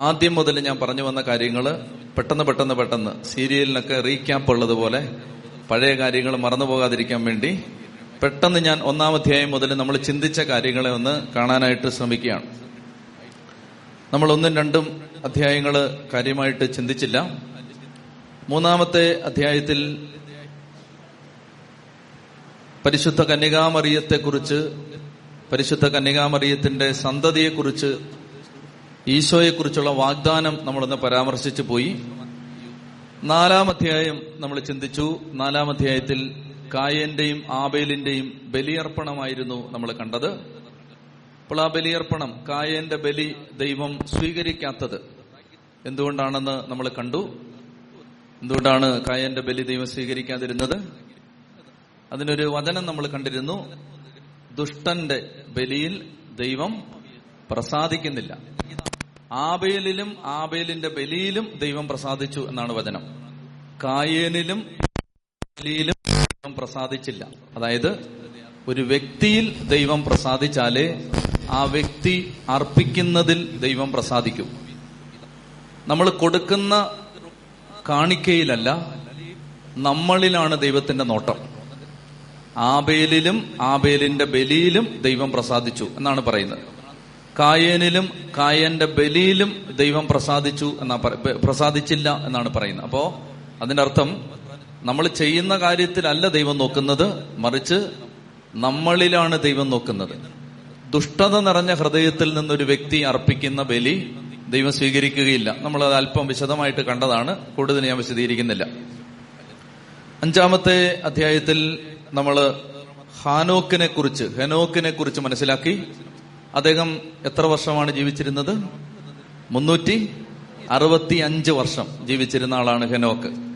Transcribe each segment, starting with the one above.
ആദ്യം മുതൽ ഞാൻ പറഞ്ഞു വന്ന കാര്യങ്ങൾ പെട്ടെന്ന് പെട്ടെന്ന് പെട്ടെന്ന് സീരിയലിനൊക്കെ റീക്യാപ്പ് ഉള്ളതുപോലെ പഴയ കാര്യങ്ങൾ മറന്നു പോകാതിരിക്കാൻ വേണ്ടി പെട്ടെന്ന് ഞാൻ ഒന്നാം അധ്യായം മുതൽ നമ്മൾ ചിന്തിച്ച കാര്യങ്ങളെ ഒന്ന് കാണാനായിട്ട് ശ്രമിക്കുകയാണ്. നമ്മൾ ഒന്നും രണ്ടും അധ്യായങ്ങൾ കാര്യമായിട്ട് ചിന്തിച്ചില്ല. മൂന്നാമത്തെ അധ്യായത്തിൽ പരിശുദ്ധ കന്യകാമറിയത്തെക്കുറിച്ച് പരിശുദ്ധ കന്യകാമറിയത്തിന്റെ സന്തതിയെക്കുറിച്ച് ഈശോയെക്കുറിച്ചുള്ള വാഗ്ദാനം നമ്മളൊന്ന് പരാമർശിച്ചു പോയി. നാലാം അധ്യായം നമ്മൾ ചിന്തിച്ചു. നാലാം അധ്യായത്തിൽ കായന്റെയും ആബേലിന്റെയും ബലിയർപ്പണമായിരുന്നു നമ്മൾ കണ്ടത്. അപ്പോൾ ആ ബലിയർപ്പണം കായന്റെ ബലി ദൈവം സ്വീകരിക്കാത്തത് എന്തുകൊണ്ടാണെന്ന് നമ്മൾ കണ്ടു. എന്തുകൊണ്ടാണ് കായന്റെ ബലി ദൈവം സ്വീകരിക്കാതിരുന്നത്? അതിനൊരു വചനം നമ്മൾ കണ്ടിരുന്നു. ദുഷ്ടന്റെ ബലിയിൽ ദൈവം പ്രസാദിക്കുന്നില്ല. ആബേലിലും ആബേലിന്റെ ബലിയിലും ദൈവം പ്രസാദിച്ചു എന്നാണ് വചനം. കായേനിലും ബലിയിലും ദൈവം പ്രസാദിച്ചില്ല. അതായത് ഒരു വ്യക്തിയിൽ ദൈവം പ്രസാദിച്ചാലേ ആ വ്യക്തി അർപ്പിക്കുന്നതിൽ ദൈവം പ്രസാദിക്കും. നമ്മൾ കൊടുക്കുന്ന കാണിക്കയിലല്ല നമ്മളിലാണ് ദൈവത്തിന്റെ നോട്ടം. ആബേലിലും ആബേലിന്റെ ബലിയിലും ദൈവം പ്രസാദിച്ചു എന്നാണ് പറയുന്നത്. കായനിലും കായന്റെ ബലിയിലും ദൈവം പ്രസാദിച്ചു എന്നാ പ്രസാദിച്ചില്ല എന്നാണ് പറയുന്നത്. അപ്പോ അതിന്റെ അർത്ഥം നമ്മൾ ചെയ്യുന്ന കാര്യത്തിലല്ല ദൈവം നോക്കുന്നത് മറിച്ച് നമ്മളിലാണ് ദൈവം നോക്കുന്നത്. ദുഷ്ടത നിറഞ്ഞ ഹൃദയത്തിൽ നിന്നൊരു വ്യക്തി അർപ്പിക്കുന്ന ബലി ദൈവം സ്വീകരിക്കുകയില്ല. നമ്മൾ അത് അല്പം വിശദമായിട്ട് കണ്ടതാണ്. കൂടുതൽ ഞാൻ വിശദീകരിക്കുന്നില്ല. അഞ്ചാമത്തെ അധ്യായത്തിൽ നമ്മൾ ഹാനോക്കിനെ കുറിച്ച് ഹെനോക്കിനെ കുറിച്ച് മനസ്സിലാക്കി. അദ്ദേഹം എത്ര വർഷമാണ് ജീവിച്ചിരുന്നത്? മുന്നൂറ്റി അറുപത്തി അഞ്ച് വർഷം ജീവിച്ചിരുന്ന ആളാണ് ഹെനോക്ക്.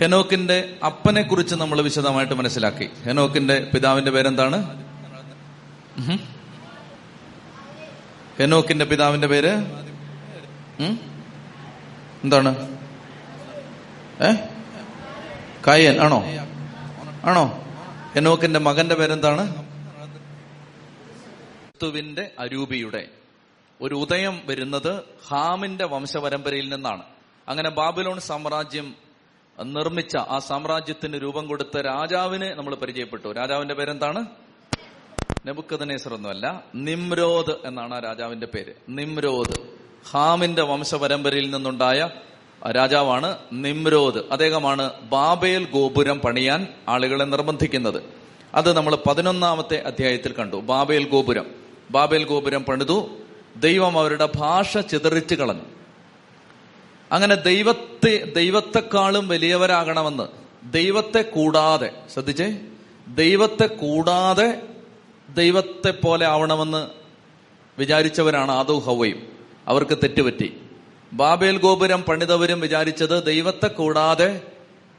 ഹെനോക്കിന്റെ അപ്പനെ കുറിച്ച് നമ്മൾ വിശദമായിട്ട് മനസ്സിലാക്കി. ഹെനോക്കിന്റെ പിതാവിന്റെ പേരെന്താണ്? ഹെനോക്കിന്റെ പിതാവിന്റെ പേര്? എന്താണ്? ഏ? കായൻ ആണോ? ആണോ? ഹെനോക്കിന്റെ മകന്റെ പേരെന്താണ്? ക്രിസ്തുവിന്റെ അരൂപിയുടെ ഒരു ഉദയം വരുന്നത് ഹാമിന്റെ വംശപരമ്പരയിൽ നിന്നാണ്. അങ്ങനെ ബാബിലോൺ സാമ്രാജ്യം നിർമ്മിച്ച ആ സാമ്രാജ്യത്തിന് രൂപം കൊടുത്ത രാജാവിനെ നമ്മൾ പരിചയപ്പെട്ടു. രാജാവിന്റെ പേരെന്താണ്? നെബുക്കദനേസർ ഒന്നുമല്ല നിംരോദ് എന്നാണ് ആ രാജാവിന്റെ പേര്. നിംരോദ് ഹാമിന്റെ വംശപരമ്പരയിൽ നിന്നുണ്ടായ രാജാവാണ് നിമ്രോദ്. അദ്ദേഹമാണ് ബാബേൽ ഗോപുരം പണിയാൻ ആളുകളെ നിർബന്ധിക്കുന്നത്. അത് നമ്മൾ പതിനൊന്നാമത്തെ അധ്യായത്തിൽ കണ്ടു ബാബേൽ ഗോപുരം. ബാബേൽ ഗോപുരം പണിതു. ദൈവം അവരുടെ ഭാഷ ചിതറിച്ചു കളഞ്ഞു. അങ്ങനെ ദൈവത്തെ ദൈവത്തെക്കാളും വലിയവരാകണമെന്ന് ദൈവത്തെ കൂടാതെ ശ്രദ്ധിച്ചേ ദൈവത്തെ കൂടാതെ ദൈവത്തെ പോലെ ആവണമെന്ന് വിചാരിച്ചവരാണ് ആദോ ഹവയും അവർക്ക് തെറ്റുപറ്റി. ബാബേൽ ഗോപുരം പണിതവരും വിചാരിച്ചത് ദൈവത്തെ കൂടാതെ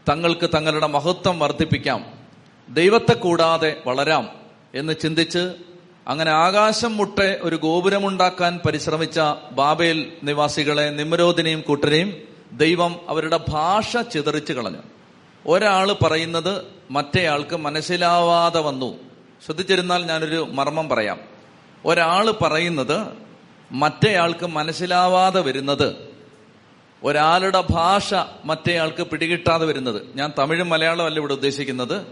തങ്ങൾക്ക് തങ്ങളുടെ മഹത്വം വർദ്ധിപ്പിക്കാം. ദൈവത്തെ കൂടാതെ വളരാം എന്ന് ചിന്തിച്ച് അങ്ങനെ ആകാശം മുട്ടെ ഒരു ഗോപുരമുണ്ടാക്കാൻ പരിശ്രമിച്ച ബാബേൽ നിവാസികളെ നിമരോധിനെയും കൂട്ടരെയും ദൈവം അവരുടെ ഭാഷ ചിതറിച്ചു കളഞ്ഞു. ഒരാൾ പറയുന്നത് മറ്റേയാൾക്ക് മനസ്സിലാവാതെ വന്നു. ശ്രദ്ധിച്ചിരുന്നാൽ ഞാനൊരു മർമ്മം പറയാം. ഒരാൾ പറയുന്നത് മറ്റേയാൾക്ക് മനസ്സിലാവാതെ വരുന്നത്. ഒരാളുടെ ഭാഷ മറ്റേയാൾക്ക് പിടികിട്ടാതെ വരുന്നത്. ഞാൻ തമിഴും മലയാളം അല്ല ഇവിടെ ഉദ്ദേശിക്കുന്നത്.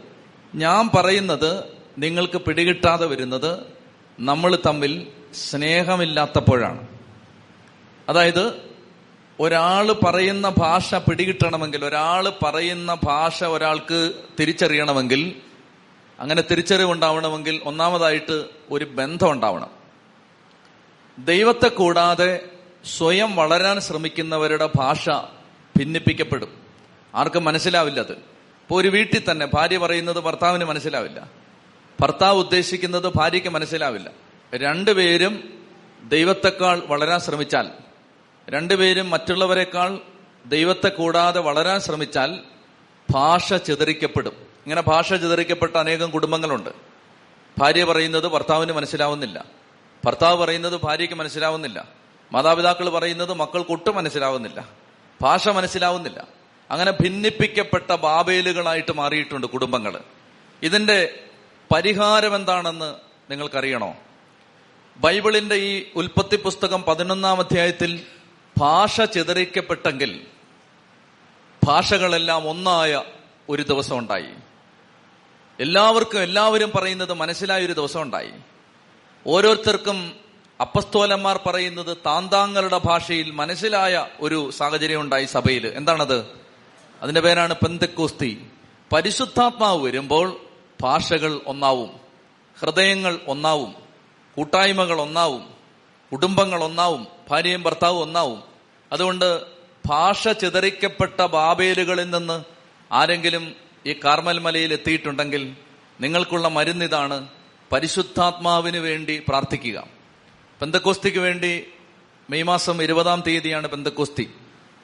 ഞാൻ പറയുന്നത് നിങ്ങൾക്ക് പിടികിട്ടാതെ വരുന്നത് നമ്മൾ തമ്മിൽ സ്നേഹമില്ലാത്തപ്പോഴാണ്. അതായത് ഒരാൾ പറയുന്ന ഭാഷ പിടികിട്ടണമെങ്കിൽ ഒരാൾ പറയുന്ന ഭാഷ ഒരാൾക്ക് തിരിച്ചറിയണമെങ്കിൽ അങ്ങനെ തിരിച്ചറിവുണ്ടാവണമെങ്കിൽ ഒന്നാമതായിട്ട് ഒരു ബന്ധം ഉണ്ടാവണം. ദൈവത്തെ കൂടാതെ സ്വയം വളരാൻ ശ്രമിക്കുന്നവരുടെ ഭാഷ ഭിന്നിപ്പിക്കപ്പെടും. ആർക്കും മനസ്സിലാവില്ല അത്. ഇപ്പോൾ ഒരു വീട്ടിൽ തന്നെ ഭാര്യ പറയുന്നത് ഭർത്താവിന് മനസ്സിലാവില്ല. ഭർത്താവ് ഉദ്ദേശിക്കുന്നത് ഭാര്യയ്ക്ക് മനസ്സിലാവില്ല. രണ്ടുപേരും ദൈവത്തെക്കാൾ വളരാൻ ശ്രമിച്ചാൽ രണ്ടുപേരും മറ്റുള്ളവരെക്കാൾ ദൈവത്തെ കൂടാതെ വളരാൻ ശ്രമിച്ചാൽ ഭാഷ ചിതറിക്കപ്പെടും. ഇങ്ങനെ ഭാഷ ചിതറിക്കപ്പെട്ട അനേകം കുടുംബങ്ങളുണ്ട്. ഭാര്യ പറയുന്നത് ഭർത്താവിന് മനസ്സിലാവുന്നില്ല. ഭർത്താവ് പറയുന്നത് ഭാര്യയ്ക്ക് മനസ്സിലാവുന്നില്ല. മാതാപിതാക്കൾ പറയുന്നത് മക്കൾക്ക് ഒട്ടും മനസ്സിലാവുന്നില്ല. ഭാഷ മനസ്സിലാവുന്നില്ല. അങ്ങനെ ഭിന്നിപ്പിക്കപ്പെട്ട ബാബേലുകളായിട്ട് മാറിയിട്ടുണ്ട് കുടുംബങ്ങൾ ഇതിന്റെ പരിഹാരം എന്താണെന്ന് നിങ്ങൾക്കറിയണോ? ബൈബിളിന്റെ ഈ ഉൽപ്പത്തി പുസ്തകം പതിനൊന്നാം അധ്യായത്തിൽ ഭാഷ ചിതറിക്കപ്പെട്ടെങ്കിൽ ഭാഷകളെല്ലാം ഒന്നായ ഒരു ദിവസം ഉണ്ടായി. എല്ലാവർക്കും എല്ലാവരും പറയുന്നത് മനസ്സിലായ ഒരു ദിവസം ഉണ്ടായി. ഓരോരുത്തർക്കും അപ്പസ്തോലന്മാർ പറയുന്നത് താന്താങ്ങളുടെ ഭാഷയിൽ മനസ്സിലായ ഒരു സാഹചര്യം ഉണ്ടായി സഭയിൽ. എന്താണത്? അതിന്റെ പേരാണ് പെന്തക്കോസ്തി. പരിശുദ്ധാത്മാവ് വരുമ്പോൾ ഭാഷകൾ ഒന്നാവും ഹൃദയങ്ങൾ ഒന്നാവും കൂട്ടായ്മകൾ ഒന്നാവും കുടുംബങ്ങൾ ഒന്നാവും ഭാര്യയും ഭർത്താവും ഒന്നാവും. അതുകൊണ്ട് ഭാഷ ചിതറിക്കപ്പെട്ട ബാബേലുകളിൽ നിന്ന് ആരെങ്കിലും ഈ കാർമൽ മലയിൽ എത്തിയിട്ടുണ്ടെങ്കിൽ നിങ്ങൾക്കുള്ള മരുന്നിതാണ് പരിശുദ്ധാത്മാവിന് വേണ്ടി പ്രാർത്ഥിക്കുക. പെന്തക്കോസ്തിക്ക് വേണ്ടി മെയ് മാസം ഇരുപതാം തീയതിയാണ് പെന്തക്കോസ്തി.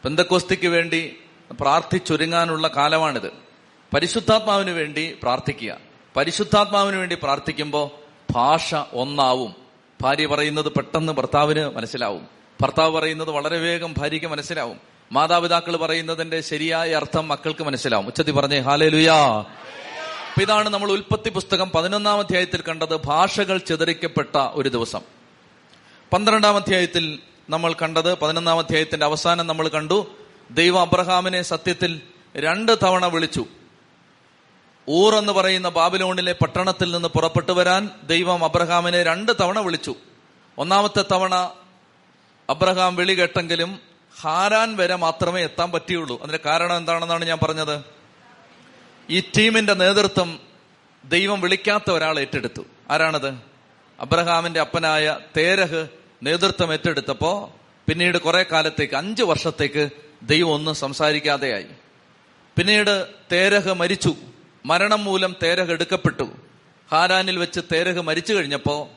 പെന്തക്കോസ്തിക്ക് വേണ്ടി പ്രാർത്ഥിച്ചൊരുങ്ങാനുള്ള കാലമാണിത്. പരിശുദ്ധാത്മാവിന് വേണ്ടി പ്രാർത്ഥിക്കുക. പരിശുദ്ധാത്മാവിന് വേണ്ടി പ്രാർത്ഥിക്കുമ്പോൾ ഭാഷ ഒന്നാവും. ഭാര്യ പറയുന്നത് പെട്ടെന്ന് ഭർത്താവിന് മനസ്സിലാവും. ഭർത്താവ് പറയുന്നത് വളരെ വേഗം ഭാര്യയ്ക്ക് മനസ്സിലാവും. മാതാപിതാക്കൾ പറയുന്നതിന്റെ ശരിയായ അർത്ഥം മക്കൾക്ക് മനസ്സിലാവും. ഉച്ചത്തി പറഞ്ഞേ ഹാലേ ലുയാ അപ്പൊ ഇതാണ് നമ്മൾ ഉൽപ്പത്തി പുസ്തകം പതിനൊന്നാം അധ്യായത്തിൽ കണ്ടത് ഭാഷകൾ ചിതറിക്കപ്പെട്ട ഒരു ദിവസം. പന്ത്രണ്ടാം അധ്യായത്തിൽ നമ്മൾ കണ്ടത് പതിനൊന്നാം അധ്യായത്തിന്റെ അവസാനം നമ്മൾ കണ്ടു. ദൈവം അബ്രഹാമിനെ സത്യത്തിൽ രണ്ട് തവണ വിളിച്ചു. ഊർ എന്ന് പറയുന്ന ബാബിലോണിലെ പട്ടണത്തിൽ നിന്ന് പുറപ്പെട്ടു വരാൻ ദൈവം അബ്രഹാമിനെ രണ്ട് തവണ വിളിച്ചു. ഒന്നാമത്തെ തവണ അബ്രഹാം വിളി കേട്ടെങ്കിലും ഹാരാൻ വരെ മാത്രമേ എത്താൻ പറ്റിയുള്ളൂ. അതിന്റെ കാരണം എന്താണെന്നാണ് ഞാൻ പറഞ്ഞത്? ഈ ടീമിന്റെ നേതൃത്വം ദൈവം വിളിക്കാത്ത ഒരാൾ ഏറ്റെടുത്തു. ആരാണത്? അബ്രഹാമിന്റെ അപ്പനായ തേരഹ് നേതൃത്വം ഏറ്റെടുത്തപ്പോ പിന്നീട് കുറെ കാലത്തേക്ക് അഞ്ച് വർഷത്തേക്ക് ദൈവം ഒന്നും സംസാരിക്കാതെയായി. പിന്നീട് തേരഹ് മരിച്ചു. മരണം മൂലം തേരഹ് എടുക്കപ്പെട്ടു. ഹാരാനിൽ വെച്ച് തേരഹ് മരിച്ചു കഴിഞ്ഞപ്പോ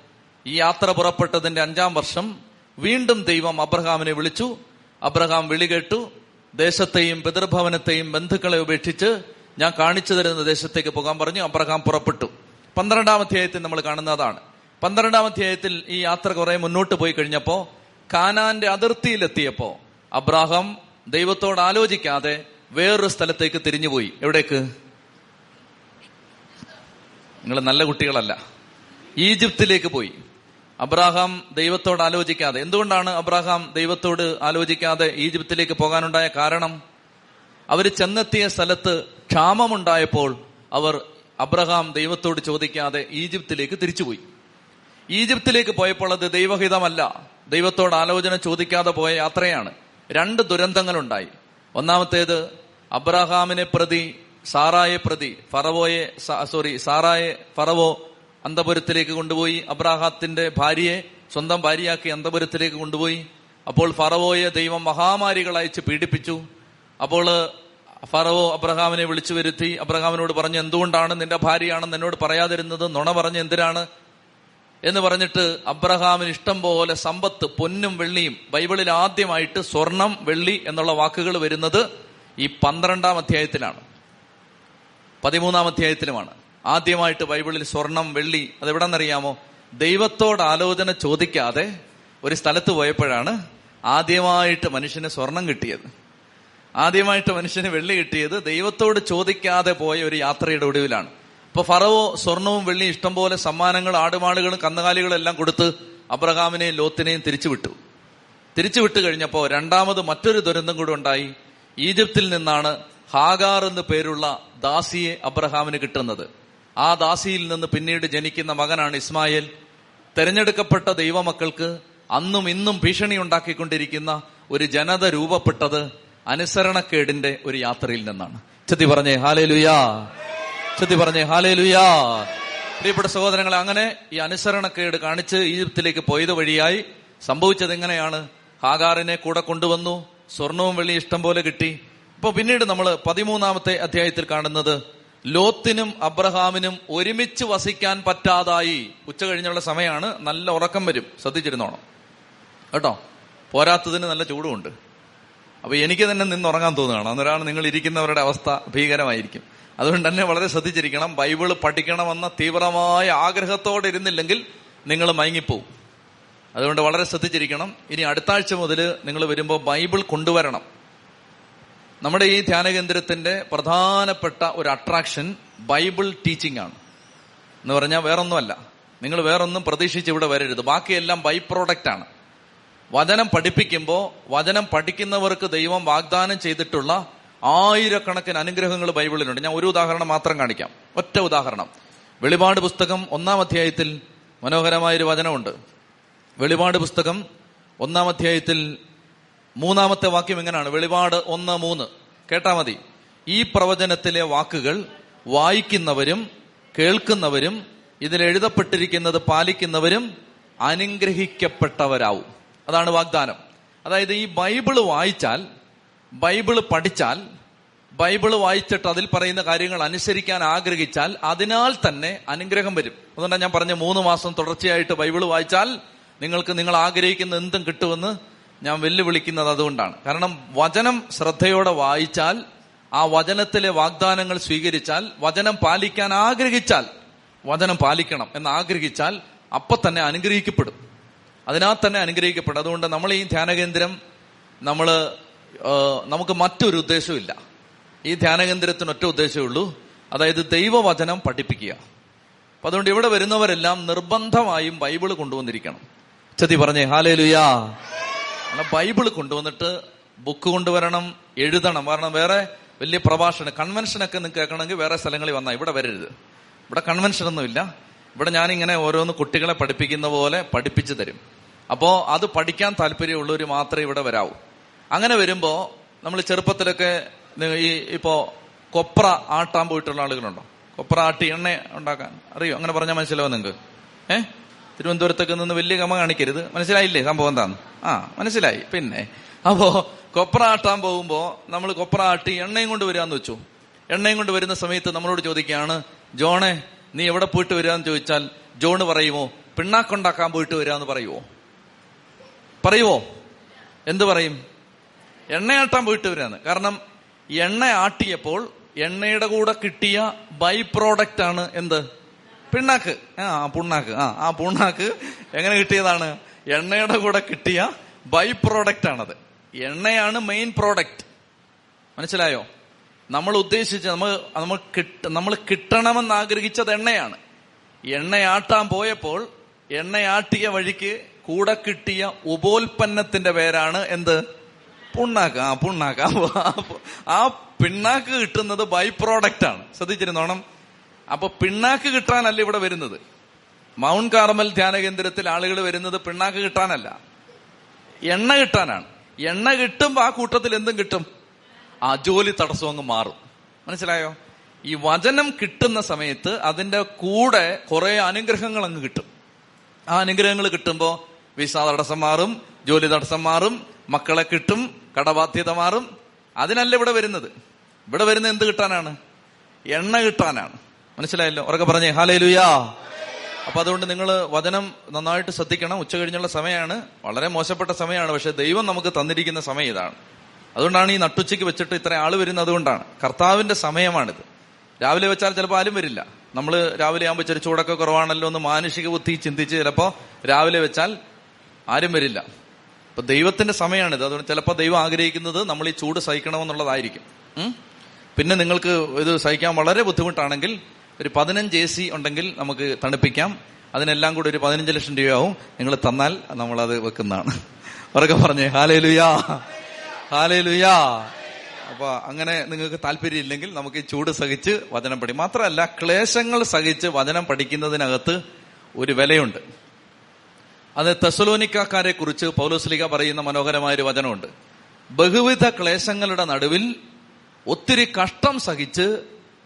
ഈ യാത്ര പുറപ്പെട്ടതിന്റെ അഞ്ചാം വർഷം വീണ്ടും ദൈവം അബ്രഹാമിനെ വിളിച്ചു. അബ്രഹാം വിളി കേട്ടു. ദേശത്തെയും പിതൃഭവനത്തെയും ബന്ധുക്കളെ ഉപേക്ഷിച്ച് ഞാൻ കാണിച്ചു തരുന്ന ദേശത്തേക്ക് പോകാൻ പറഞ്ഞു. അബ്രഹാം പുറപ്പെട്ടു. പന്ത്രണ്ടാം അധ്യായത്തിൽ നമ്മൾ കാണുന്നതാണ്. പന്ത്രണ്ടാം അധ്യായത്തിൽ ഈ യാത്ര കുറെ മുന്നോട്ട് പോയി കഴിഞ്ഞപ്പോ കാനാന്റെ അതിർത്തിയിലെത്തിയപ്പോ അബ്രാഹാം ദൈവത്തോട് ആലോചിക്കാതെ വേറൊരു സ്ഥലത്തേക്ക് തിരിഞ്ഞുപോയി. എവിടേക്ക്? നിങ്ങൾ നല്ല കുട്ടികളല്ല. ഈജിപ്തിലേക്ക് പോയി. അബ്രാഹാം ദൈവത്തോട് ആലോചിക്കാതെ. എന്തുകൊണ്ടാണ് അബ്രാഹാം ദൈവത്തോട് ആലോചിക്കാതെ ഈജിപ്തിലേക്ക് പോകാനുണ്ടായ കാരണം? അവർ ചെന്നെത്തിയ സ്ഥലത്ത് ക്ഷാമമുണ്ടായപ്പോൾ അവർ അബ്രഹാം ദൈവത്തോട് ചോദിക്കാതെ ഈജിപ്തിലേക്ക് തിരിച്ചുപോയി. ഈജിപ്തിലേക്ക് പോയപ്പോൾ അത് ദൈവഹിതമല്ല. ദൈവത്തോട് ആലോചന ചോദിക്കാതെ പോയ യാത്രയാണ്. രണ്ട് ദുരന്തങ്ങളുണ്ടായി. ഒന്നാമത്തേത് അബ്രഹാമിനെ പ്രതി സാറായെ പ്രതി ഫറവോയെ സോറി സാറായെ ഫറവോ അന്തപുരത്തിലേക്ക് കൊണ്ടുപോയി. അബ്രാഹത്തിന്റെ ഭാര്യയെ സ്വന്തം ഭാര്യയാക്കി അന്തപുരത്തിലേക്ക് കൊണ്ടുപോയി. അപ്പോൾ ഫറവോയെ ദൈവം മഹാമാരികളയച്ച് പീഡിപ്പിച്ചു. അപ്പോൾ ഫറവോ അബ്രഹാമിനെ വിളിച്ചു വരുത്തി. അബ്രഹാമിനോട് പറഞ്ഞു എന്തുകൊണ്ടാണ് നിന്റെ ഭാര്യയാണെന്ന് എന്നോട് പറയാതിരുന്നത്? നുണ പറഞ്ഞ് എന്തിനാണ്? എന്ന് പറഞ്ഞിട്ട് അബ്രഹാമിന് ഇഷ്ടം പോലെ സമ്പത്ത് പൊന്നും വെള്ളിയും ബൈബിളിൽ ആദ്യമായിട്ട് സ്വർണം വെള്ളി എന്നുള്ള വാക്കുകൾ വരുന്നത് ഈ പന്ത്രണ്ടാം അധ്യായത്തിലാണ്. പതിമൂന്നാം അധ്യായത്തിലുമാണ്. ആദ്യമായിട്ട് ബൈബിളിൽ സ്വർണം വെള്ളി അതെവിടെന്നറിയാമോ? ദൈവത്തോട് ആലോചന ചോദിക്കാതെ ഒരു സ്ഥലത്ത് പോയപ്പോഴാണ് ആദ്യമായിട്ട് മനുഷ്യന് സ്വർണം കിട്ടിയത്. ആദ്യമായിട്ട് മനുഷ്യന് വെള്ളി കിട്ടിയത് ദൈവത്തോട് ചോദിക്കാതെ പോയ ഒരു യാത്രയുടെ ഒടുവിലാണ്. ഇപ്പൊ ഫറവോ സ്വർണവും വെള്ളിയും ഇഷ്ടംപോലെ സമ്മാനങ്ങൾ ആടുമാടുകളും കന്നുകാലികളും എല്ലാം കൊടുത്ത് അബ്രഹാമിനെയും ലോത്തിനെയും തിരിച്ചുവിട്ടു. തിരിച്ചുവിട്ട് കഴിഞ്ഞപ്പോ രണ്ടാമത് മറ്റൊരു ദുരന്തം കൂടെ ഉണ്ടായി. ഈജിപ്തിൽ നിന്നാണ് ഹാഗാർ എന്ന് പേരുള്ള ദാസിയെ അബ്രഹാമിന് കിട്ടുന്നത്. ആ ദാസിയിൽ നിന്ന് പിന്നീട് ജനിക്കുന്ന മകനാണ് ഇസ്മായേൽ. തെരഞ്ഞെടുക്കപ്പെട്ട ദൈവമക്കൾക്ക് അന്നും ഇന്നും ഭീഷണി ഉണ്ടാക്കിക്കൊണ്ടിരിക്കുന്ന ഒരു ജനത രൂപപ്പെട്ടത് അനുസരണക്കേടിന്റെ ഒരു യാത്രയിൽ നിന്നാണ്. ചെത്തി പറഞ്ഞേ ഹാലേ ലുയാ ചെത്തി പറഞ്ഞേ ഹാലേ ലുയാ പ്രിയപ്പെട്ട സഹോദരങ്ങളെ അങ്ങനെ ഈ അനുസരണക്കേട് കാണിച്ച് ഈജിപ്തിലേക്ക് പോയത് വഴിയായി സംഭവിച്ചത് എങ്ങനെയാണ്? ഹാഗാറിനെ കൂടെ കൊണ്ടുവന്നു സ്വർണവും വെള്ളി ഇഷ്ടം പോലെ കിട്ടി. ഇപ്പൊ പിന്നീട് നമ്മൾ പതിമൂന്നാമത്തെ അധ്യായത്തിൽ കാണുന്നത് ലോത്തിനും അബ്രഹാമിനും ഒരുമിച്ച് വസിക്കാൻ പറ്റാതായി. ഉച്ച കഴിഞ്ഞുള്ള സമയമാണ് നല്ല ഉറക്കം വരും. ശ്രദ്ധിച്ചിരുന്നോണം. കേട്ടോ? പോരാത്തതിന് നല്ല ചൂടുമുണ്ട്. അപ്പൊ എനിക്ക് തന്നെ നിന്ന് ഉറങ്ങാൻ തോന്നുകയാണ്. അന്നേരമാണ് നിങ്ങൾ ഇരിക്കുന്നവരുടെ അവസ്ഥ ഭീകരമായിരിക്കും. അതുകൊണ്ട് തന്നെ വളരെ ശ്രദ്ധിച്ചിരിക്കണം. ബൈബിൾ പഠിക്കണമെന്ന തീവ്രമായ ആഗ്രഹത്തോടെ ഇരുന്നില്ലെങ്കിൽ നിങ്ങൾ മയങ്ങിപ്പോവും. അതുകൊണ്ട് വളരെ ശ്രദ്ധിച്ചിരിക്കണം. ഇനി അടുത്ത ആഴ്ച മുതൽ നിങ്ങൾ വരുമ്പോൾ ബൈബിൾ കൊണ്ടുവരണം. നമ്മുടെ ഈ ധ്യാനകേന്ദ്രത്തിന്റെ പ്രധാനപ്പെട്ട ഒരു അട്രാക്ഷൻ ബൈബിൾ ടീച്ചിങ് ആണ്. എന്ന് പറഞ്ഞാൽ വേറൊന്നുമല്ല. നിങ്ങൾ വേറൊന്നും പ്രതീക്ഷിച്ച് ഇവിടെ വരരുത്. ബാക്കിയെല്ലാം ബൈ പ്രോഡക്റ്റ് ആണ്. വചനം പഠിപ്പിക്കുമ്പോൾ വചനം പഠിക്കുന്നവർക്ക് ദൈവം വാഗ്ദാനം ചെയ്തിട്ടുള്ള ആയിരക്കണക്കിന് അനുഗ്രഹങ്ങൾ ബൈബിളിലുണ്ട്. ഞാൻ ഒരു ഉദാഹരണം മാത്രം കാണിക്കാം. ഒറ്റ ഉദാഹരണം. വെളിപാട് പുസ്തകം ഒന്നാം അധ്യായത്തിൽ മനോഹരമായൊരു വചനമുണ്ട്. വെളിപാട് പുസ്തകം ഒന്നാം അധ്യായത്തിൽ മൂന്നാമത്തെ വാക്യം എങ്ങനെയാണ്? വെളിപാട് ഒന്ന് മൂന്ന്. കേട്ടാ മതി. ഈ പ്രവചനത്തിലെ വാക്കുകൾ വായിക്കുന്നവരും കേൾക്കുന്നവരും ഇതിൽ എഴുതപ്പെട്ടിരിക്കുന്നത് പാലിക്കുന്നവരും അനുഗ്രഹിക്കപ്പെട്ടവരാവും. അതാണ് വാഗ്ദാനം. അതായത് ഈ ബൈബിൾ വായിച്ചാൽ ബൈബിൾ പഠിച്ചാൽ ബൈബിൾ വായിച്ചിട്ട് അതിൽ പറയുന്ന കാര്യങ്ങൾ അനുസരിക്കാൻ ആഗ്രഹിച്ചാൽ അതിനാൽ തന്നെ അനുഗ്രഹം വരും. അതുകൊണ്ടാണ് ഞാൻ പറഞ്ഞ മൂന്ന് മാസം തുടർച്ചയായിട്ട് ബൈബിൾ വായിച്ചാൽ നിങ്ങൾക്ക് നിങ്ങൾ ആഗ്രഹിക്കുന്ന എന്തും കിട്ടുമെന്ന് ഞാൻ വെല്ലുവിളിക്കുന്നത് അതുകൊണ്ടാണ്. കാരണം വചനം ശ്രദ്ധയോടെ വായിച്ചാൽ ആ വചനത്തിലെ വാഗ്ദാനങ്ങൾ സ്വീകരിച്ചാൽ വചനം പാലിക്കാൻ ആഗ്രഹിച്ചാൽ വചനം പാലിക്കണം എന്ന് ആഗ്രഹിച്ചാൽ അപ്പൊ തന്നെ അനുഗ്രഹിക്കപ്പെടും. അതിനാൽ തന്നെ അനുഗ്രഹിക്കപ്പെടും. അതുകൊണ്ട് നമ്മൾ ഈ ധ്യാനകേന്ദ്രം നമ്മൾ നമുക്ക് മറ്റൊരു ഉദ്ദേശമില്ല ഈ ധ്യാനകേന്ദ്രത്തിന് ഒറ്റ ഉദ്ദേശമേ ഉള്ളൂ. അതായത് ദൈവവചനം പഠിപ്പിക്കുക. അപ്പൊ അതുകൊണ്ട് ഇവിടെ വരുന്നവരെല്ലാം നിർബന്ധമായും ബൈബിൾ കൊണ്ടുവന്നിരിക്കണം. ചതി പറഞ്ഞേ ഹാലേ ലുയാ ബൈബിൾ കൊണ്ടുവന്നിട്ട് ബുക്ക് കൊണ്ടുവരണം എഴുതണം. കാരണം വേറെ വലിയ പ്രഭാഷണം കൺവെൻഷനൊക്കെ നിങ്ങൾക്ക് കേൾക്കണമെങ്കിൽ വേറെ സ്ഥലങ്ങളിൽ വന്നാൽ ഇവിടെ വരരുത്. ഇവിടെ കൺവെൻഷൻ ഒന്നുമില്ല ഇവിടെ ഞാനിങ്ങനെ ഓരോന്ന് കുട്ടികളെ പഠിപ്പിക്കുന്ന പോലെ പഠിപ്പിച്ചു തരും. അപ്പോൾ അത് പഠിക്കാൻ താല്പര്യമുള്ളവർ മാത്രമേ ഇവിടെ വരാവൂ. അങ്ങനെ വരുമ്പോൾ നമ്മൾ ചെറുപ്പത്തിലൊക്കെ ഈ ഇപ്പോൾ കൊപ്ര ആട്ടാൻ പോയിട്ടുള്ള ആളുകളുണ്ടോ? കൊപ്ര ആട്ടി എണ്ണ ഉണ്ടാക്കാൻ അറിയോ? അങ്ങനെ പറഞ്ഞാൽ മനസ്സിലാവും നിങ്ങൾക്ക് ഏഹ് തിരുവനന്തപുരത്തൊക്കെ നിന്ന് വലിയ കമ കാണിക്കരുത്. മനസ്സിലായില്ലേ സംഭവം എന്താന്ന്? ആ മനസ്സിലായി. പിന്നെ അപ്പോ കൊപ്ര ആട്ടാൻ പോകുമ്പോ നമ്മൾ കൊപ്ര ആട്ടി എണ്ണയും കൊണ്ട് വരാന്ന് വെച്ചു. എണ്ണയും കൊണ്ട് വരുന്ന സമയത്ത് നമ്മളോട് ചോദിക്കുകയാണ് ജോണെ നീ എവിടെ പോയിട്ട് വരാന്ന് ചോദിച്ചാൽ ജോണ് പറയുമോ പിണ്ണാക്കുണ്ടാക്കാൻ പോയിട്ട് വരാന്ന് പറയുമോ പറയുമോ എന്ത് പറയും? എണ്ണയാട്ടാൻ പോയിട്ട് വരാന്ന്. കാരണം എണ്ണ ആട്ടിയപ്പോൾ എണ്ണയുടെ കൂടെ കിട്ടിയ ബൈ പ്രോഡക്റ്റ് ആണ് എന്ത്? പിണ്ണാക്ക്. ആ പുണ്ണാക്ക്. ആ ആ പുണ്ണാക്ക് എങ്ങനെ കിട്ടിയതാണ്? എണ്ണയുടെ കൂടെ കിട്ടിയ ബൈ പ്രോഡക്റ്റ് ആണത്. എണ്ണയാണ് മെയിൻ പ്രോഡക്റ്റ് മനസ്സിലായോ? നമ്മൾ ഉദ്ദേശിച്ച നമ്മൾ നമ്മൾ കിട്ട നമ്മൾ കിട്ടണമെന്ന് ആഗ്രഹിച്ചത് എണ്ണയാണ്. എണ്ണയാട്ടാൻ പോയപ്പോൾ എണ്ണയാട്ടിയ വഴിക്ക് കൂടെ കിട്ടിയ ഉപോൽപ്പന്നത്തിന്റെ പേരാണ് എന്ത്? പുണ്ണാക്ക്. ആ പുണ്ണാക്ക്. ആ പിണ്ണാക്ക് കിട്ടുന്നത് ബൈ പ്രോഡക്റ്റ് ആണ്. ശ്രദ്ധിച്ചിരുന്നോണം? അപ്പൊ പിണ്ണാക്ക് കിട്ടാനല്ല ഇവിടെ വരുന്നത്. മൗണ്ട് കാർമൽ ധ്യാന കേന്ദ്രത്തിൽ ആളുകൾ വരുന്നത് പിണ്ണാക്ക് കിട്ടാനല്ല. എണ്ണ കിട്ടാനാണ്. എണ്ണ കിട്ടുമ്പോ ആ കൂട്ടത്തിൽ എന്തും കിട്ടും? ആ ജോലി തടസ്സം അങ്ങ് മാറും. മനസ്സിലായോ? ഈ വചനം കിട്ടുന്ന സമയത്ത് അതിന്റെ കൂടെ കുറെ അനുഗ്രഹങ്ങൾ അങ്ങ് കിട്ടും. ആ അനുഗ്രഹങ്ങൾ കിട്ടുമ്പോ വിസ തടസ്സം മാറും ജോലി തടസ്സം മാറും മക്കളെ കിട്ടും കടബാധ്യത മാറും. അതിനല്ല ഇവിടെ വരുന്നത്. ഇവിടെ വരുന്നത് എന്ത് കിട്ടാനാണ്? എണ്ണ കിട്ടാനാണ്. മനസ്സിലായല്ലോ? ഉറക്കെ പറഞ്ഞേ ഹാലേ ലുയാ അപ്പൊ അതുകൊണ്ട് നിങ്ങൾ വചനം നന്നായിട്ട് ശ്രദ്ധിക്കണം. ഉച്ച കഴിഞ്ഞുള്ള സമയമാണ് വളരെ മോശപ്പെട്ട സമയമാണ് പക്ഷെ ദൈവം നമുക്ക് തന്നിരിക്കുന്ന സമയം ഇതാണ്. അതുകൊണ്ടാണ് ഈ നട്ടുച്ചയ്ക്ക് വെച്ചിട്ട് ഇത്ര ആൾ വരുന്നത് അതുകൊണ്ടാണ് കർത്താവിന്റെ സമയമാണിത്. രാവിലെ വെച്ചാൽ ചിലപ്പോൾ ആരും വരില്ല. നമ്മൾ രാവിലെ ആകുമ്പോൾ ഇച്ചിരി ചൂടൊക്കെ കുറവാണല്ലോ എന്ന് മാനുഷിക ബുദ്ധി ചിന്തിച്ച് ചിലപ്പോൾ രാവിലെ വെച്ചാൽ ആരും വരില്ല. അപ്പൊ ദൈവത്തിന്റെ സമയമാണിത് അതുകൊണ്ട് ചിലപ്പോൾ ദൈവം ആഗ്രഹിക്കുന്നത് നമ്മൾ ഈ ചൂട് സഹിക്കണമെന്നുള്ളതായിരിക്കും. പിന്നെ നിങ്ങൾക്ക് ഇത് സഹിക്കാൻ വളരെ ബുദ്ധിമുട്ടാണെങ്കിൽ ഒരു പതിനഞ്ച് എ സി ഉണ്ടെങ്കിൽ നമുക്ക് തണുപ്പിക്കാം. അതിനെല്ലാം കൂടി ഒരു പതിനഞ്ച് ലക്ഷം രൂപയാവും. നിങ്ങൾ തന്നാൽ നമ്മൾ അത് വെക്കുന്നതാണ്. ഉറക്കെ പറഞ്ഞേ ഹാലേ ലുയാ ഹാലേ ലുയാ അപ്പൊ അങ്ങനെ നിങ്ങൾക്ക് താല്പര്യം ഇല്ലെങ്കിൽ നമുക്ക് ഈ ചൂട് സഹിച്ച് വചനം പഠി മാത്രമല്ല ക്ലേശങ്ങൾ സഹിച്ച് വചനം പഠിക്കുന്നതിനകത്ത് ഒരു വിലയുണ്ട്. അത് തെസലോനിക്കാരെ കുറിച്ച് പൗലോസ്ലിക പറയുന്ന മനോഹരമായ ഒരു വചനമുണ്ട്. ബഹുവിധ ക്ലേശങ്ങളുടെ നടുവിൽ ഒത്തിരി കഷ്ടം സഹിച്ച്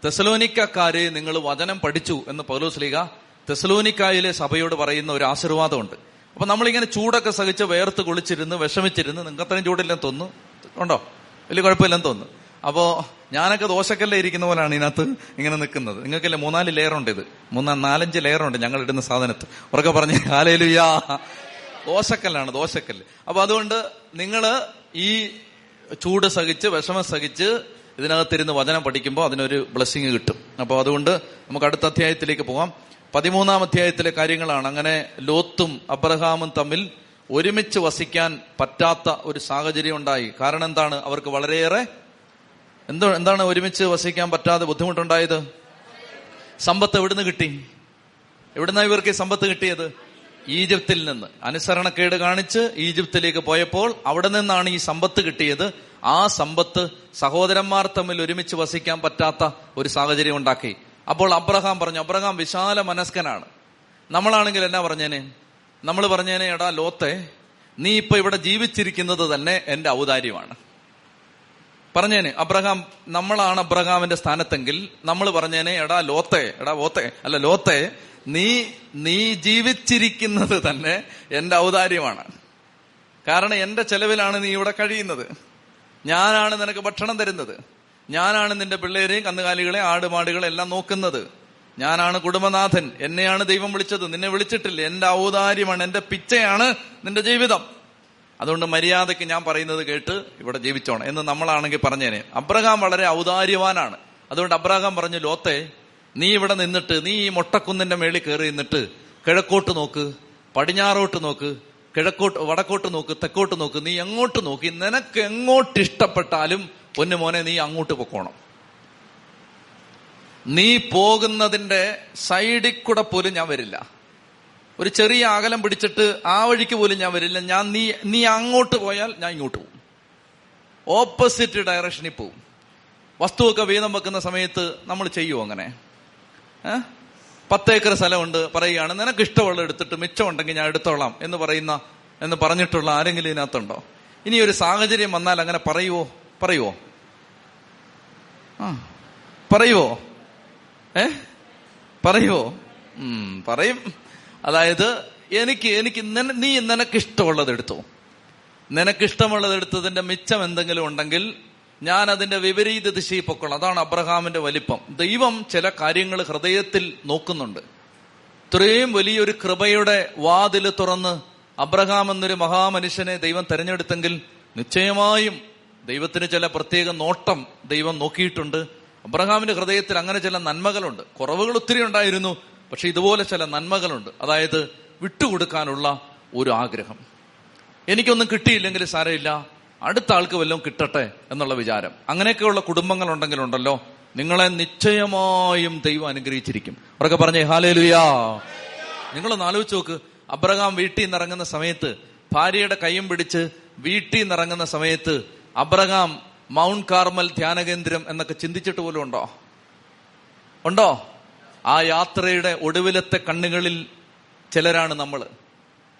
തെസലോനിക്കാരെ നിങ്ങൾ വചനം പഠിച്ചു എന്ന് പൗലോസ് ലീഗ തെസലോനിക്കായിലെ സഭയോട് പറയുന്ന ഒരു ആശീർവാദമുണ്ട്. അപ്പൊ നമ്മളിങ്ങനെ ചൂടൊക്കെ സഹിച്ച് വേർത്ത് കുളിച്ചിരുന്ന് വിഷമിച്ചിരുന്ന് നിങ്ങൾക്ക് അത്രയും ചൂടില്ലെന്ന് തോന്നുന്നു ഉണ്ടോ? വലിയ കുഴപ്പമില്ലെന്ന് തോന്നുന്നു. അപ്പോ ഞാനൊക്കെ ദോശക്കല്ലേ ഇരിക്കുന്ന പോലെയാണ് ഇതിനകത്ത് ഇങ്ങനെ നിൽക്കുന്നത്. നിങ്ങൾക്കല്ലേ മൂന്നാൽ ലെയർ ഉണ്ട് ഇത്. മൂന്നാ നാലഞ്ച് ലെയർ ഉണ്ട് ഞങ്ങൾ ഇടുന്ന സാധനത്ത്. ഉറക്കെ പറഞ്ഞ കാലയിലുയാ ദോശക്കല്ലാണ് ദോശക്കല്ല്. അപ്പൊ അതുകൊണ്ട് നിങ്ങൾ ഈ ചൂട് സഹിച്ച് വിഷമം സഹിച്ച് ഇതിനകത്തിരുന്ന് വചനം പഠിക്കുമ്പോൾ അതിനൊരു ബ്ലെസ്സിങ് കിട്ടും. അപ്പോൾ അതുകൊണ്ട് നമുക്ക് അടുത്ത അധ്യായത്തിലേക്ക് പോകാം പതിമൂന്നാം അധ്യായത്തിലെ കാര്യങ്ങളാണ്. അങ്ങനെ ലോത്തും അബ്രഹാമും തമ്മിൽ ഒരുമിച്ച് വസിക്കാൻ പറ്റാത്ത ഒരു സാഹചര്യം ഉണ്ടായി. കാരണം എന്താണ്? അവർക്ക് വളരെയേറെ എന്തോ എന്താണ് ഒരുമിച്ച് വസിക്കാൻ പറ്റാതെ ബുദ്ധിമുട്ടുണ്ടായത്? സമ്പത്ത് എവിടുന്ന് കിട്ടി? എവിടുന്ന ഇവർക്ക് സമ്പത്ത് കിട്ടിയത്? ഈജിപ്തിൽ നിന്ന്. അനുസരണക്കേട് കാണിച്ച് ഈജിപ്തിലേക്ക് പോയപ്പോൾ അവിടെ നിന്നാണ് ഈ സമ്പത്ത് കിട്ടിയത്. ആ സമ്പത്ത് സഹോദരന്മാർ തമ്മിൽ ഒരുമിച്ച് വസിക്കാൻ പറ്റാത്ത ഒരു സാഹചര്യം ഉണ്ടാക്കി. അപ്പോൾ അബ്രഹാം പറഞ്ഞു അബ്രഹാം വിശാല മനസ്കനാണ്. നമ്മളാണെങ്കിൽ എന്നാ പറഞ്ഞേനെ? നമ്മൾ പറഞ്ഞേനെ എടാ ലോത്തെ നീ ഇപ്പൊ ഇവിടെ ജീവിച്ചിരിക്കുന്നത് തന്നെ എന്റെ ഔദാര്യമാണ്. പറഞ്ഞേനെ അബ്രഹാം നമ്മളാണ് അബ്രഹാമിന്റെ സ്ഥാനത്തെങ്കിൽ നമ്മൾ പറഞ്ഞേനെ എടാ ലോത്തെ എടാ ഓത്തെ അല്ല ലോത്തെ നീ നീ ജീവിച്ചിരിക്കുന്നത് തന്നെ എന്റെ ഔദാര്യമാണ്. കാരണം എന്റെ ചെലവിലാണ് നീ ഇവിടെ കഴിയുന്നത്. ഞാനാണ് നിനക്ക് ഭക്ഷണം തരുന്നത്. ഞാനാണ് നിന്റെ പിള്ളേരെയും കന്നുകാലികളെ ആടുമാടുകളെ എല്ലാം നോക്കുന്നത്. ഞാനാണ് കുടുംബനാഥൻ. എന്നെയാണ് ദൈവം വിളിച്ചത്. നിന്നെ വിളിച്ചിട്ടില്ല. എന്റെ ഔദാര്യമാണ് എന്റെ പിച്ചയാണ് നിന്റെ ജീവിതം. അതുകൊണ്ട് മര്യാദയ്ക്ക് ഞാൻ പറയുന്നത് കേട്ട് ഇവിടെ ജീവിച്ചോണം. എന്ന് നമ്മളാണെങ്കിൽ പറഞ്ഞേനെ. അബ്രഹാം വളരെ ഔദാര്യവാനാണ്. അതുകൊണ്ട് അബ്രഹാം പറഞ്ഞു ലോത്തെ നീ ഇവിടെ നിന്നിട്ട് നീ ഈ മൊട്ടക്കുന്നിന്റെ മേളിൽ കയറി നിന്നിട്ട് കിഴക്കോട്ട് നോക്ക് പടിഞ്ഞാറോട്ട് നോക്ക് കിഴക്കോട്ട് വടക്കോട്ട് നോക്ക് തെക്കോട്ട് നോക്ക് നീ എങ്ങോട്ട് നോക്കി നിനക്ക് എങ്ങോട്ട് ഇഷ്ടപ്പെട്ടാലും പൊന്നു മോനെ നീ അങ്ങോട്ട് പൊക്കോണം. നീ പോകുന്നതിന്റെ സൈഡിൽ കൂടെ പോലും ഞാൻ വരില്ല. ഒരു ചെറിയ അകലം പിടിച്ചിട്ട് ആ വഴിക്ക് പോലും ഞാൻ വരില്ല. ഞാൻ നീ നീ അങ്ങോട്ട് പോയാൽ ഞാൻ ഇങ്ങോട്ട് പോകും. ഓപ്പോസിറ്റ് ഡയറക്ഷനിൽ പോവും വസ്തുവൊക്കെ വീതം വെക്കുന്ന സമയത്ത് നമ്മൾ ചെയ്യുമോ അങ്ങനെ? പത്തേക്കർ സ്ഥലമുണ്ട് പറയുകയാണ് നിനക്ക് ഇഷ്ടമുള്ള എടുത്തിട്ട് മിച്ചമുണ്ടെങ്കിൽ ഞാൻ എടുത്തോളാം എന്ന് പറയുന്ന എന്ന് പറഞ്ഞിട്ടുള്ള ആരെങ്കിലും ഇതിനകത്തുണ്ടോ? ഇനി ഒരു സാഹചര്യം വന്നാൽ അങ്ങനെ പറയുവോ? പറയുവോ? ആ പറയുവോ? ഏ? പറയുവോ? ഉം പറയും. അതായത് എനിക്ക് എനിക്ക് നീ നിനക്ക് ഇഷ്ടമുള്ളത് എടുത്തു. നിനക്കിഷ്ടമുള്ളത് എടുത്തതിന്റെ മിച്ചം എന്തെങ്കിലും ഉണ്ടെങ്കിൽ ഞാൻ അതിന്റെ വിപരീത ദിശയിൽ പൊക്കണം അതാണ് അബ്രഹാമിന്റെ വലിപ്പം. ദൈവം ചില കാര്യങ്ങൾ ഹൃദയത്തിൽ നോക്കുന്നുണ്ട്. ഇത്രയും വലിയൊരു കൃപയുടെ വാതിൽ തുറന്ന് അബ്രഹാം എന്നൊരു മഹാമനുഷ്യനെ ദൈവം തെരഞ്ഞെടുത്തെങ്കിൽ നിശ്ചയമായും ദൈവത്തിന് ചില പ്രത്യേക നോട്ടം ദൈവം നോക്കിയിട്ടുണ്ട്. അബ്രഹാമിന്റെ ഹൃദയത്തിൽ അങ്ങനെ ചില നന്മകളുണ്ട്. കുറവുകൾ ഒത്തിരി ഉണ്ടായിരുന്നു പക്ഷെ ഇതുപോലെ ചില നന്മകളുണ്ട്. അതായത് വിട്ടുകൊടുക്കാനുള്ള ഒരു ആഗ്രഹം. എനിക്കൊന്നും കിട്ടിയില്ലെങ്കിൽ സാരമില്ല. അടുത്ത ആൾക്ക് വല്ലതും കിട്ടട്ടെ എന്നുള്ള വിചാരം. അങ്ങനെയൊക്കെയുള്ള കുടുംബങ്ങൾ ഉണ്ടെങ്കിലുണ്ടല്ലോ നിങ്ങളെ നിശ്ചയമായും ദൈവം അനുഗ്രഹിച്ചിരിക്കും. അവരൊക്കെ പറഞ്ഞേ ഹാലേലുയാ. നിങ്ങളൊന്ന് ആലോചിച്ച് നോക്ക് അബ്രഹാം വീട്ടിൽ നിന്ന് ഇറങ്ങുന്ന സമയത്ത് ഭാര്യയുടെ കൈയും പിടിച്ച് വീട്ടിൽ നിന്ന് ഇറങ്ങുന്ന സമയത്ത് അബ്രഹാം മൗണ്ട് കാർമൽ ധ്യാനകേന്ദ്രം എന്നൊക്കെ ചിന്തിച്ചിട്ട് പോലും ഉണ്ടോ? ഉണ്ടോ? ആ യാത്രയുടെ ഒടുവിലത്തെ കണ്ണുകളിൽ ചിലരാണ് നമ്മൾ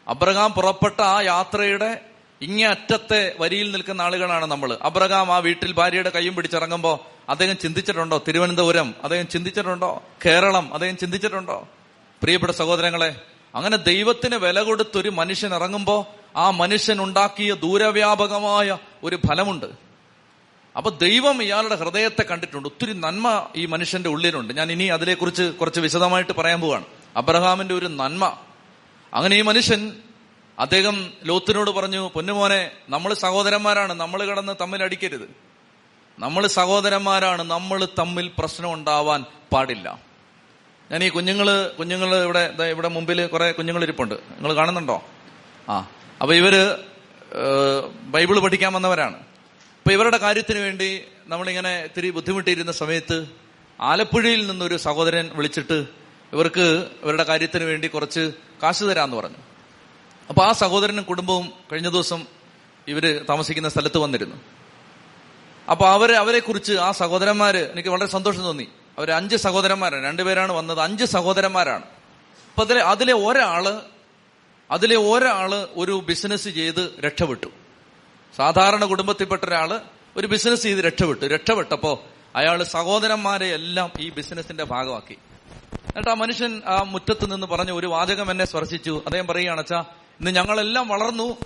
അബ്രഹാം പുറപ്പെട്ട ആ യാത്രയുടെ ഇങ്ങേ അറ്റത്തെ വരിയിൽ നിൽക്കുന്ന ആളുകളാണ് നമ്മൾ അബ്രഹാം ആ വീട്ടിൽ ഭാര്യയുടെ കൈയും പിടിച്ചിറങ്ങുമ്പോ അദ്ദേഹം ചിന്തിച്ചിട്ടുണ്ടോ? തിരുവനന്തപുരം അദ്ദേഹം ചിന്തിച്ചിട്ടുണ്ടോ? കേരളം അദ്ദേഹം ചിന്തിച്ചിട്ടുണ്ടോ? പ്രിയപ്പെട്ട സഹോദരങ്ങളെ അങ്ങനെ ദൈവത്തിന് വില കൊടുത്തൊരു മനുഷ്യൻ ഇറങ്ങുമ്പോൾ ആ മനുഷ്യൻ ഉണ്ടാക്കിയ ദൂരവ്യാപകമായ ഒരു ഫലമുണ്ട്. അപ്പൊ ദൈവം ഇയാളുടെ ഹൃദയത്തെ കണ്ടിട്ടുണ്ട്. ഒത്തിരി നന്മ ഈ മനുഷ്യന്റെ ഉള്ളിലുണ്ട്. ഞാൻ ഇനി അതിനെക്കുറിച്ച് കുറച്ച് വിശദമായിട്ട് പറയാൻ പോവാണ്. അബ്രഹാമിന്റെ ഒരു നന്മ. അങ്ങനെ ഈ മനുഷ്യൻ അദ്ദേഹം ലോത്തിനോട് പറഞ്ഞു പൊന്നുമോനെ നമ്മൾ സഹോദരന്മാരാണ് നമ്മൾ കിടന്ന് തമ്മിൽ അടിക്കരുത്. നമ്മൾ സഹോദരന്മാരാണ് നമ്മൾ തമ്മിൽ പ്രശ്നം ഉണ്ടാവാൻ പാടില്ല. ഞാൻ ഈ കുഞ്ഞുങ്ങൾ കുഞ്ഞുങ്ങൾ ഇവിടെ ഇവിടെ മുമ്പിൽ കുറെ കുഞ്ഞുങ്ങൾ ഇരിപ്പുണ്ട്. നിങ്ങൾ കാണുന്നുണ്ടോ? ആ. അപ്പൊ ഇവർ ബൈബിൾ പഠിക്കാൻ വന്നവരാണ്. അപ്പൊ ഇവരുടെ കാര്യത്തിന് വേണ്ടി നമ്മളിങ്ങനെ ഇത്തിരി ബുദ്ധിമുട്ടിയിരുന്ന സമയത്ത് ആലപ്പുഴയിൽ നിന്നൊരു സഹോദരൻ വിളിച്ചിട്ട് ഇവർക്ക് ഇവരുടെ കാര്യത്തിന് വേണ്ടി കുറച്ച് കാശ് തരാന്ന് പറഞ്ഞു. അപ്പൊ ആ സഹോദരനും കുടുംബവും കഴിഞ്ഞ ദിവസം ഇവർ താമസിക്കുന്ന സ്ഥലത്ത് വന്നിരുന്നു. അപ്പൊ അവർ അവരെ കുറിച്ച് ആ സഹോദരന്മാര് എനിക്ക് വളരെ സന്തോഷം തോന്നി. അവർ അഞ്ച് സഹോദരന്മാരാണ്. രണ്ടുപേരാണ് വന്നത്. അഞ്ച് സഹോദരന്മാരാണ്. അപ്പൊ അതിലെ അതിലെ ഒരാൾ അതിലെ ഒരാൾ ഒരു ബിസിനസ് ചെയ്ത് രക്ഷപ്പെട്ടു. സാധാരണ കുടുംബത്തിൽപ്പെട്ട ഒരാൾ ഒരു ബിസിനസ് ചെയ്ത് രക്ഷപ്പെട്ടു. രക്ഷപ്പെട്ടപ്പോ അയാൾ സഹോദരന്മാരെ എല്ലാം ഈ ബിസിനസിന്റെ ഭാഗമാക്കി. എന്നിട്ട് ആ മനുഷ്യൻ ആ മുറ്റത്ത് നിന്ന് പറഞ്ഞ ഒരു വാചകം എന്നെ സ്പർശിച്ചു. അദ്ദേഹം പറയുകയാണ് അച്ഛാ ഇന്ന് ഞങ്ങളെല്ലാം വളർന്നു.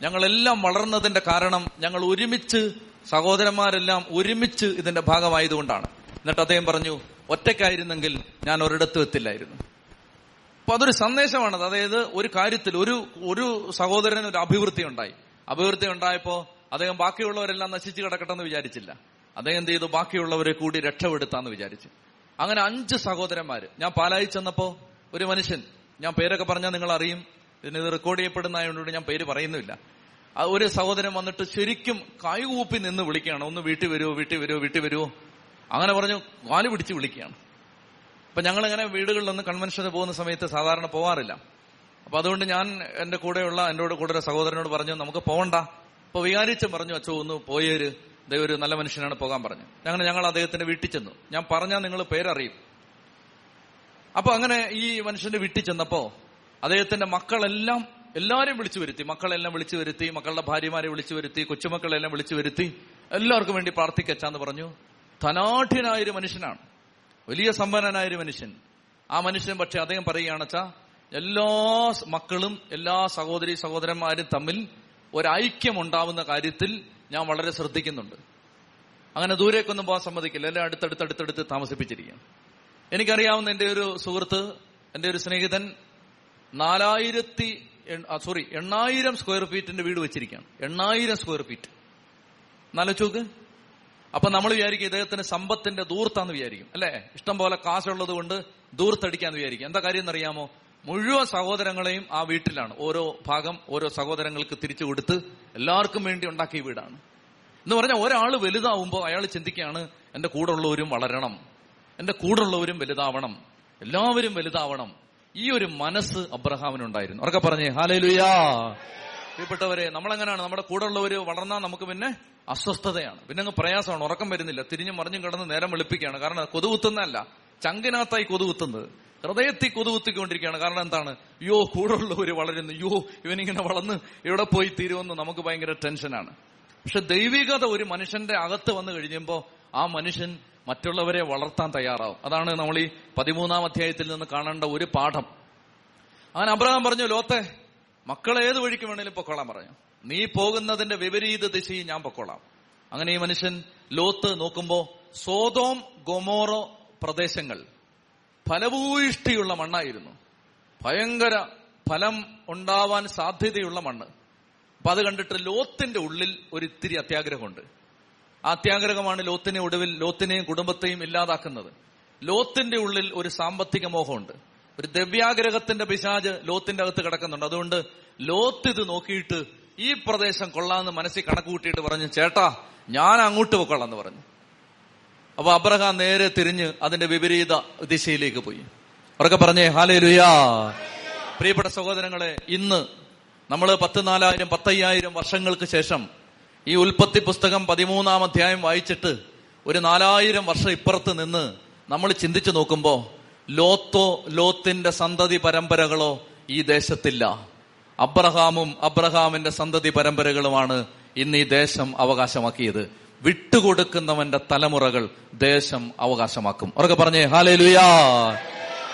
ഞങ്ങളെല്ലാം വളർന്നതിന്റെ കാരണം ഞങ്ങൾ ഒരുമിച്ച് സഹോദരന്മാരെല്ലാം ഒരുമിച്ച് ഇതിന്റെ ഭാഗമായതുകൊണ്ടാണ്. എന്നിട്ട് അദ്ദേഹം പറഞ്ഞു ഒറ്റയ്ക്കായിരുന്നെങ്കിൽ ഞാൻ ഒരിടത്തും എത്തില്ലായിരുന്നു. അപ്പൊ അതൊരു സന്ദേശമാണ് അതായത് ഒരു കാര്യത്തിൽ ഒരു ഒരു സഹോദരന് ഒരു അഭിവൃദ്ധി ഉണ്ടായി. അഭിവൃദ്ധി ഉണ്ടായപ്പോ അദ്ദേഹം ബാക്കിയുള്ളവരെല്ലാം നശിച്ചു കിടക്കട്ടെന്ന് വിചാരിച്ചില്ല. അദ്ദേഹം എന്ത് ചെയ്തു? ബാക്കിയുള്ളവരെ കൂടി രക്ഷപ്പെടുത്താന്ന് വിചാരിച്ചു. അങ്ങനെ അഞ്ച് സഹോദരന്മാര്. ഞാൻ പാലായി ചെന്നപ്പോ ഒരു മനുഷ്യൻ ഞാൻ പേരൊക്കെ പറഞ്ഞാൽ നിങ്ങൾ അറിയും ഇതിന് റെക്കോർഡ് ചെയ്യപ്പെടുന്ന ആയതുകൊണ്ട് ഞാൻ പേര് പറയുന്നില്ല. ഒരു സഹോദരൻ വന്നിട്ട് ശരിക്കും കായുകൂപ്പി നിന്ന് വിളിക്കുകയാണ്. ഒന്ന് വീട്ടിൽ വരുമോ വീട്ടിൽ വരുമോ വീട്ടിൽ വരുമോ അങ്ങനെ പറഞ്ഞു വാൽ പിടിച്ച് വിളിക്കുകയാണ്. അപ്പൊ ഞങ്ങൾ ഇങ്ങനെ വീടുകളിലൊന്നും കൺവെൻഷന് പോകുന്ന സമയത്ത് സാധാരണ പോവാറില്ല. അപ്പൊ അതുകൊണ്ട് ഞാൻ എന്റെ കൂടെയുള്ള എന്നോട് കൂടെ ഒരു സഹോദരനോട് പറഞ്ഞു നമുക്ക് പോകണ്ട അപ്പൊ വികാരിച്ചൻ പറഞ്ഞു അച്ഛോ ഒന്ന് പോയേര്. ദൈവം ഒരു നല്ല മനുഷ്യനാണ് പോകാൻ പറഞ്ഞു. അങ്ങനെ ഞങ്ങൾ അദ്ദേഹത്തിന്റെ വീട്ടിൽ ചെന്നു. ഞാൻ പറഞ്ഞാൽ നിങ്ങൾ പേരറിയും. അപ്പൊ അങ്ങനെ ഈ മനുഷ്യന്റെ വീട്ടിൽ ചെന്നപ്പോ അദ്ദേഹത്തിന്റെ മക്കളെല്ലാം എല്ലാരെയും വിളിച്ചു വരുത്തി. മക്കളെല്ലാം വിളിച്ചു വരുത്തി മക്കളുടെ ഭാര്യമാരെ വിളിച്ചു വരുത്തി കൊച്ചുമക്കളെല്ലാം വിളിച്ചു വരുത്തി എല്ലാവർക്കും വേണ്ടി പ്രാർത്ഥിക്കച്ചാന്ന് പറഞ്ഞു. ധനാഠ്യനായൊരു മനുഷ്യനാണ്. വലിയ സമ്പന്നനായൊരു മനുഷ്യൻ. ആ മനുഷ്യൻ പക്ഷെ അദ്ദേഹം പറയുകയാണെച്ചാ എല്ലാ മക്കളും എല്ലാ സഹോദരി സഹോദരന്മാരും തമ്മിൽ ഒരൈക്യം ഉണ്ടാവുന്ന കാര്യത്തിൽ ഞാൻ വളരെ ശ്രദ്ധിക്കുന്നുണ്ട്. അങ്ങനെ ദൂരേക്കൊന്നും പോകാൻ സമ്മതിക്കില്ല. എല്ലാം അടുത്തടുത്തടുത്തടുത്ത് താമസിപ്പിച്ചിരിക്കും എനിക്കറിയാവുന്ന എന്റെ ഒരു സുഹൃത്ത് എന്റെ ഒരു സ്നേഹിതൻ നാലായിരത്തി സോറി എണ്ണായിരം സ്ക്വയർ ഫീറ്റിന്റെ വീട് വെച്ചിരിക്കുകയാണ്. എണ്ണായിരം സ്ക്വയർ ഫീറ്റ് നാലോചോക്ക് അപ്പൊ നമ്മൾ വിചാരിക്കും ഇദ്ദേഹത്തിന് സമ്പത്തിന്റെ ദൂർത്താന്ന് വിചാരിക്കും അല്ലെ? ഇഷ്ടം പോലെ കാശുള്ളത് കൊണ്ട് ദൂർത്തടിക്കാന്ന് വിചാരിക്കും. എന്താ കാര്യം എന്നറിയാമോ? മുഴുവൻ സഹോദരങ്ങളെയും ആ വീട്ടിലാണ്. ഓരോ ഭാഗം ഓരോ സഹോദരങ്ങൾക്ക് തിരിച്ചു കൊടുത്ത് എല്ലാവർക്കും വേണ്ടി ഉണ്ടാക്കിയ വീടാണ്. എന്ന് പറഞ്ഞാൽ ഒരാൾ വലുതാവുമ്പോൾ അയാൾ ചിന്തിക്കുകയാണ് എന്റെ കൂടെ ഉള്ളവരും വളരണം. എന്റെ കൂടെ ഉള്ളവരും വലുതാവണം. എല്ലാവരും വലുതാവണം. ഈ ഒരു മനസ്സ് അബ്രഹാമിനുണ്ടായിരുന്നു. ഉറക്കെ പറഞ്ഞേ ഹാലേലുയാ. പ്രിയപ്പെട്ടവരെ നമ്മളെങ്ങനെയാണ് നമ്മുടെ കൂടെ ഉള്ളവര് വളർന്നാൽ നമുക്ക് പിന്നെ അസ്വസ്ഥതയാണ്. പിന്നെ അങ്ങ് പ്രയാസമാണ് ഉറക്കം വരുന്നില്ല. തിരിഞ്ഞു മറിഞ്ഞും കിടന്ന് നേരം വെളുപ്പിക്കുകയാണ്. കാരണം കൊതുകുത്തുന്നതല്ല. ചങ്കിനകത്തായി കൊതുകുത്തുന്നത്. ഹൃദയത്തിൽ കൊതുകുത്തിക്കൊണ്ടിരിക്കുകയാണ്. കാരണം എന്താണ്? യോ കൂടെ ഉള്ളവര് വളരുന്നു. യോ ഇവനിങ്ങനെ വളർന്ന് എവിടെ പോയി തീരുമെന്ന് നമുക്ക് ഭയങ്കര ടെൻഷനാണ്. പക്ഷെ ദൈവികത ഒരു മനുഷ്യന്റെ അകത്ത് വന്നു കഴിയുമ്പോൾ ആ മനുഷ്യൻ മറ്റുള്ളവരെ വളർത്താൻ തയ്യാറാവും. അതാണ് നമ്മൾ ഈ പതിമൂന്നാം അധ്യായത്തിൽ നിന്ന് കാണേണ്ട ഒരു പാഠം. അങ്ങനെ അബ്രഹാം പറഞ്ഞു ലോത്തെ മക്കളെ ഏത് വഴിക്ക് വേണേലും പൊക്കോളാൻ പറഞ്ഞു. നീ പോകുന്നതിന്റെ വിപരീത ദിശയിൽ ഞാൻ പൊക്കോളാം. അങ്ങനെ ഈ മനുഷ്യൻ ലോത്ത് നോക്കുമ്പോ സോതോം ഗൊമോറോ പ്രദേശങ്ങൾ ഫലഭൂയിഷ്ടിയുള്ള മണ്ണായിരുന്നു. ഭയങ്കര ഫലം ഉണ്ടാവാൻ സാധ്യതയുള്ള മണ്ണ്. അപ്പൊ അത് കണ്ടിട്ട് ലോത്തിന്റെ ഉള്ളിൽ ഒരു ഇത്തിരി അത്യാഗ്രഹമുണ്ട്. അത്യാഗ്രഹമാണ് ലോത്തിനെ ഒടുവിൽ ലോത്തിനെയും കുടുംബത്തെയും ഇല്ലാതാക്കുന്നത്. ലോത്തിന്റെ ഉള്ളിൽ ഒരു സാമ്പത്തിക മോഹമുണ്ട്. ഒരു ദിവ്യാഗ്രഹത്തിന്റെ പിശാജ് ലോത്തിന്റെ അകത്ത് കിടക്കുന്നുണ്ട്. അതുകൊണ്ട് ലോത്ത് ഇത് നോക്കിയിട്ട് ഈ പ്രദേശം കൊള്ളാന്ന് മനസ്സിൽ കണക്ക് കൂട്ടിയിട്ട് പറഞ്ഞു ചേട്ടാ ഞാൻ അങ്ങോട്ട് പൊക്കോളാന്ന് പറഞ്ഞു. അപ്പൊ അബ്രഹാം നേരെ തിരിഞ്ഞ് അതിന്റെ വിപരീത ദിശയിലേക്ക് പോയി. അവരൊക്കെ പറഞ്ഞേ ഹാലേ ലുയാ പ്രിയപ്പെട്ട സഹോദരങ്ങളെ ഇന്ന് നമ്മൾ പത്ത് നാലായിരം പത്തയ്യായിരം വർഷങ്ങൾക്ക് ശേഷം ഈ ഉൽപ്പത്തി പുസ്തകം പതിമൂന്നാം അധ്യായം വായിച്ചിട്ട് ഒരു നാലായിരം വർഷം ഇപ്പുറത്ത് നിന്ന് നമ്മൾ ചിന്തിച്ചു നോക്കുമ്പോൾ ലോത്തോ ലോത്തിന്റെ സന്തതി പരമ്പരകളോ ഈ ദേശത്തില്ല. അബ്രഹാമും അബ്രഹാമിന്റെ സന്തതി പരമ്പരകളുമാണ് ഇന്ന് ഈ ദേശം അവകാശമാക്കിയത്. വിട്ടുകൊടുക്കുന്നവന്റെ തലമുറകൾ ദേശം അവകാശമാക്കും. അവരൊക്കെ പറഞ്ഞേ ഹാലേ ലുയാ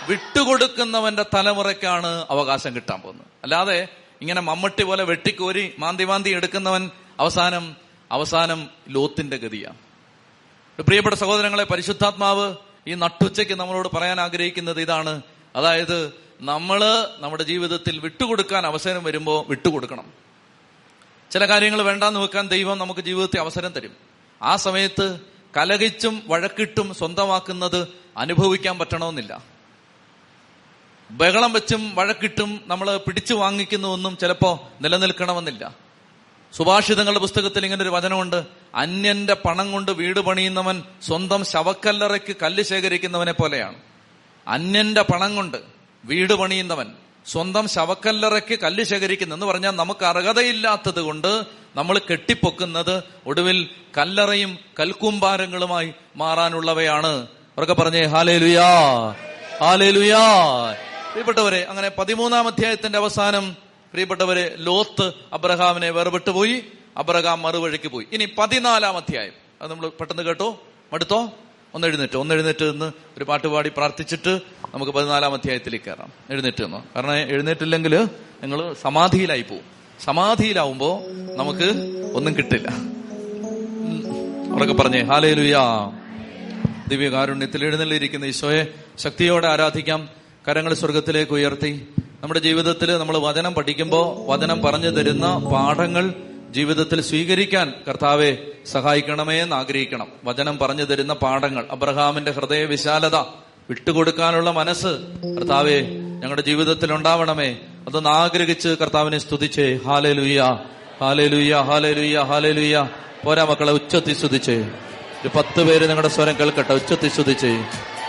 വിട്ടുകൊടുക്കുന്നവന്റെ തലമുറയ്ക്കാണ് അവകാശം കിട്ടാൻ പോകുന്നത്. അല്ലാതെ ഇങ്ങനെ മമ്മട്ടി പോലെ വെട്ടിക്കോരി മാന്തി മാന്തി എടുക്കുന്നവൻ അവസാനം അവസാനം ലോത്തിന്റെ ഗതിയാണ്. പ്രിയപ്പെട്ട സഹോദരങ്ങളെ പരിശുദ്ധാത്മാവ് ഈ നട്ടുച്ചയ്ക്ക് നമ്മളോട് പറയാൻ ആഗ്രഹിക്കുന്നത് ഇതാണ്. അതായത് നമ്മൾ നമ്മുടെ ജീവിതത്തിൽ വിട്ടുകൊടുക്കാൻ അവസരം വരുമ്പോ വിട്ടുകൊടുക്കണം. ചില കാര്യങ്ങൾ വേണ്ടാന്ന് വെക്കാൻ ദൈവം നമുക്ക് ജീവിതത്തിൽ അവസരം തരും. ആ സമയത്ത് കലകിച്ചും വഴക്കിട്ടും സ്വന്തമാക്കുന്നത് അനുഭവിക്കാൻ പറ്റണമെന്നില്ല. ബഹളം വെച്ചും വഴക്കിട്ടും നമ്മൾ പിടിച്ചു വാങ്ങിക്കുന്നതൊന്നും ചിലപ്പോ നിലനിൽക്കണമെന്നില്ല. സുഭാഷിതങ്ങളുടെ പുസ്തകത്തിൽ ഇങ്ങനെ ഒരു വചനമുണ്ട്. അന്യന്റെ പണം കൊണ്ട് വീട് പണിയുന്നവൻ സ്വന്തം ശവക്കല്ലറയ്ക്ക് കല്ല് ശേഖരിക്കുന്നവനെ പോലെയാണ്. അന്യന്റെ പണം കൊണ്ട് വീട് പണിയുന്നവൻ സ്വന്തം ശവക്കല്ലറയ്ക്ക് കല്ല് ശേഖരിക്കുന്ന എന്ന് പറഞ്ഞാൽ നമുക്ക് അർഹതയില്ലാത്തത് കൊണ്ട് നമ്മൾ കെട്ടിപ്പൊക്കുന്നത് ഒടുവിൽ കല്ലറയും കൽക്കൂമ്പാരങ്ങളുമായി മാറാനുള്ളവയാണ്. അവരൊക്കെ പറഞ്ഞേ ഹാലേ ലുയാ ഹാലേ ലുയാ പ്രിയപ്പെട്ടവരെ അങ്ങനെ പതിമൂന്നാം അധ്യായത്തിന്റെ അവസാനം പ്രിയപ്പെട്ടവരെ ലോത്ത് അബ്രഹാമിനെ വേർപെട്ടു പോയി. അബ്രഹാം മറുവഴിക്ക് പോയി. ഇനി പതിനാലാം അധ്യായം. അത് നമ്മൾ പെട്ടെന്ന് കേട്ടോ? മടുത്തോ? ഒന്ന് എഴുന്നേറ്റ്. ഒന്ന് എഴുന്നേറ്റ് നിന്ന് ഒരു പാട്ട് പാടി പ്രാർത്ഥിച്ചിട്ട് നമുക്ക് പതിനാലാം അധ്യായത്തിലേക്ക് കയറാം. എഴുന്നേറ്റ് നിന്നോ. കാരണം എഴുന്നേറ്റില്ലെങ്കിൽ നിങ്ങൾ സമാധിയിലായി പോവും. സമാധിയിലാവുമ്പോ നമുക്ക് ഒന്നും കിട്ടില്ല. അവരൊക്കെ പറഞ്ഞേ ഹാലേ ലുയാ ദിവ്യകാരുണ്യത്തിൽ എഴുന്നള്ളിയിരിക്കുന്ന ഈശോയെ ശക്തിയോടെ ആരാധിക്കാം. കരങ്ങൾ സ്വർഗത്തിലേക്ക് ഉയർത്തി. നമ്മുടെ ജീവിതത്തിൽ നമ്മൾ വചനം പഠിക്കുമ്പോൾ വചനം പറഞ്ഞു തരുന്ന പാഠങ്ങൾ ജീവിതത്തിൽ സ്വീകരിക്കാൻ കർത്താവെ സഹായിക്കണമേ എന്ന് ആഗ്രഹിക്കണം. വചനം പറഞ്ഞു തരുന്ന പാഠങ്ങൾ അബ്രഹാമിന്റെ ഹൃദയ വിശാലത വിട്ടുകൊടുക്കാനുള്ള മനസ്സ് കർത്താവെ ഞങ്ങളുടെ ജീവിതത്തിൽ ഉണ്ടാവണമേ. അതൊന്ന് ആഗ്രഹിച്ച് കർത്താവിനെ സ്തുതിച്ചേ. ഹാലേ ലുയ്യ ഹാലേ ലുയ്യ ഹാലേ ലുയ്യ ഹാലേ ലുയ്യ പോരാ മക്കളെ ഉച്ചത്തി സ്തുതിച്ചേ. ഒരു പത്ത് പേര് നിങ്ങളുടെ സ്വരം കേൾക്കട്ടെ. ഉച്ചത്തി സ്തുതിച്ചേ.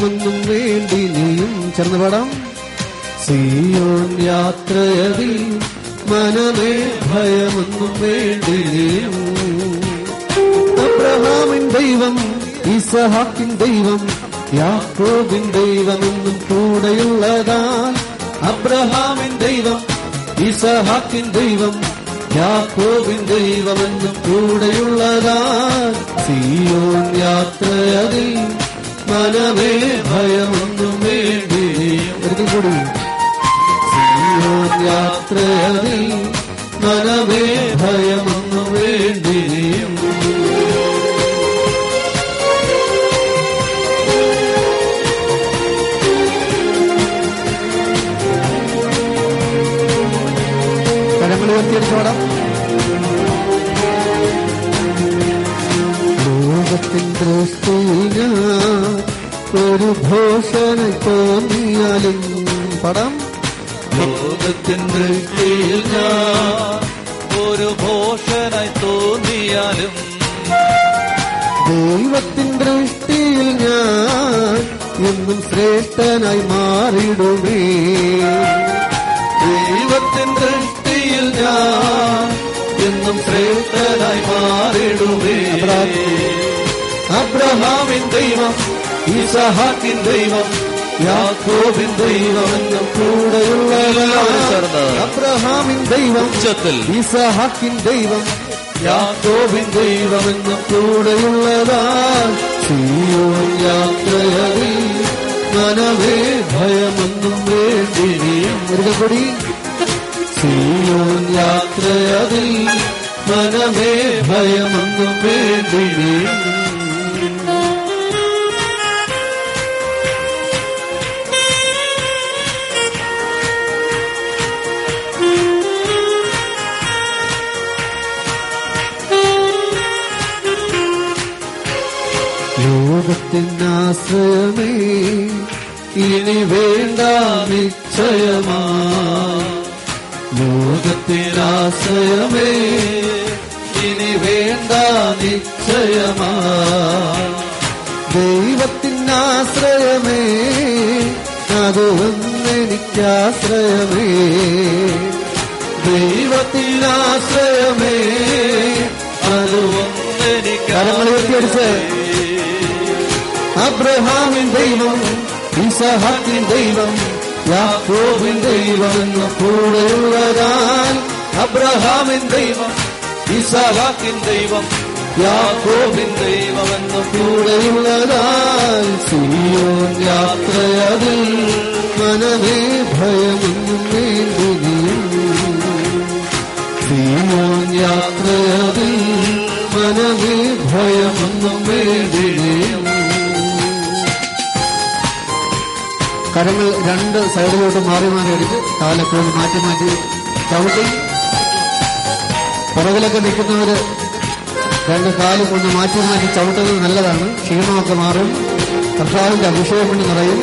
ഭയമൊന്നും വേണ്ടി നീയും ചേർന്ന് പാടാം. സിയോൺ യാത്രയതിൽ മനമേ ഭയമൊന്നും വേണ്ടി നീയും. അബ്രഹാമിൻ ദൈവം ഇസഹാക്കിൻ ദൈവം യാക്കോബിൻ ദൈവമെന്നും കൂടെയുള്ളതാൽ അബ്രഹാമിൻ ദൈവം ഇസഹാക്കിൻ ദൈവം യാക്കോബിൻ ദൈവമെന്നും കൂടെയുള്ളതാൽ സിയോൺ യാത്രയതിൽ മനമേ ഭയമൊന്നും വേണ്ടി. ഒരിക്കൽ കൂടി. യാത്രയതിൽ മനമേ ഭയമൊന്നും വേണ്ടി. കരങ്ങൾ ഒരു ഭൂഷണ തോന്നിയാലും പടം ലോകത്തിന്റെ ഞാൻ ഒരു ഭൂഷണ തോന്നിയാലും ദൈവത്തിൻ ദൃഷ്ടിയിൽ ഞാൻ എന്നും ശ്രേഷ്ഠനായി മാറിയിടുമേ ദൈവത്തിൻ ദൃഷ്ടിയിൽ ഞാൻ എന്നും ശ്രേഷ്ഠനായി മാറിയിടുമേ അബ്രഹാമിൻ ദൈവം ഇസഹാക്കിൻ ദൈവം യാക്കോബിൻ ദൈവം എന്നും അബ്രഹാമിൻ ദൈവം ഉച്ചത്തിൽ. ഇസഹാക്കിൻ ദൈവം യാക്കോബിൻ ദൈവമെന്നും കൂടെയുള്ളതാ സിയോൻ യാത്രയതിൽ മനമേ ഭയമൊന്നും വേണ്ടി ഒരിക്കൽ കൂടി സിയോൻ യാത്രയതിൽ മനമേ ഭയമൊന്നും വേണ്ടി ലോകത്തിനാശ്രയമേ ഇനി വേണ്ട നിശ്ചയമാ. ലോകത്തിനാശ്രയമേ ഇനി വേണ്ട നിശ്ചയമാ. ദൈവത്തിനാശ്രയമേ ഒന്നെനിക്കാശ്രയമേ ദൈവത്തിനാശ്രയമേ അത് കരങ്ങളുയർത്തിയടിച്ച് അബ്രഹാമിൻ ദൈവം ഇസഹാക്കിൻ ദൈവം യാക്കോബിൻ ദൈവം എന്ന് കൂടെയുള്ളതാൻ അബ്രഹാമിൻ ദൈവം ഇസഹാക്കിൻ ദൈവം യാക്കോബിൻ ദൈവം എന്ന് കൂടെയുള്ളതാൽ സിയോ യാത്രയതിൽ മനവേ ഭയമൊന്നും വേണ്ടിയും സിയോ യാത്രയതിൽ മനവേ ഭയമൊന്നും വേണ്ടിയും കരങ്ങൾ രണ്ട് സൈഡിലോട്ട് മാറി മാറി എടുത്ത് കാലൊക്കെ മാറ്റി മാറ്റി ചവിട്ടി. പുറകിലൊക്കെ നിൽക്കുന്നവർ രണ്ട് കാലും കൊണ്ട് മാറ്റി മാറ്റി ചവിട്ടുന്നത് നല്ലതാണ്. ക്ഷീണമൊക്കെ മാറും. കർത്താവിന്റെ അഭിഷേകം കൊണ്ട് നിറയും.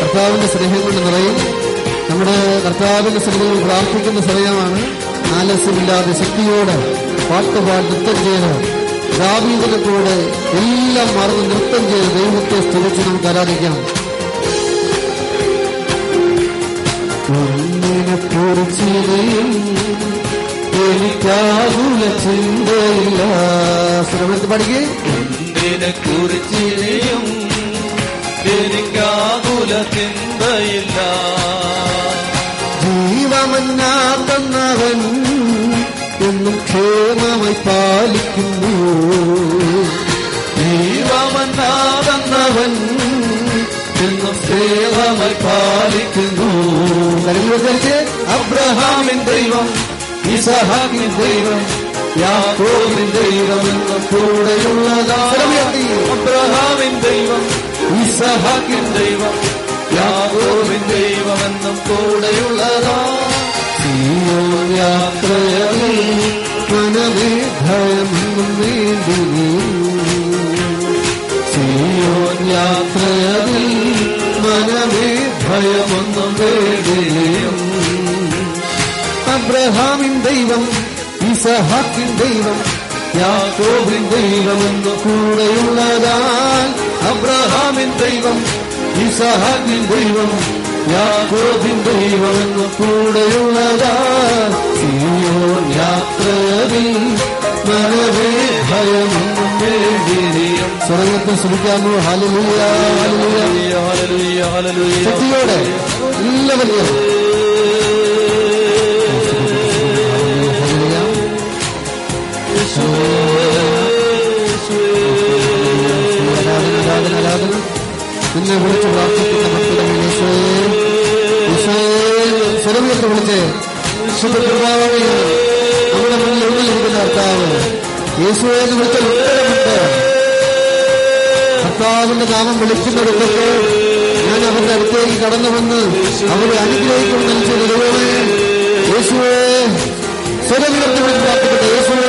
കർത്താവിന്റെ സ്നേഹം കൊണ്ട് നിറയും. നമ്മുടെ കർത്താവിന്റെ സ്നേഹങ്ങൾ പ്രാർത്ഥിക്കുന്ന സമയമാണ് ആലസ്യമില്ലാതെ ശക്തിയോടെ പാട്ടുപാട് നൃത്തം ചെയ്ത് ഗ്രാമീണത്തോടെ എല്ലാം മറന്ന് നൃത്തം ചെയ്ത് ദൈവത്തെ സ്തുതിച്ച് നമുക്ക് ആരാധിക്കാം. ഒരു ചിരിയും എനിക്കാകുല ചിന്തയില്ല ശ്രമത്തിൽ പഠിക്കേ എന്തിനെ കുറിച്ചിരിയും എനിക്കാകുല ചിന്തയില്ല ജീവമന്നാത്തന്നവൻ എന്നും ക്ഷേമമായി പാലിക്കുന്നു ജീവമന്നാതന്നവൻ എന്നും സേവമായി പാലിക്കുന്നു കരിഞ്ഞു അബ്രഹാമിൻ ദൈവം ഇസഹാക്കിൻ ദൈവം യാക്കോബിൻ ദൈവം എന്ന കൂടെയുള്ളതാ അബ്രഹാമിൻ ദൈവം ഇസഹാക്കിൻ ദൈവം യാക്കോബിൻ ദൈവം എന്നും കൂടെയുള്ളതാ. യാത്രയിൽ മനമേ ഭയമൊന്നും സിയോൻ യാത്രയിൽ മനമേ ഭയമൊന്നും വേണ്ടിയും അബ്രഹാമിൻ ദൈവം ഇസഹാക്കിൻ ദൈവം യാക്കോബിൻ ദൈവമെന്ന് കൂടെയുള്ളതാൽ അബ്രഹാമിൻ ദൈവം ഇസഹാക്കിൻ ദൈവം യാക്കോബിൻ ദൈവമെന്ന് കൂടെയുള്ളതാൽ സിയോൻ യാത്രയിൽ മനവേ ഭയമൊന്നും വേണ്ടിയും സ്വർഗത്തെ ശ്രമിക്കാമോ ഹാലലുയ ഹാലലുയ ഹല്ലേലൂയ, ഹല്ലേലൂയ. ശക്തിയോടെ നിന്നെ വിളിച്ച് പ്രാർത്ഥിക്കുന്ന സ്വരമുയർത്തി വിളിച്ച് നമ്മുടെ മുന്നിൽ ഉള്ളിലിരിക്കുന്ന കർത്താവ് യേശുവെ എന്ന് വിളിച്ചാൽ ഉത്തരമുണ്ട് കർത്താവിന്റെ നാമം വിളിക്കുന്നിടത്തൊക്കെ ഞാൻ അവരുടെ അടുത്തേക്ക് കടന്നു വന്ന് അവരെ അനുഗ്രഹിക്കണം നൽകിയ ദൈവമേ യേശുവേ സ്വരമുയർത്തി വിളിച്ച് പ്രാർത്ഥിക്കട്ടെ. യേശുവേ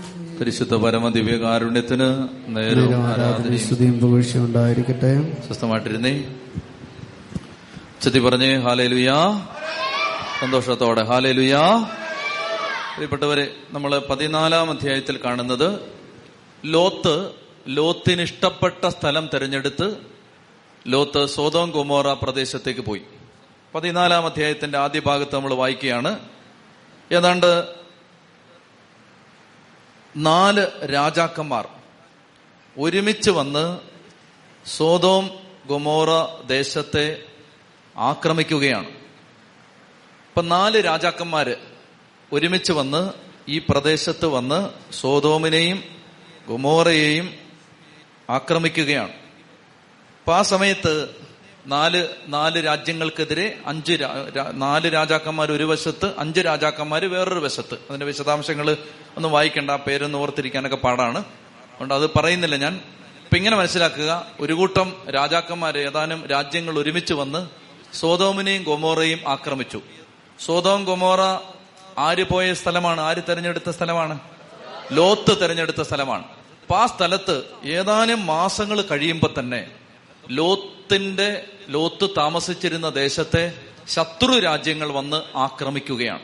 പരിശുദ്ധ പരമ ദിവ്യകാരുണ്യത്തിന് നേരം ഉണ്ടായിരിക്കട്ടെ. സ്വസ്ഥമായിട്ടിരുന്നേ. ചെത്തി പറഞ്ഞേ ഹാലേലുയാ. സന്തോഷത്തോടെ ഹാലേലുയാ. പ്രിയപ്പെട്ടവരെ നമ്മൾ പതിനാലാം അധ്യായത്തിൽ കാണുന്നത് ലോത്ത് ലോത്തിന് ഇഷ്ടപ്പെട്ട സ്ഥലം തിരഞ്ഞെടുത്ത് ലോത്ത് സോതോം കുമോറ പ്രദേശത്തേക്ക് പോയി. പതിനാലാം അധ്യായത്തിന്റെ ആദ്യ ഭാഗത്ത് നമ്മൾ വായിക്കുകയാണ്. ഏതാണ്ട് നാല് രാജാക്കന്മാർ ഒരുമിച്ച് വന്ന് സോതോം ഗൊമോറ ദേശത്തെ ആക്രമിക്കുകയാണ്. ഇപ്പൊ നാല് രാജാക്കന്മാര് ഒരുമിച്ച് വന്ന് ഈ പ്രദേശത്ത് വന്ന് സോതോമിനെയും ഗൊമോറയെയും ആക്രമിക്കുകയാണ്. അപ്പൊ ആ സമയത്ത് നാല് നാല് രാജ്യങ്ങൾക്കെതിരെ അഞ്ച് നാല് രാജാക്കന്മാർ ഒരു വശത്ത് അഞ്ച് രാജാക്കന്മാർ വേറൊരു വശത്ത്. അതിന്റെ വിശദാംശങ്ങൾ ഒന്ന് വായിക്കേണ്ട ആ പേരൊന്ന് ഓർത്തിരിക്കാനൊക്കെ പാടാണ്. അതുകൊണ്ട് അത് പറയുന്നില്ല ഞാൻ. ഇപ്പൊ ഇങ്ങനെ മനസ്സിലാക്കുക ഒരു കൂട്ടം രാജാക്കന്മാർ ഏതാനും രാജ്യങ്ങൾ ഒരുമിച്ച് വന്ന് സോതോമിനെയും ഗൊമോറയും ആക്രമിച്ചു. സോതോം ഗൊമോറ ആര് പോയ സ്ഥലമാണ്? ആര് തെരഞ്ഞെടുത്ത സ്ഥലമാണ്? ലോത്ത് തെരഞ്ഞെടുത്ത സ്ഥലമാണ്. അപ്പൊ ആ സ്ഥലത്ത് ഏതാനും മാസങ്ങൾ കഴിയുമ്പോൾ തന്നെ ലോത്തിന്റെ ലോത്ത് താമസിച്ചിരുന്ന ദേശത്തെ ശത്രു രാജ്യങ്ങൾ വന്ന് ആക്രമിക്കുകയാണ്.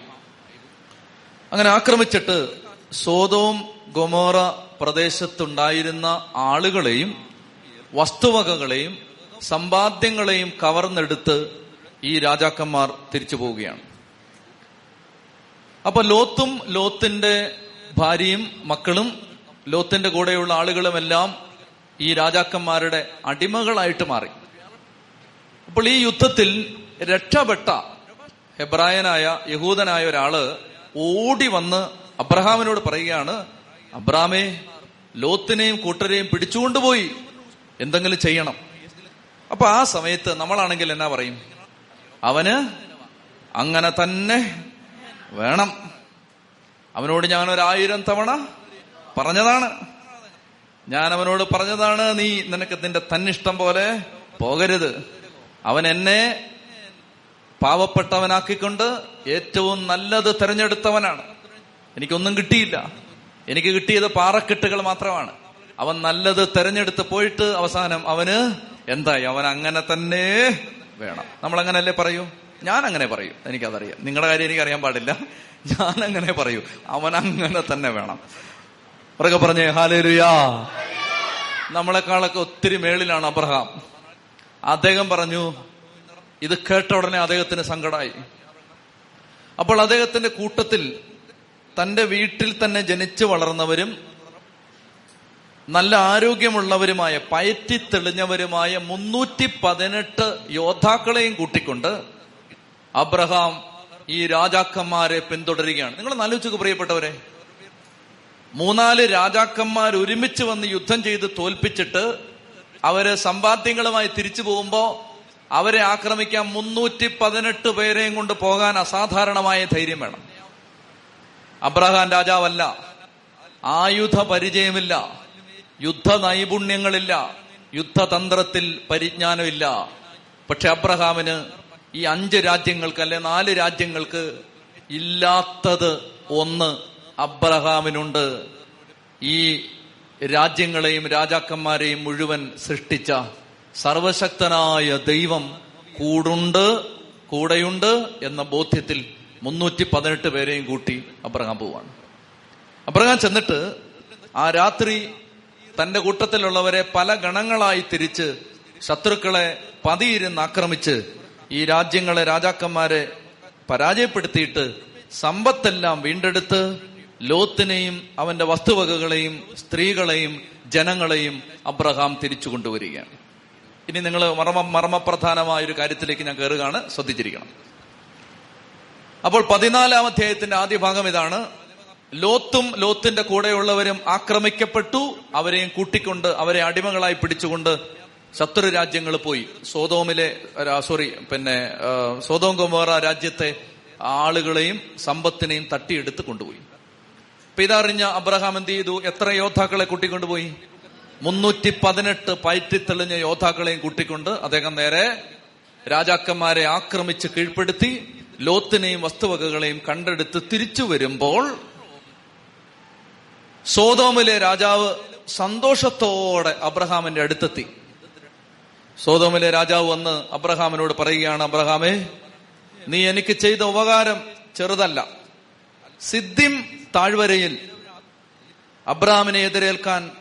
അങ്ങനെ ആക്രമിച്ചിട്ട് സോതോം ഗൊമോറ പ്രദേശത്തുണ്ടായിരുന്ന ആളുകളെയും വസ്തുവകകളെയും സമ്പാദ്യങ്ങളെയും കവർന്നെടുത്ത് ഈ രാജാക്കന്മാർ തിരിച്ചു പോവുകയാണ്. അപ്പൊ ലോത്തും ലോത്തിന്റെ ഭാര്യയും മക്കളും ലോത്തിന്റെ കൂടെയുള്ള ആളുകളുമെല്ലാം ഈ രാജാക്കന്മാരുടെ അടിമകളായിട്ട് മാറി. അപ്പോൾ ഈ യുദ്ധത്തിൽ രക്ഷപ്പെട്ട ഹെബ്രായനായ യഹൂദനായ ഒരാൾ ഓടി വന്ന് അബ്രഹാമിനോട് പറയുകയാണ് അബ്രാമേ ലോത്തിനെയും കൂട്ടരെയും പിടിച്ചുകൊണ്ടുപോയി. എന്തെങ്കിലും ചെയ്യണം. അപ്പൊ ആ സമയത്ത് നമ്മളാണെങ്കിൽ എന്നാ പറയും? അവന് അങ്ങനെ തന്നെ വേണം. അവനോട് ഞാൻ ഒരായിരം തവണ പറഞ്ഞതാണ്. ഞാൻ അവനോട് പറഞ്ഞതാണ് നീ നിനക്ക് നിന്റെ തന്നിഷ്ടം പോലെ പോകരുത്. അവൻ എന്നെ പാവപ്പെട്ടവനാക്കിക്കൊണ്ട് ഏറ്റവും നല്ലത് തെരഞ്ഞെടുത്തവനാണ്. എനിക്കൊന്നും കിട്ടിയില്ല. എനിക്ക് കിട്ടിയത് പാറക്കെട്ടുകൾ മാത്രമാണ്. അവൻ നല്ലത് തെരഞ്ഞെടുത്ത് പോയിട്ട് അവസാനം അവന് എന്തായി? അവൻ അങ്ങനെ തന്നെ വേണം. നമ്മൾ അങ്ങനല്ലേ പറയൂ? ഞാൻ അങ്ങനെ പറയൂ. എനിക്കതറിയാം. നിങ്ങളുടെ കാര്യം എനിക്ക് അറിയാൻ പാടില്ല. ഞാൻ അങ്ങനെ പറയൂ. അവൻ അങ്ങനെ തന്നെ വേണം. ഉറക്കെ പറഞ്ഞേ ഹാലേലുയാ. നമ്മളെക്കാളൊക്കെ ഒത്തിരി മേളിലാണ് അബ്രഹാം. അദ്ദേഹം പറഞ്ഞു ഇത് കേട്ട ഉടനെ അദ്ദേഹത്തിന് സങ്കടമായി അപ്പോൾ അദ്ദേഹത്തിന്റെ കൂട്ടത്തിൽ തന്റെ വീട്ടിൽ തന്നെ ജനിച്ചു വളർന്നവരും നല്ല ആരോഗ്യമുള്ളവരുമായ പയറ്റി തെളിഞ്ഞവരുമായ മുന്നൂറ്റി പതിനെട്ട് യോദ്ധാക്കളെയും കൂട്ടിക്കൊണ്ട് അബ്രഹാം ഈ രാജാക്കന്മാരെ പിന്തുടരുകയാണ്. നിങ്ങൾ ആലോചിച്ചു പ്രിയപ്പെട്ടവരെ മൂന്നാൽ രാജാക്കന്മാർ ഒരുമിച്ച് വന്ന് യുദ്ധം ചെയ്ത് തോൽപ്പിച്ചിട്ട് അവർ സമ്പാദ്യങ്ങളുമായി തിരിച്ചു പോകുമ്പോ അവരെ ആക്രമിക്കാൻ മുന്നൂറ്റി പതിനെട്ട് പേരെയും കൊണ്ട് പോകാൻ അസാധാരണമായ ധൈര്യം വേണം. അബ്രഹാം രാജാവല്ല. ആയുധ പരിചയമില്ല. യുദ്ധ നൈപുണ്യങ്ങളില്ല. യുദ്ധതന്ത്രത്തിൽ പരിജ്ഞാനമില്ല. പക്ഷെ അബ്രഹാമിന് ഈ അഞ്ച് രാജ്യങ്ങൾക്ക് അല്ലെ നാല് രാജ്യങ്ങൾക്ക് ഇല്ലാത്തത് ഒന്ന് അബ്രഹാമിനുണ്ട്. ഈ രാജ്യങ്ങളെയും രാജാക്കന്മാരെയും മുഴുവൻ സൃഷ്ടിച്ച സർവശക്തനായ ദൈവം കൂടുണ്ട് കൂടെയുണ്ട് എന്ന ബോധ്യത്തിൽ മുന്നൂറ്റി പതിനെട്ട് പേരെയും കൂട്ടി അബ്രഹാം പോവാണ്. അബ്രഹാം ചെന്നിട്ട് ആ രാത്രി തന്റെ കൂട്ടത്തിലുള്ളവരെ പല ഗണങ്ങളായി തിരിച്ച് ശത്രുക്കളെ പതിയിരുന്ന് ആക്രമിച്ച് ഈ രാജ്യങ്ങളെ രാജാക്കന്മാരെ പരാജയപ്പെടുത്തിയിട്ട് സമ്പത്തെല്ലാം വീണ്ടെടുത്ത് ലോത്തിനെയും അവന്റെ വസ്തുവകകളെയും സ്ത്രീകളെയും ജനങ്ങളെയും അബ്രഹാം തിരിച്ചു കൊണ്ടുവരികയാണ്. ഇനി നിങ്ങൾ മർമ്മ മർമ്മപ്രധാനമായ ഒരു കാര്യത്തിലേക്ക് ഞാൻ കയറുകയാണ്. ശ്രദ്ധിച്ചിരിക്കണം. അപ്പോൾ പതിനാലാം അധ്യായത്തിന്റെ ആദ്യ ഭാഗം ഇതാണ്. ലോത്തും ലോത്തിന്റെ കൂടെയുള്ളവരും ആക്രമിക്കപ്പെട്ടു. അവരെയും കൂട്ടിക്കൊണ്ട് അവരെ അടിമകളായി പിടിച്ചുകൊണ്ട് ശത്രു രാജ്യങ്ങൾ പോയി. സോതോമിലെ സോറി പിന്നെ സോതോം കൊമോറ രാജ്യത്തെ ആളുകളെയും സമ്പത്തിനെയും തട്ടിയെടുത്ത് കൊണ്ടുപോയി. അപ്പൊ ഇതറിഞ്ഞ അബ്രഹാം എന്ത് ചെയ്തു? എത്ര യോദ്ധാക്കളെ കൂട്ടിക്കൊണ്ടുപോയി? മുന്നൂറ്റി പതിനെട്ട് പയറ്റിത്തെളിഞ്ഞ യോദ്ധാക്കളെയും കൂട്ടിക്കൊണ്ട് അദ്ദേഹം നേരെ രാജാക്കന്മാരെ ആക്രമിച്ച് കീഴ്പ്പെടുത്തി ലോത്തിനെയും വസ്തുവകകളെയും കണ്ടെടുത്ത് തിരിച്ചു വരുമ്പോൾ സോതോമിലെ രാജാവ് സന്തോഷത്തോടെ അബ്രഹാമിന്റെ അടുത്തെത്തി. സോതോമിലെ രാജാവ് വന്ന് അബ്രഹാമിനോട് പറയുകയാണ് അബ്രഹാമേ നീ എനിക്ക് ചെയ്ത ഉപകാരം ചെറുതല്ല. സിദ്ധിം താഴ്വരയിൽ അബ്രഹാമിനെ എതിരേൽക്കാൻ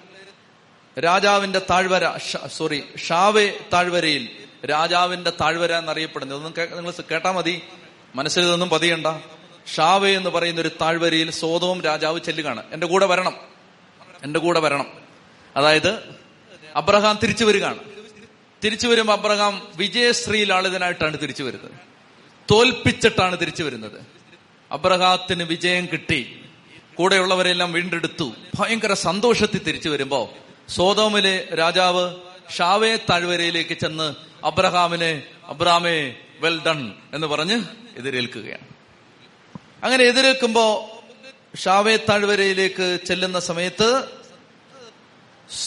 രാജാവിന്റെ താഴ്വര സോറി ഷാവെ താഴ്വരയിൽ രാജാവിന്റെ താഴ്വര എന്നറിയപ്പെടുന്നത്. ഒന്നും നിങ്ങൾ കേട്ടാ മതി. മനസ്സിൽ ഇതൊന്നും പതിയണ്ട. ഷാവെ എന്ന് പറയുന്ന ഒരു താഴ്വരയിൽ സോതവും രാജാവ് ചെല്ലുകയാണ്. എന്റെ കൂടെ വരണം. എന്റെ കൂടെ വരണം. അതായത് അബ്രഹാം തിരിച്ചു വരികയാണ്. തിരിച്ചു വരുമ്പോൾ അബ്രഹാം വിജയശ്രീ ലാളിതനായിട്ടാണ് തിരിച്ചു വരുന്നത്. തോൽപ്പിച്ചിട്ടാണ് തിരിച്ചു വരുന്നത്. അബ്രഹാത്തിന് വിജയം കിട്ടി. കൂടെയുള്ളവരെല്ലാം വീണ്ടെടുത്തു. ഭയങ്കര സന്തോഷത്തിൽ തിരിച്ചു വരുമ്പോ സോതോമിലെ രാജാവ് ഷാവേ താഴ്വരയിലേക്ക് ചെന്ന് അബ്രഹാമിനെ അബ്രഹാമേ വെൽ ഡൺ എന്ന് പറഞ്ഞ് എതിരേൽക്കുകയാണ്. അങ്ങനെ എതിരേൽക്കുമ്പോ ഷാവേ താഴ്വരയിലേക്ക് ചെല്ലുന്ന സമയത്ത്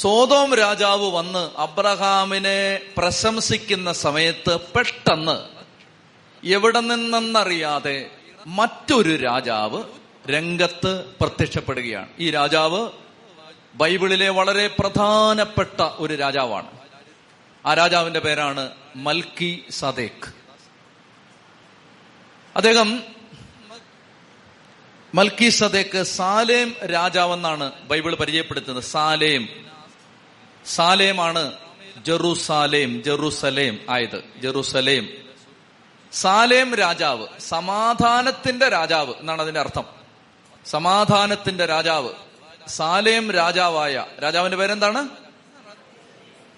സോതോം രാജാവ് വന്ന് അബ്രഹാമിനെ പ്രശംസിക്കുന്ന സമയത്ത് പെട്ടെന്ന് എവിടെ നിന്നെന്നറിയാതെ മറ്റൊരു രാജാവ് രംഗത്ത് പ്രത്യക്ഷപ്പെടുകയാണ്. ഈ രാജാവ് ബൈബിളിലെ വളരെ പ്രധാനപ്പെട്ട ഒരു രാജാവാണ്. ആ രാജാവിന്റെ പേരാണ് മൽക്കി സദേഖ് അദ്ദേഹം മൽക്കി സദേക്ക് സാലേം രാജാവെന്നാണ് ബൈബിൾ പരിചയപ്പെടുത്തുന്നത്. സാലേം. സാലേമാണ് ജെറൂസാലേം ജെറുസലേം ആയത്. ജെറൂസലേം. സാലേം രാജാവ് സമാധാനത്തിന്റെ രാജാവ് എന്നാണ് അതിന്റെ അർത്ഥം. സമാധാനത്തിന്റെ രാജാവ് സാലേം രാജാവായ രാജാവിന്റെ പേരെന്താണ്?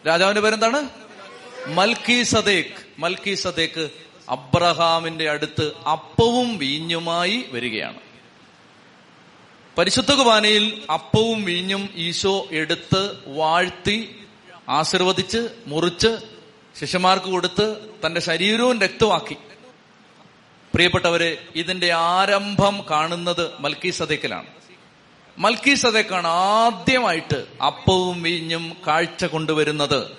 രാജാവിന്റെ പേരെന്താണ്? മൽക്കി സദേഖ് മൽക്കി സദേഖ് അബ്രഹാമിന്റെ അടുത്ത് അപ്പവും വീഞ്ഞുമായി വരികയാണ്. പരിശുദ്ധ കുബാനയിൽ അപ്പവും വീഞ്ഞും ഈശോ എടുത്ത് വാഴ്ത്തി ആശീർവദിച്ച് മുറിച്ച് ശിഷ്യന്മാർക്ക് കൊടുത്ത് തന്റെ ശരീരവും രക്തമാക്കി. പ്രിയപ്പെട്ടവരെ ഇതിന്റെ ആരംഭം കാണുന്നത് മൽക്കി സദേക്കിലാണ് മൽക്കി സദേക്കാണ് ആദ്യമായിട്ട് അപ്പവും വീഞ്ഞും കാഴ്ച കൊണ്ടുവരുന്നത്.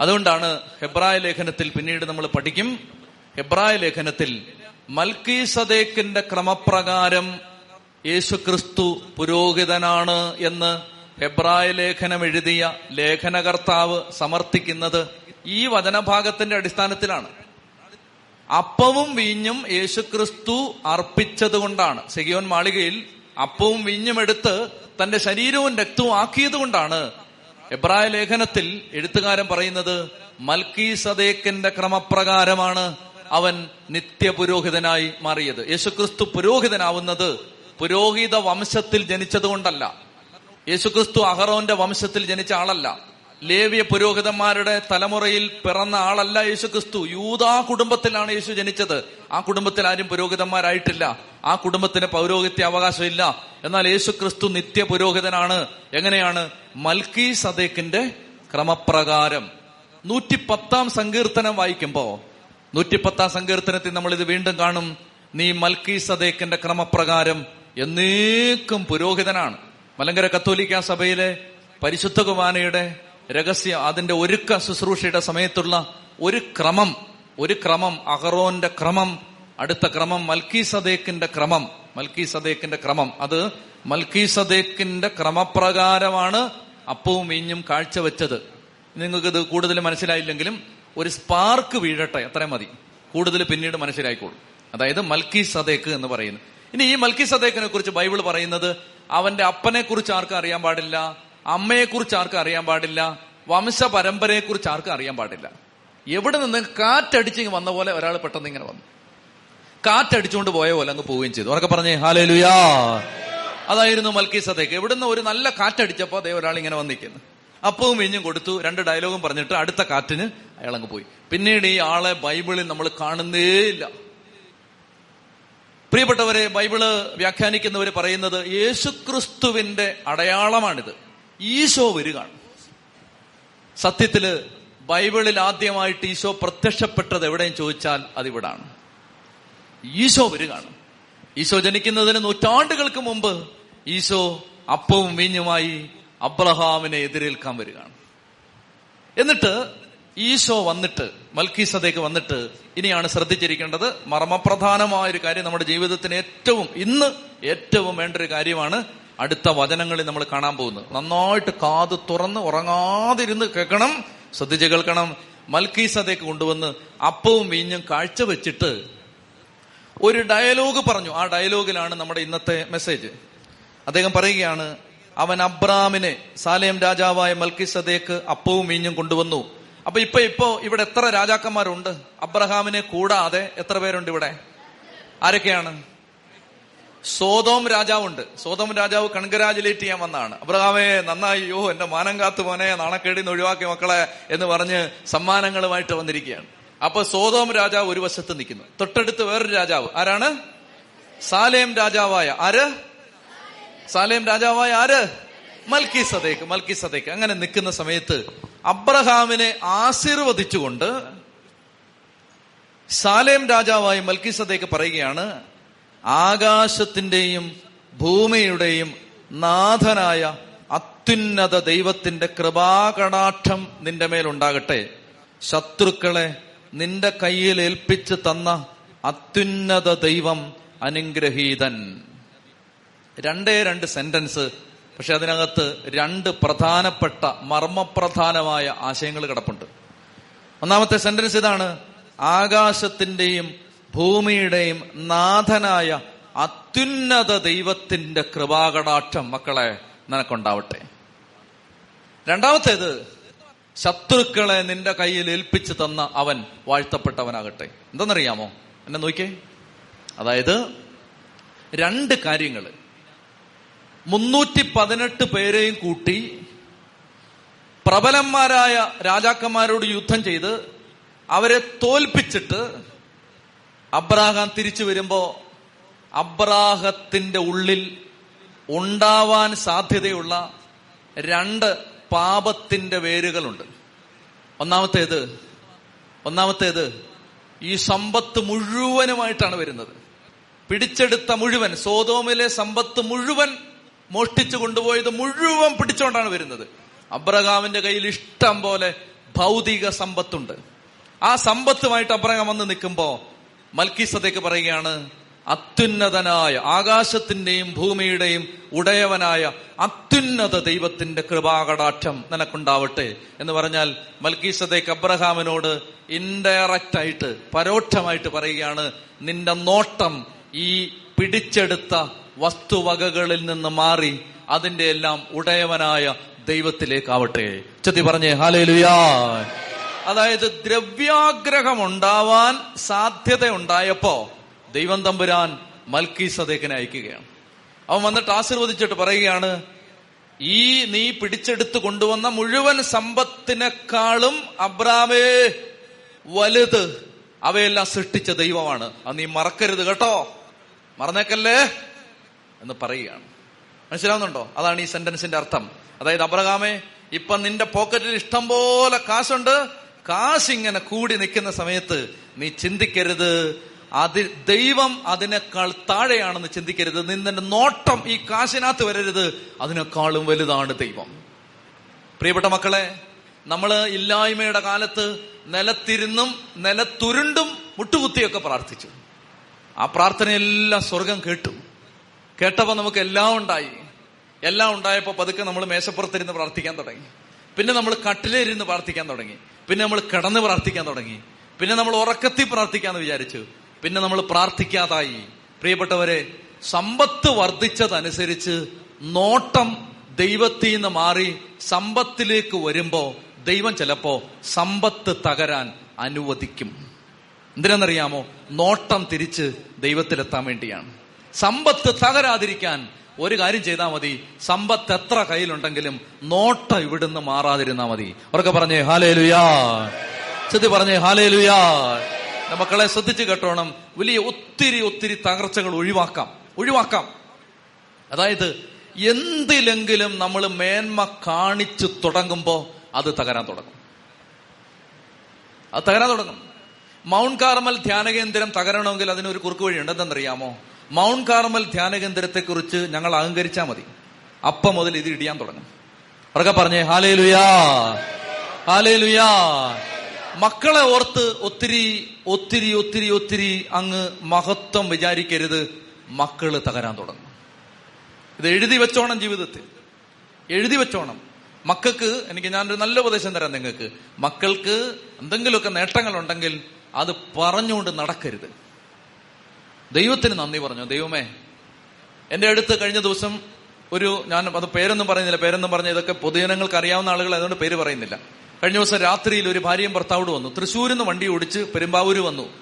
അതുകൊണ്ടാണ് ഹെബ്രായ ലേഖനത്തിൽ പിന്നീട് നമ്മൾ പഠിക്കും ഹെബ്രായ ലേഖനത്തിൽ മൽക്കി സദേക്കിന്റെ ക്രമപ്രകാരം യേശുക്രിസ്തു പുരോഹിതനാണ് എന്ന് ഹെബ്രായ ലേഖനം എഴുതിയ ലേഖനകർത്താവ് സമർത്ഥിക്കുന്നത് ഈ വചനഭാഗത്തിന്റെ അടിസ്ഥാനത്തിലാണ്. അപ്പവും വീഞ്ഞും യേശുക്രിസ്തു അർപ്പിച്ചത് കൊണ്ടാണ് സെഗിയോൻ മാളികയിൽ അപ്പവും വീഞ്ഞും എടുത്ത് തന്റെ ശരീരവും രക്തവും ആക്കിയത് കൊണ്ടാണ് എബ്രായ ലേഖനത്തിൽ എഴുത്തുകാരൻ പറയുന്നത് മൽക്കി സദേക്കിന്റെ ക്രമപ്രകാരമാണ് അവൻ നിത്യപുരോഹിതനായി മാറിയത്. യേശുക്രിസ്തു പുരോഹിതനാവുന്നത് പുരോഹിത വംശത്തിൽ ജനിച്ചത് കൊണ്ടല്ല യേശുക്രിസ്തു അഹറോന്റെ വംശത്തിൽ ജനിച്ച ആളല്ല. ലേവിയ പുരോഹിതന്മാരുടെ തലമുറയിൽ പിറന്ന ആളല്ല യേശു ക്രിസ്തു യൂതാ കുടുംബത്തിലാണ് യേശു ജനിച്ചത്. ആ കുടുംബത്തിൽ ആരും പുരോഹിതന്മാരായിട്ടില്ല. ആ കുടുംബത്തിന് പൗരോഹിത്യ അവകാശമില്ല എന്നാൽ യേശു ക്രിസ്തു നിത്യ പുരോഹിതനാണ്. എങ്ങനെയാണ്? മൽക്കി സദേക്കിന്റെ ക്രമപ്രകാരം. നൂറ്റിപ്പത്താം സങ്കീർത്തനം വായിക്കുമ്പോ നൂറ്റിപ്പത്താം സങ്കീർത്തനത്തിൽ നമ്മൾ ഇത് വീണ്ടും കാണും. നീ മൽക്കി സദേക്കിന്റെ ക്രമപ്രകാരം എന്നേക്കും പുരോഹിതനാണ്. മലങ്കര കത്തോലിക്ക സഭയിലെ പരിശുദ്ധ കുമാനയുടെ രഹസ്യ അതിന്റെ ഒരുക്ക ശുശ്രൂഷയുടെ സമയത്തുള്ള ഒരു ക്രമം ഒരു ക്രമം അഹറോന്റെ ക്രമം അടുത്ത ക്രമം മൽക്കി സദേക്കിന്റെ ക്രമം മൽക്കി സദേക്കിന്റെ ക്രമം. അത് മൽക്കി സദേക്കിന്റെ ക്രമപ്രകാരമാണ് അപ്പവും വീഞ്ഞും കാഴ്ചവെച്ചത്. നിങ്ങൾക്ക് ഇത് കൂടുതൽ മനസ്സിലായില്ലെങ്കിലും ഒരു സ്പാർക്ക് വീഴട്ടെ അത്രയും മതി. കൂടുതൽ പിന്നീട് മനസ്സിലായിക്കോളും. അതായത് മൽക്കി സദേക്ക് എന്ന് പറയുന്നു. ഇനി ഈ മൽക്കി സദേക്കിനെ കുറിച്ച് ബൈബിൾ പറയുന്നത് അവന്റെ അപ്പനെ കുറിച്ച് ആർക്കും അറിയാൻ പാടില്ല അമ്മയെ കുറിച്ച് ആർക്കും അറിയാൻ പാടില്ല. വംശ പരമ്പരയെ കുറിച്ച് ആർക്കും അറിയാൻ പാടില്ല. എവിടെ നിന്ന് കാറ്റടിച്ച് വന്ന പോലെ ഒരാൾ പെട്ടെന്ന് ഇങ്ങനെ വന്നു. കാറ്റടിച്ചുകൊണ്ട് പോയ പോലെ അങ്ങ് പോവുകയും ചെയ്തു. ഉറക്കെ പറഞ്ഞേ ഹാലേ ലുയാ അതായിരുന്നു മൽക്കി സദേക്ക് എവിടുന്ന് ഒരു നല്ല കാറ്റടിച്ചപ്പോ അതേ ഒരാൾ ഇങ്ങനെ വന്നിരിക്കുന്നു. അപ്പവും ഇഞ്ഞും കൊടുത്തു. രണ്ട് ഡയലോഗും പറഞ്ഞിട്ട് അടുത്ത കാറ്റിന് അയാൾ അങ്ങ് പോയി. പിന്നീട് ഈ ആളെ ബൈബിളിൽ നമ്മൾ കാണുന്നേ ഇല്ല. പ്രിയപ്പെട്ടവരെ ബൈബിൾ വ്യാഖ്യാനിക്കുന്നവർ പറയുന്നത് യേശുക്രിസ്തുവിന്റെ അടയാളമാണിത്. ഈശോ വരികയാണ് സത്യത്തിൽ ബൈബിളിൽ ആദ്യമായിട്ട് ഈശോ പ്രത്യക്ഷപ്പെട്ടത് എവിടെയും ചോദിച്ചാൽ അതിവിടാണ്. ഈശോ വരികയാണ്. ഈശോ ജനിക്കുന്നതിന് നൂറ്റാണ്ടുകൾക്ക് മുമ്പ് ഈശോ അപ്പവും വീഞ്ഞുമായി അബ്രഹാമിനെ എതിരേൽക്കാൻ വരികയാണ്. എന്നിട്ട് ഈശോ വന്നിട്ട് മൽക്കീസതേക്ക് വന്നിട്ട് ഇനിയാണ് ശ്രദ്ധിച്ചിരിക്കേണ്ടത് മർമ്മപ്രധാനമായ ഒരു കാര്യം നമ്മുടെ ജീവിതത്തിന് ഏറ്റവും ഇന്ന് ഏറ്റവും വേണ്ട ഒരു കാര്യമാണ് അടുത്ത വചനങ്ങളിൽ നമ്മൾ കാണാൻ പോകുന്നത് നന്നായിട്ട് കാത് തുറന്ന് ഉറങ്ങാതിരുന്ന് കേൾക്കണം. ശ്രദ്ധിച്ച് കേൾക്കണം. മൽക്കീസതേക്ക് കൊണ്ടുവന്ന് അപ്പവും വീഞ്ഞും കാഴ്ചവെച്ചിട്ട് ഒരു ഡയലോഗ് പറഞ്ഞു. ആ ഡയലോഗിലാണ് നമ്മുടെ ഇന്നത്തെ മെസ്സേജ്. അദ്ദേഹം പറയുകയാണ് അവൻ അബ്രാമിനെ സാലേം രാജാവായ മൽക്കിസദേക്ക് അപ്പവും വീഞ്ഞും കൊണ്ടുവന്നു. അപ്പൊ ഇപ്പൊ ഇപ്പോ ഇവിടെ എത്ര രാജാക്കന്മാരുണ്ട്? അബ്രഹാമിനെ കൂടാതെ എത്ര പേരുണ്ട് ഇവിടെ? ആരൊക്കെയാണ്? സോതോം രാജാവുണ്ട്. സോതോം രാജാവ് കൺഗ്രാജുലേറ്റ് ചെയ്യാൻ വന്നാണ്. അബ്രഹാമേ നന്നായി യോ എന്റെ മാനം കാത്തു മോനെ നാണക്കേടിന്ന് ഒഴിവാക്കി മക്കളെ എന്ന് പറഞ്ഞ് സമ്മാനങ്ങളുമായിട്ട് വന്നിരിക്കുകയാണ്. അപ്പൊ സോതോം രാജാവ് ഒരു വശത്ത് നിൽക്കുന്നു. തൊട്ടടുത്ത് വേറൊരു രാജാവ്. ആരാണ്? സാലേം രാജാവായ ആര്? സാലേം രാജാവായ ആര്? മൽക്കി സദേക്ക് മൽക്കി സദേക്ക് അങ്ങനെ നിൽക്കുന്ന സമയത്ത് അബ്രഹാമിനെ ആശീർവദിച്ചുകൊണ്ട് സാലേം രാജാവായി മൽക്കി സദേക്ക് പറയുകയാണ് ആകാശത്തിന്റെയും ഭൂമിയുടെയും നാഥനായ അത്യുന്നത ദൈവത്തിന്റെ കൃപാകടാക്ഷം നിന്റെ മേലുണ്ടാകട്ടെ ശത്രുക്കളെ നിന്റെ കയ്യിൽ ഏൽപ്പിച്ച് തന്ന അത്യുന്നത ദൈവം അനുഗ്രഹീതൻ. രണ്ടേ രണ്ട് സെന്റൻസ് പക്ഷെ അതിനകത്ത് രണ്ട് പ്രധാനപ്പെട്ട മർമ്മപ്രധാനമായ ആശയങ്ങൾ കിടപ്പുണ്ട്. ഒന്നാമത്തെ സെന്റൻസ് ഇതാണ് ആകാശത്തിന്റെയും ഭൂമിയുടെയും നാഥനായ അത്യുന്നത ദൈവത്തിന്റെ കൃപാകടാക്ഷം മക്കളെ നിനക്കുണ്ടാവട്ടെ. രണ്ടാമത്തേത് ശത്രുക്കളെ നിന്റെ കയ്യിൽ ഏൽപ്പിച്ചു തന്ന അവൻ വാഴ്ത്തപ്പെട്ടവനാകട്ടെ. എന്തെന്നറിയാമോ? എന്നെ നോക്കിയേ. അതായത് രണ്ട് കാര്യങ്ങൾ മുന്നൂറ്റി പതിനെട്ട് പേരെയും കൂട്ടി പ്രബലന്മാരായ രാജാക്കന്മാരോട് യുദ്ധം ചെയ്ത് അവരെ തോൽപ്പിച്ചിട്ട് അബ്രാഹാം തിരിച്ചു വരുമ്പോ അബ്രാഹത്തിന്റെ ഉള്ളിൽ ഉണ്ടാവാൻ സാധ്യതയുള്ള രണ്ട് പാപത്തിന്റെ വേരുകളുണ്ട്. ഒന്നാമത്തേത് ഒന്നാമത്തേത് ഈ സമ്പത്ത് മുഴുവനുമായിട്ടാണ് വരുന്നത്. പിടിച്ചെടുത്ത മുഴുവൻ സോതോമിലെ സമ്പത്ത് മുഴുവൻ മോഷ്ടിച്ചു കൊണ്ടുപോയത് മുഴുവൻ പിടിച്ചുകൊണ്ടാണ് വരുന്നത്. അബ്രഹാമിന്റെ കയ്യിൽ ഇഷ്ടം പോലെ ഭൗതിക സമ്പത്തുണ്ട്. ആ സമ്പത്തുമായിട്ട് അബ്രഹാം വന്ന് മൽക്കീസതയ്ക്ക് പറയുകയാണ് അത്യുന്നതനായ ആകാശത്തിന്റെയും ഭൂമിയുടെയും ഉടയവനായ അത്യുന്നത ദൈവത്തിന്റെ കൃപാകടാക്ഷം നിനക്കുണ്ടാവട്ടെ. എന്ന് പറഞ്ഞാൽ മൽക്കീസതയ്ക്ക് അബ്രഹാമിനോട് ഇൻഡയറക്റ്റ് ആയിട്ട് പരോക്ഷമായിട്ട് പറയുകയാണ് നിന്റെ നോട്ടം ഈ പിടിച്ചെടുത്ത വസ്തുവകകളിൽ നിന്ന് മാറി അതിന്റെ എല്ലാം ഉടയവനായ ദൈവത്തിലേക്കാവട്ടെ. ചെത്തി പറഞ്ഞേ ഹാലേ ലുയാ അതായത് ദ്രവ്യാഗ്രഹം ഉണ്ടാവാൻ സാധ്യത ഉണ്ടായപ്പോ ദൈവം തമ്പുരാൻ മൽക്കി സദേക്കിനെ അയക്കുകയാണ്. അവൻ വന്നിട്ട് ആശീർവദിച്ചിട്ട് പറയുകയാണ് ഈ നീ പിടിച്ചെടുത്തു കൊണ്ടുവന്ന മുഴുവൻ സമ്പത്തിനേക്കാളും അബ്രാമേ വലുത് അവയെല്ലാം സൃഷ്ടിച്ച ദൈവമാണ്. അത് നീ മറക്കരുത് കേട്ടോ. മറന്നേക്കല്ലേ? എന്ന് പറയുകയാണ്. മനസ്സിലാവുന്നുണ്ടോ? അതാണ് ഈ സെന്റൻസിന്റെ അർത്ഥം. അതായത് അബ്രഹാമേ ഇപ്പൊ നിന്റെ പോക്കറ്റിൽ ഇഷ്ടം പോലെ കാശുണ്ട്. കാശ് ഇങ്ങനെ കൂടി നിൽക്കുന്ന സമയത്ത് നീ ചിന്തിക്കരുത്. അത് ദൈവം അതിനേക്കാൾ താഴെയാണെന്ന് ചിന്തിക്കരുത്. നിന്റെ നോട്ടം ഈ കാശിനകത്ത് വരരുത്. അതിനേക്കാളും വലുതാണ് ദൈവം. പ്രിയപ്പെട്ട മക്കളെ നമ്മൾ ഇല്ലായ്മയുടെ കാലത്ത് നിലത്തിരുന്നും നിലത്തുരുണ്ടും മുട്ടുകുത്തിയൊക്കെ പ്രാർത്ഥിച്ചു. ആ പ്രാർത്ഥനയെല്ലാം സ്വർഗം കേട്ടു. കേട്ടപ്പോ നമുക്ക് എല്ലാം ഉണ്ടായി. എല്ലാം ഉണ്ടായപ്പോ പതുക്കെ നമ്മൾ മേശപ്പുറത്തിരുന്ന് പ്രാർത്ഥിക്കാൻ തുടങ്ങി. പിന്നെ നമ്മൾ കട്ടിലിരുന്ന് പ്രാർത്ഥിക്കാൻ തുടങ്ങി. പിന്നെ നമ്മൾ കിടന്ന് പ്രാർത്ഥിക്കാൻ തുടങ്ങി. പിന്നെ നമ്മൾ ഉറക്കത്തിൽ പ്രാർത്ഥിക്കാന്ന് വിചാരിച്ചു. പിന്നെ നമ്മൾ പ്രാർത്ഥിക്കാതായി. പ്രിയപ്പെട്ടവരെ സമ്പത്ത് വർദ്ധിച്ചതനുസരിച്ച് നോട്ടം ദൈവത്തിൽ നിന്ന് മാറി സമ്പത്തിലേക്ക് വരുമ്പോ ദൈവം ചിലപ്പോ സമ്പത്ത് തകരാൻ അനുവദിക്കും. എന്തിനാണെന്നറിയാമോ? നോട്ടം തിരിച്ച് ദൈവത്തിലെത്താൻ വേണ്ടിയാണ്. സമ്പത്ത് തകരാതിരിക്കാൻ ഒരു കാര്യം ചെയ്താൽ മതി. സമ്പത്ത് എത്ര കയ്യിലുണ്ടെങ്കിലും നോട്ട ഇവിടുന്ന് മാറാതിരുന്നാ മതി. അവർക്ക് പറഞ്ഞേ ഹാലേ ലുയാ ചെത്തി പറഞ്ഞേ ഹാലേ ലുയാ മക്കളെ ശ്രദ്ധിച്ച് കേട്ടോണം. വലിയ ഒത്തിരി ഒത്തിരി തകർച്ചകൾ ഒഴിവാക്കാം. ഒഴിവാക്കാം. അതായത് എന്തിലെങ്കിലും നമ്മൾ മേന്മ കാണിച്ചു തുടങ്ങുമ്പോ അത് തകരാൻ തുടങ്ങും. അത് തകരാൻ തുടങ്ങും. മൗണ്ട് കാർമൽ ധ്യാനകേന്ദ്രം തകരണമെങ്കിൽ അതിനൊരു കുറുക്ക് വഴി ഉണ്ടെന്നറിയാമോ മൗണ്ട് കാർമൽ ധ്യാനകേന്ദ്രത്തെക്കുറിച്ച് ഞങ്ങൾ അഹങ്കരിച്ചാൽ മതി. അപ്പം മുതൽ ഇത് ഇടിയാൻ തുടങ്ങും. അവരൊക്കെ പറഞ്ഞേ ഹാലേ ലുയാ ഹാലേ ലുയാ മക്കളെ ഓർത്ത് ഒത്തിരി ഒത്തിരി ഒത്തിരി ഒത്തിരി അങ്ങ് മഹത്വം വിചാരിക്കരുത്. മക്കൾ തകരാൻ തുടങ്ങും. ഇത് എഴുതി വെച്ചോണം ജീവിതത്തിൽ. എഴുതി വെച്ചോണം. മക്കൾക്ക് എനിക്ക് ഞാനൊരു നല്ല ഉപദേശം തരാം നിങ്ങൾക്ക്. മക്കൾക്ക് എന്തെങ്കിലുമൊക്കെ നേട്ടങ്ങൾ ഉണ്ടെങ്കിൽ അത് പറഞ്ഞുകൊണ്ട് നടക്കരുത്. ദൈവത്തിന് നന്ദി പറഞ്ഞു. ദൈവമേ എന്റെ അടുത്ത് കഴിഞ്ഞ ദിവസം ഒരു ഞാൻ അത് പേരൊന്നും പറയുന്നില്ല പേരൊന്നും പറഞ്ഞ ഇതൊക്കെ പൊതുജനങ്ങൾക്ക് അറിയാവുന്ന ആളുകൾ അതുകൊണ്ട് പേര് പറയുന്നില്ല. കഴിഞ്ഞ ദിവസം രാത്രിയിൽ ഒരു ഭാര്യയും ഭർത്താവോട് വന്നു. തൃശ്ശൂരിൽ നിന്ന് വണ്ടി ഓടിച്ച് പെരുമ്പാവൂര് വന്നു.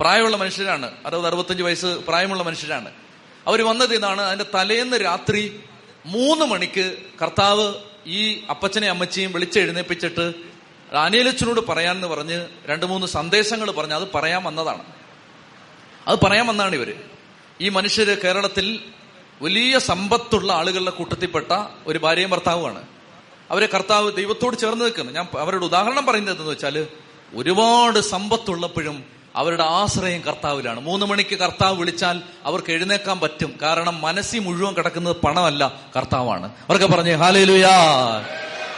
പ്രായമുള്ള മനുഷ്യരാണ്. അറുപത് അറുപത്തഞ്ച് വയസ്സ് പ്രായമുള്ള മനുഷ്യരാണ്. അവർ വന്നത് ഇതാണ് അതിന്റെ തലേന്ന് രാത്രി മൂന്ന് മണിക്ക് കർത്താവ് ഈ അപ്പച്ചനെ അമ്മച്ചിയും വിളിച്ചെഴുന്നേപ്പിച്ചിട്ട് അനിയലച്ചനോട് പറയാമെന്ന് പറഞ്ഞ് രണ്ട് മൂന്ന് സന്ദേശങ്ങൾ പറഞ്ഞ് അത് പറയാൻ വന്നതാണ്. അത് പറയാൻ വന്നാണ് ഇവർ. ഈ മനുഷ്യര് കേരളത്തിൽ വലിയ സമ്പത്തുള്ള ആളുകളുടെ കൂട്ടത്തിൽപ്പെട്ട ഒരു ഭാര്യയും ഭർത്താവുമാണ്. അവരെ കർത്താവ് ദൈവത്തോട് ചേർന്ന് നിൽക്കുന്നു. ഞാൻ അവരുടെ ഉദാഹരണം പറയുന്നത് എന്താണെന്ന് വെച്ചാൽ ഒരുപാട് സമ്പത്തുള്ളപ്പോഴും അവരുടെ ആശ്രയം കർത്താവിലാണ്. മൂന്ന് മണിക്ക് കർത്താവ് വിളിച്ചാൽ അവർക്ക് എഴുന്നേക്കാൻ പറ്റും. കാരണം മനസ്സി മുഴുവൻ കിടക്കുന്നത് പണമല്ല കർത്താവാണ്. അവർക്ക് പറഞ്ഞേ ഹാലേ ലുയാ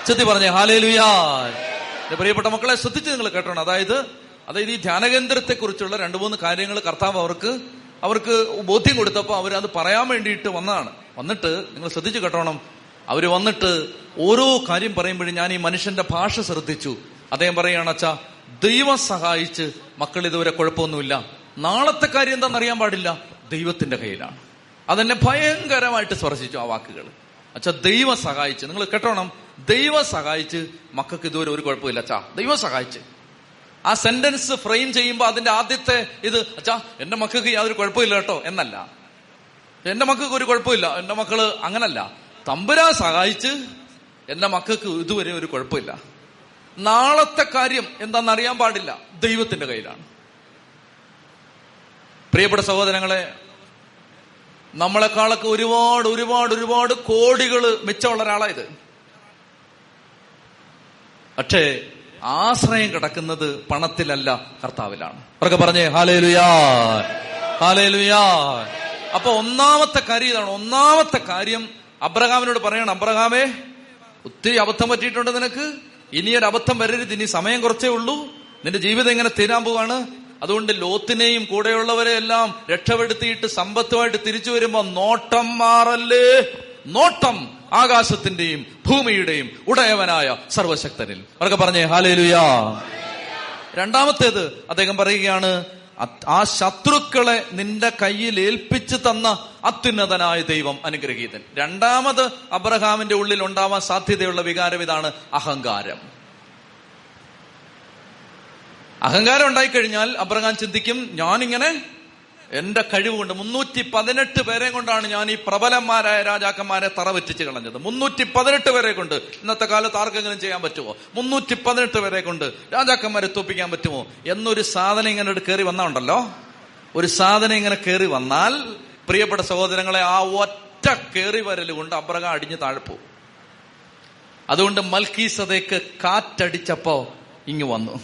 ചെത്തി പറഞ്ഞേ ഹാലേ ലുയാ പ്രിയപ്പെട്ട മക്കളെ ശ്രദ്ധിച്ച് നിങ്ങൾ കേട്ടോ അതായത് അതായത് ഈ ധ്യാനകേന്ദ്രത്തെ കുറിച്ചുള്ള രണ്ടു മൂന്ന് കാര്യങ്ങൾ കർത്താവ് അവർക്ക് അവർക്ക് ബോധ്യം കൊടുത്തപ്പോൾ അത് പറയാൻ വേണ്ടിയിട്ട് വന്നതാണ്. വന്നിട്ട് നിങ്ങൾ ശ്രദ്ധിച്ചു കേട്ടോണം. അവർ വന്നിട്ട് ഓരോ കാര്യം പറയുമ്പോഴും ഞാൻ ഈ മനുഷ്യന്റെ ഭാഷ ശ്രദ്ധിച്ചു. അദ്ദേഹം പറയുകയാണ് അച്ഛാ ദൈവം സഹായിച്ച് മക്കൾ ഇതുവരെ കുഴപ്പമൊന്നുമില്ല. നാളത്തെ കാര്യം എന്താണെന്ന് അറിയാൻ പാടില്ല. ദൈവത്തിന്റെ കയ്യിലാണ്. അതെന്നെ ഭയങ്കരമായിട്ട് സ്പർശിച്ചു ആ വാക്കുകൾ. അച്ഛാ ദൈവം സഹായിച്ച്. നിങ്ങൾ കേട്ടോണം. ദൈവം സഹായിച്ച് മക്കൾക്ക് ഇതുവരെ ഒരു കുഴപ്പമില്ല അച്ഛാ. ദൈവം സഹായിച്ച്. ആ സെന്റൻസ് ഫ്രെയിം ചെയ്യുമ്പോൾ അതിന്റെ ആദ്യത്തെ ഇത് അച്ഛാ എന്റെ മക്കൾക്ക് യാതൊരു കുഴപ്പമില്ല കേട്ടോ എന്നല്ല. എന്റെ മക്കൾക്ക് ഒരു കുഴപ്പമില്ല എന്റെ മക്കൾ അങ്ങനല്ല. തമ്പുരാ സഹായിച്ച് എന്റെ മക്കൾക്ക് ഇതുവരെ ഒരു കുഴപ്പമില്ല. നാളത്തെ കാര്യം എന്താണെന്ന് അറിയാൻ പാടില്ല ദൈവത്തിന്റെ കയ്യിലാണ്. പ്രിയപ്പെട്ട സഹോദരങ്ങളെ നമ്മളെക്കാളൊക്കെ ഒരുപാട് ഒരുപാട് ഒരുപാട് കോടികൾ മിച്ചമുള്ള ഒരാളായത് പക്ഷേ ആശ്രയം കിടക്കുന്നത് പണത്തിലല്ല കർത്താവിലാണ്. അവർക്ക് പറഞ്ഞേ ഹാലേ ലുയാ അപ്പൊ ഒന്നാമത്തെ കാര്യം ഇതാണ് ഒന്നാമത്തെ കാര്യം അബ്രഹാമിനോട് പറയണം അബ്രഹാമേ ഒത്തിരി അബദ്ധം പറ്റിയിട്ടുണ്ട് നിനക്ക്. ഇനിയൊരു അബദ്ധം വരരുത് ഇനി സമയം കുറച്ചേ ഉള്ളൂ. നിന്റെ ജീവിതം ഇങ്ങനെ തീരാൻ പോവാണ്? അതുകൊണ്ട് ലോത്തിനെയും കൂടെയുള്ളവരെ എല്ലാം രക്ഷപ്പെടുത്തിയിട്ട് സമ്പത്തുമായിട്ട് തിരിച്ചു വരുമ്പോ നോട്ടം മാറല്ലേ? നോട്ടം ആകാശത്തിന്റെയും ഭൂമിയുടെയും ഉടയവനായ സർവശക്തനിൽ. അവർക്ക് പറഞ്ഞേ ഹാലേലുയാ രണ്ടാമത്തേത് അദ്ദേഹം പറയുകയാണ് ആ ശത്രുക്കളെ നിന്റെ കയ്യിൽ ഏൽപ്പിച്ചു തന്ന അത്യുന്നതനായ ദൈവം അനുഗ്രഹീതൻ. രണ്ടാമത് അബ്രഹാമിന്റെ ഉള്ളിൽ ഉണ്ടാവാൻ സാധ്യതയുള്ള വികാരം ഇതാണ് അഹങ്കാരം. അഹങ്കാരം ഉണ്ടായിക്കഴിഞ്ഞാൽ അബ്രഹാം ചിന്തിക്കും ഞാനിങ്ങനെ എന്റെ കഴിവ് കൊണ്ട് മുന്നൂറ്റി പതിനെട്ട് പേരെ കൊണ്ടാണ് ഞാൻ ഈ പ്രബലന്മാരായ രാജാക്കന്മാരെ തറവെറ്റിച്ച് കളഞ്ഞത്. മുന്നൂറ്റി പതിനെട്ട് പേരെ കൊണ്ട് ഇന്നത്തെ കാലത്ത് ആർക്കെങ്കിലും ചെയ്യാൻ പറ്റുമോ? മുന്നൂറ്റി പതിനെട്ട് പേരെ കൊണ്ട് രാജാക്കന്മാരെ തോപ്പിക്കാൻ പറ്റുമോ? എന്നൊരു സാധനം ഇങ്ങനെ കയറി വന്നുണ്ടല്ലോ ഒരു സാധനം ഇങ്ങനെ കയറി വന്നാൽ പ്രിയപ്പെട്ട സഹോദരങ്ങളെ ആ ഒറ്റ കയറി വരലുകൊണ്ട് കൊണ്ട് അബ്രഹാം അടിഞ്ഞ് താഴ്പ്പു അതുകൊണ്ട് മൽക്കീസതയ്ക്ക് കാറ്റടിച്ചപ്പോ ഇങ്ങ് വന്നു.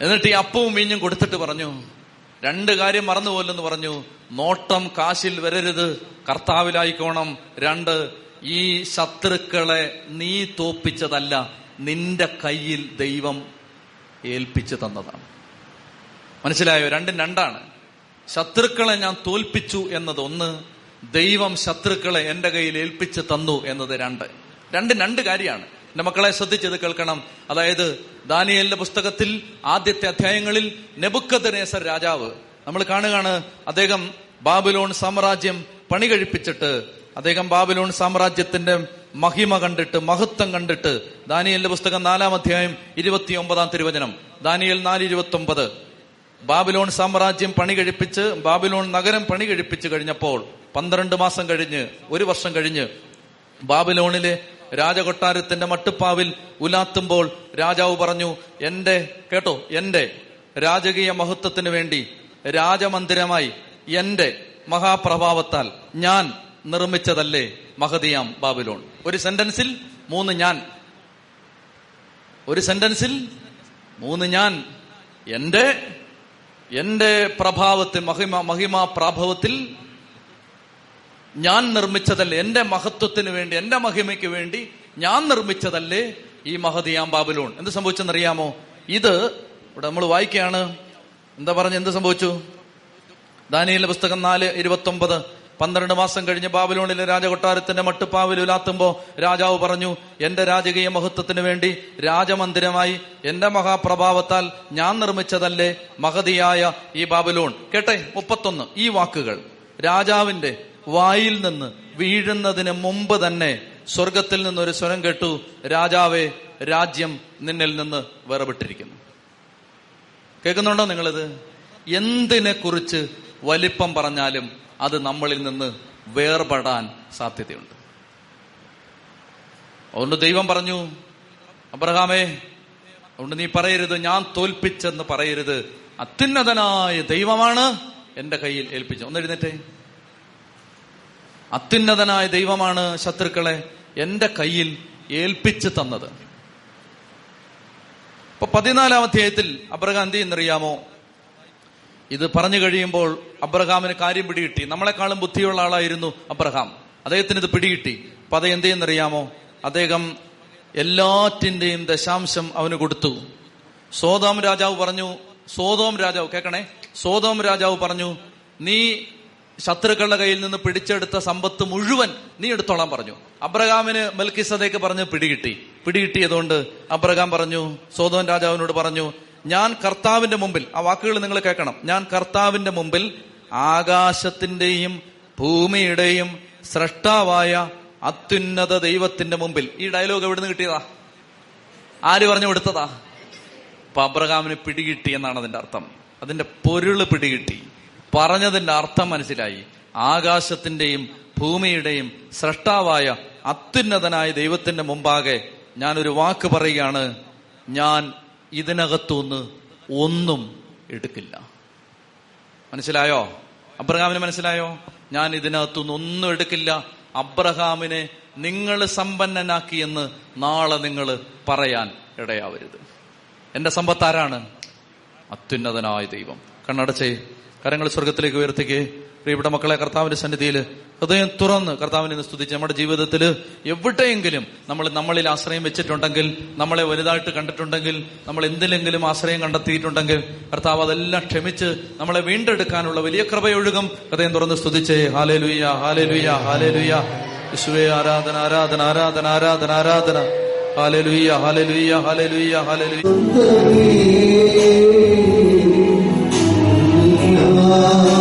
എന്നിട്ട് ഈ അപ്പവും മീഞ്ഞും കൊടുത്തിട്ട് പറഞ്ഞു രണ്ട് കാര്യം മറന്നുപോലെന്ന് പറഞ്ഞു. നോട്ടം കാശിൽ വരരുത്. കർത്താവിലായിക്കോണം. രണ്ട് ഈ ശത്രുക്കളെ നീ തോപ്പിച്ചതല്ല. നിന്റെ കയ്യിൽ ദൈവം ഏൽപ്പിച്ചു തന്നതാണ്. മനസ്സിലായോ? രണ്ടും രണ്ടാണ്. ശത്രുക്കളെ ഞാൻ തോൽപ്പിച്ചു എന്നത് ഒന്ന് ദൈവം ശത്രുക്കളെ എന്റെ കയ്യിൽ ഏൽപ്പിച്ചു തന്നു എന്നത് രണ്ട്. രണ്ടും രണ്ട് കാര്യമാണ്. എന്റെ മക്കളെ ശ്രദ്ധിച്ചത് കേൾക്കണം. അതായത് ദാനിയലിന്റെ പുസ്തകത്തിൽ ആദ്യത്തെ അധ്യായങ്ങളിൽ നെബുക്കദനേസർ രാജാവ്. നമ്മൾ കാണുകയാണ് അദ്ദേഹം ബാബിലോൺ സാമ്രാജ്യം പണി കഴിപ്പിച്ചിട്ട് അദ്ദേഹം ബാബിലോൺ സാമ്രാജ്യത്തിന്റെ മഹിമ കണ്ടിട്ട് മഹത്വം കണ്ടിട്ട് ദാനിയലിന്റെ പുസ്തകം നാലാം അധ്യായം ഇരുപത്തി ഒമ്പതാം തിരുവചനം. ദാനിയൽ നാല് ഇരുപത്തി ഒമ്പത് ബാബിലോൺ സാമ്രാജ്യം പണി കഴിപ്പിച്ച് ബാബിലോൺ നഗരം പണി കഴിപ്പിച്ച് കഴിഞ്ഞപ്പോൾ പന്ത്രണ്ട് മാസം കഴിഞ്ഞ് ഒരു വർഷം കഴിഞ്ഞ് ബാബിലോണിലെ രാജകൊട്ടാരത്തിന്റെ മട്ടുപ്പാവിൽ ഉലാത്തുമ്പോൾ രാജാവ് പറഞ്ഞു എന്റെ കേട്ടോ എന്റെ രാജകീയ മഹത്വത്തിന് വേണ്ടി രാജമന്ദിരമായി എന്റെ മഹാപ്രഭാവത്താൽ ഞാൻ നിർമ്മിച്ചതല്ലേ മഹദിയാം ബാബിലോൺ? ഒരു സെന്റൻസിൽ മൂന്ന് ഞാൻ. ഒരു സെന്റൻസിൽ മൂന്ന് ഞാൻ. എന്റെ എന്റെ പ്രഭാവത്തിൽ മഹിമ മഹിമാ പ്രാഭവത്തിൽ ഞാൻ നിർമ്മിച്ചതല്ലേ? എന്റെ മഹത്വത്തിന് വേണ്ടി എന്റെ മഹിമയ്ക്ക് വേണ്ടി ഞാൻ നിർമ്മിച്ചതല്ലേ ഈ മഹതിയാം ബാബിലോൺ? എന്ത് സംഭവിച്ചെന്നറിയാമോ? ഇത് ഇവിടെ നമ്മൾ വായിക്കുകയാണ്. എന്താ പറഞ്ഞ എന്ത് സംഭവിച്ചു? ദാനിയലിന്റെ പുസ്തകം നാല് ഇരുപത്തി ഒമ്പത് പന്ത്രണ്ട് മാസം കഴിഞ്ഞ് ബാബിലോണിലെ രാജകൊട്ടാരത്തിന്റെ മട്ടുപ്പാവിൽ ഉലാത്തുമ്പോ രാജാവ് പറഞ്ഞു എന്റെ രാജകീയ മഹത്വത്തിന് വേണ്ടി രാജമന്ദിരമായി എന്റെ മഹാപ്രഭാവത്താൽ ഞാൻ നിർമ്മിച്ചതല്ലേ മഹതിയായ ഈ ബാബിലോൺ? കേട്ടെ മുപ്പത്തൊന്ന്. ഈ വാക്കുകൾ രാജാവിന്റെ വായിൽ നിന്ന് വീഴുന്നതിന് മുമ്പ് തന്നെ സ്വർഗത്തിൽ നിന്ന് ഒരു സ്വരം കേട്ടു. രാജാവേ രാജ്യം നിന്നിൽ നിന്ന് വേർപെട്ടിരിക്കുന്നു. കേൾക്കുന്നുണ്ടോ നിങ്ങളിത്? എന്തിനെ കുറിച്ച് വലിപ്പം പറഞ്ഞാലും അത് നമ്മളിൽ നിന്ന് വേർപെടാൻ സാധ്യതയുണ്ട്. അതുകൊണ്ട് ദൈവം പറഞ്ഞു അബ്രഹാമേ അതുകൊണ്ട് നീ പറയരുത് ഞാൻ തോൽപ്പിച്ചെന്ന് പറയരുത്. അത്യുന്നതനായ ദൈവമാണ് എന്റെ കയ്യിൽ ഏൽപ്പിച്ചു ഒന്ന് എഴുന്നേറ്റേ. അത്യുന്നതനായ ദൈവമാണ് ശത്രുക്കളെ എന്റെ കയ്യിൽ ഏൽപ്പിച്ചു തന്നത്. ഇപ്പൊ പതിനാലാം അധ്യായത്തിൽ അബ്രഹാം എന്ത് ചെയ്യുന്നറിയാമോ? ഇത് പറഞ്ഞു കഴിയുമ്പോൾ അബ്രഹാമിന് കാര്യം പിടികിട്ടി. നമ്മളെക്കാളും ബുദ്ധിയുള്ള ആളായിരുന്നു അബ്രഹാം. അദ്ദേഹത്തിന് ഇത് പിടികിട്ടി. അപ്പൊ അത് എന്ത് ചെയ്യുന്നറിയാമോ? അദ്ദേഹം എല്ലാറ്റിന്റെയും ദശാംശം അവന് കൊടുത്തു. സോതോം രാജാവ് പറഞ്ഞു സോതോം രാജാവ് കേക്കണേ സോതോം രാജാവ് പറഞ്ഞു നീ ശത്രുക്കളുടെ കയ്യിൽ നിന്ന് പിടിച്ചെടുത്ത സമ്പത്ത് മുഴുവൻ നീ എടുത്തോളാൻ പറഞ്ഞു. അബ്രഹാമിന് മെൽക്കിസതേക്ക് പറഞ്ഞ് പിടികിട്ടി. പിടികിട്ടിയതുകൊണ്ട് അബ്രഹാം പറഞ്ഞു സോതോൻ രാജാവിനോട് പറഞ്ഞു ഞാൻ കർത്താവിന്റെ മുമ്പിൽ ആ വാക്കുകൾ നിങ്ങൾ കേൾക്കണം. ഞാൻ കർത്താവിന്റെ മുമ്പിൽ ആകാശത്തിന്റെയും ഭൂമിയുടെയും സ്രഷ്ടാവായ അത്യുന്നത ദൈവത്തിന്റെ മുമ്പിൽ. ഈ ഡയലോഗ് എവിടുന്ന് കിട്ടിയതാ? ആര് പറഞ്ഞു കൊടുത്തതാ? അപ്പൊ അബ്രഹാമിന് പിടികിട്ടി എന്നാണ് അതിന്റെ അർത്ഥം. അതിന്റെ പൊരുൾ പിടികിട്ടി. പറഞ്ഞതിന്റെ അർത്ഥം മനസ്സിലായി. ആകാശത്തിന്റെയും ഭൂമിയുടെയും സൃഷ്ടാവായ അത്യുന്നതനായ ദൈവത്തിന്റെ മുമ്പാകെ ഞാൻ ഒരു വാക്ക് പറയുകയാണ്. ഞാൻ ഇതിനകത്തുനിന്ന് ഒന്നും എടുക്കില്ല. മനസ്സിലായോ? അബ്രഹാമിന് മനസ്സിലായോ? ഞാൻ ഇതിനകത്തുനിന്ന് ഒന്നും എടുക്കില്ല. അബ്രഹാമിനെ നിങ്ങൾ സമ്പന്നനാക്കി എന്ന് നാളെ നിങ്ങൾ പറയാൻ ഇടയാവരുത്. എന്റെ സമ്പത്താരാണ്? അത്യുന്നതനായ ദൈവം. കണ്ണടച്ചേ. കരങ്ങൾ സ്വർഗത്തിലേക്ക് ഉയർത്തിക്കേ. പ്രിയപ്പെട്ട മക്കളെ കർത്താവിന്റെ സന്നിധിയിൽ ഹൃദയം തുറന്ന് കർത്താവിനെ സ്തുതിച്ച് നമ്മുടെ ജീവിതത്തിൽ എവിടെയെങ്കിലും നമ്മൾ നമ്മളിൽ ആശ്രയം വെച്ചിട്ടുണ്ടെങ്കിൽ നമ്മളെ വലുതായിട്ട് കണ്ടിട്ടുണ്ടെങ്കിൽ നമ്മൾ എന്തിലെങ്കിലും ആശ്രയം കണ്ടെത്തിയിട്ടുണ്ടെങ്കിൽ കർത്താവ് അതെല്ലാം ക്ഷമിച്ച് നമ്മളെ വീണ്ടെടുക്കാനുള്ള വലിയ കൃപയൊഴുകും. ഹൃദയം തുറന്ന് സ്തുതിച്ചേ. ഹാലേ ലുയ്യ ഹാലേ ലുയ്യ ഹാലേ ലുയ്യ യേശുവേ ആരാധന ആരാധന ആരാധന ആരാധന ആരാധന. ഹാലേ ലുയ്യ ഹാലേ ലുയ്യ ഹാലേ ലുയ്യ ഹാലേ ലുയ്യ ആരാധന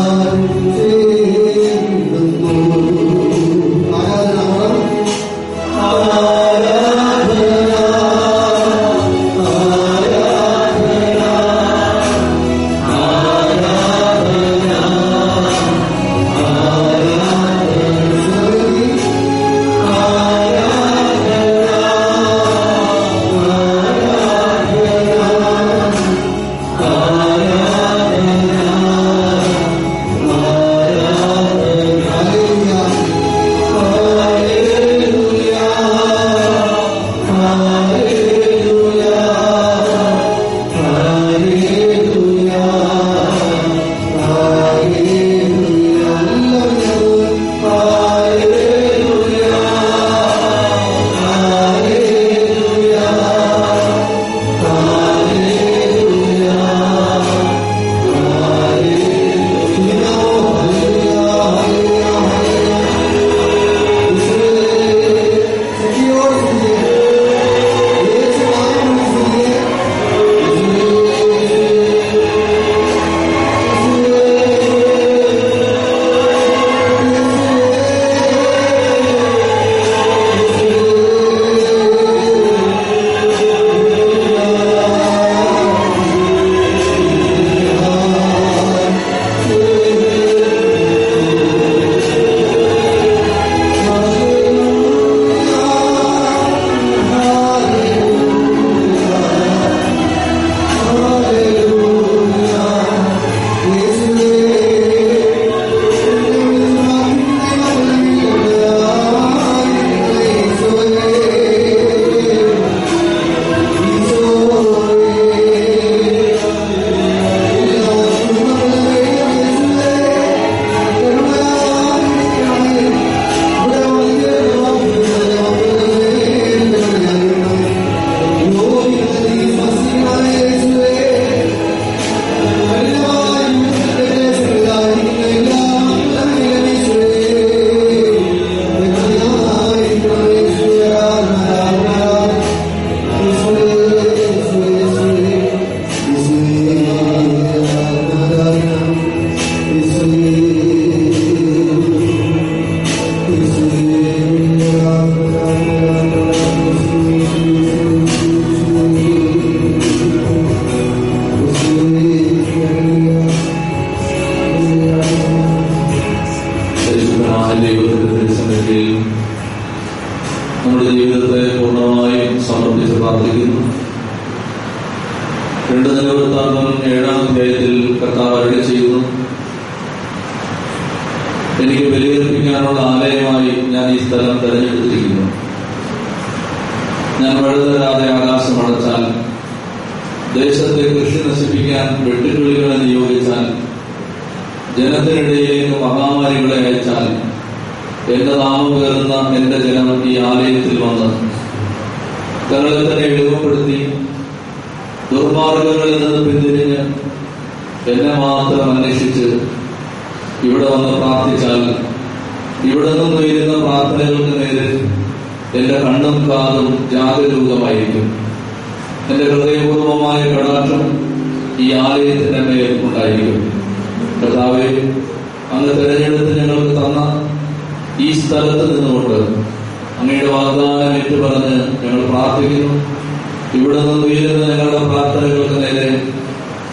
പ്രാർത്ഥനകൾക്ക് നേരെ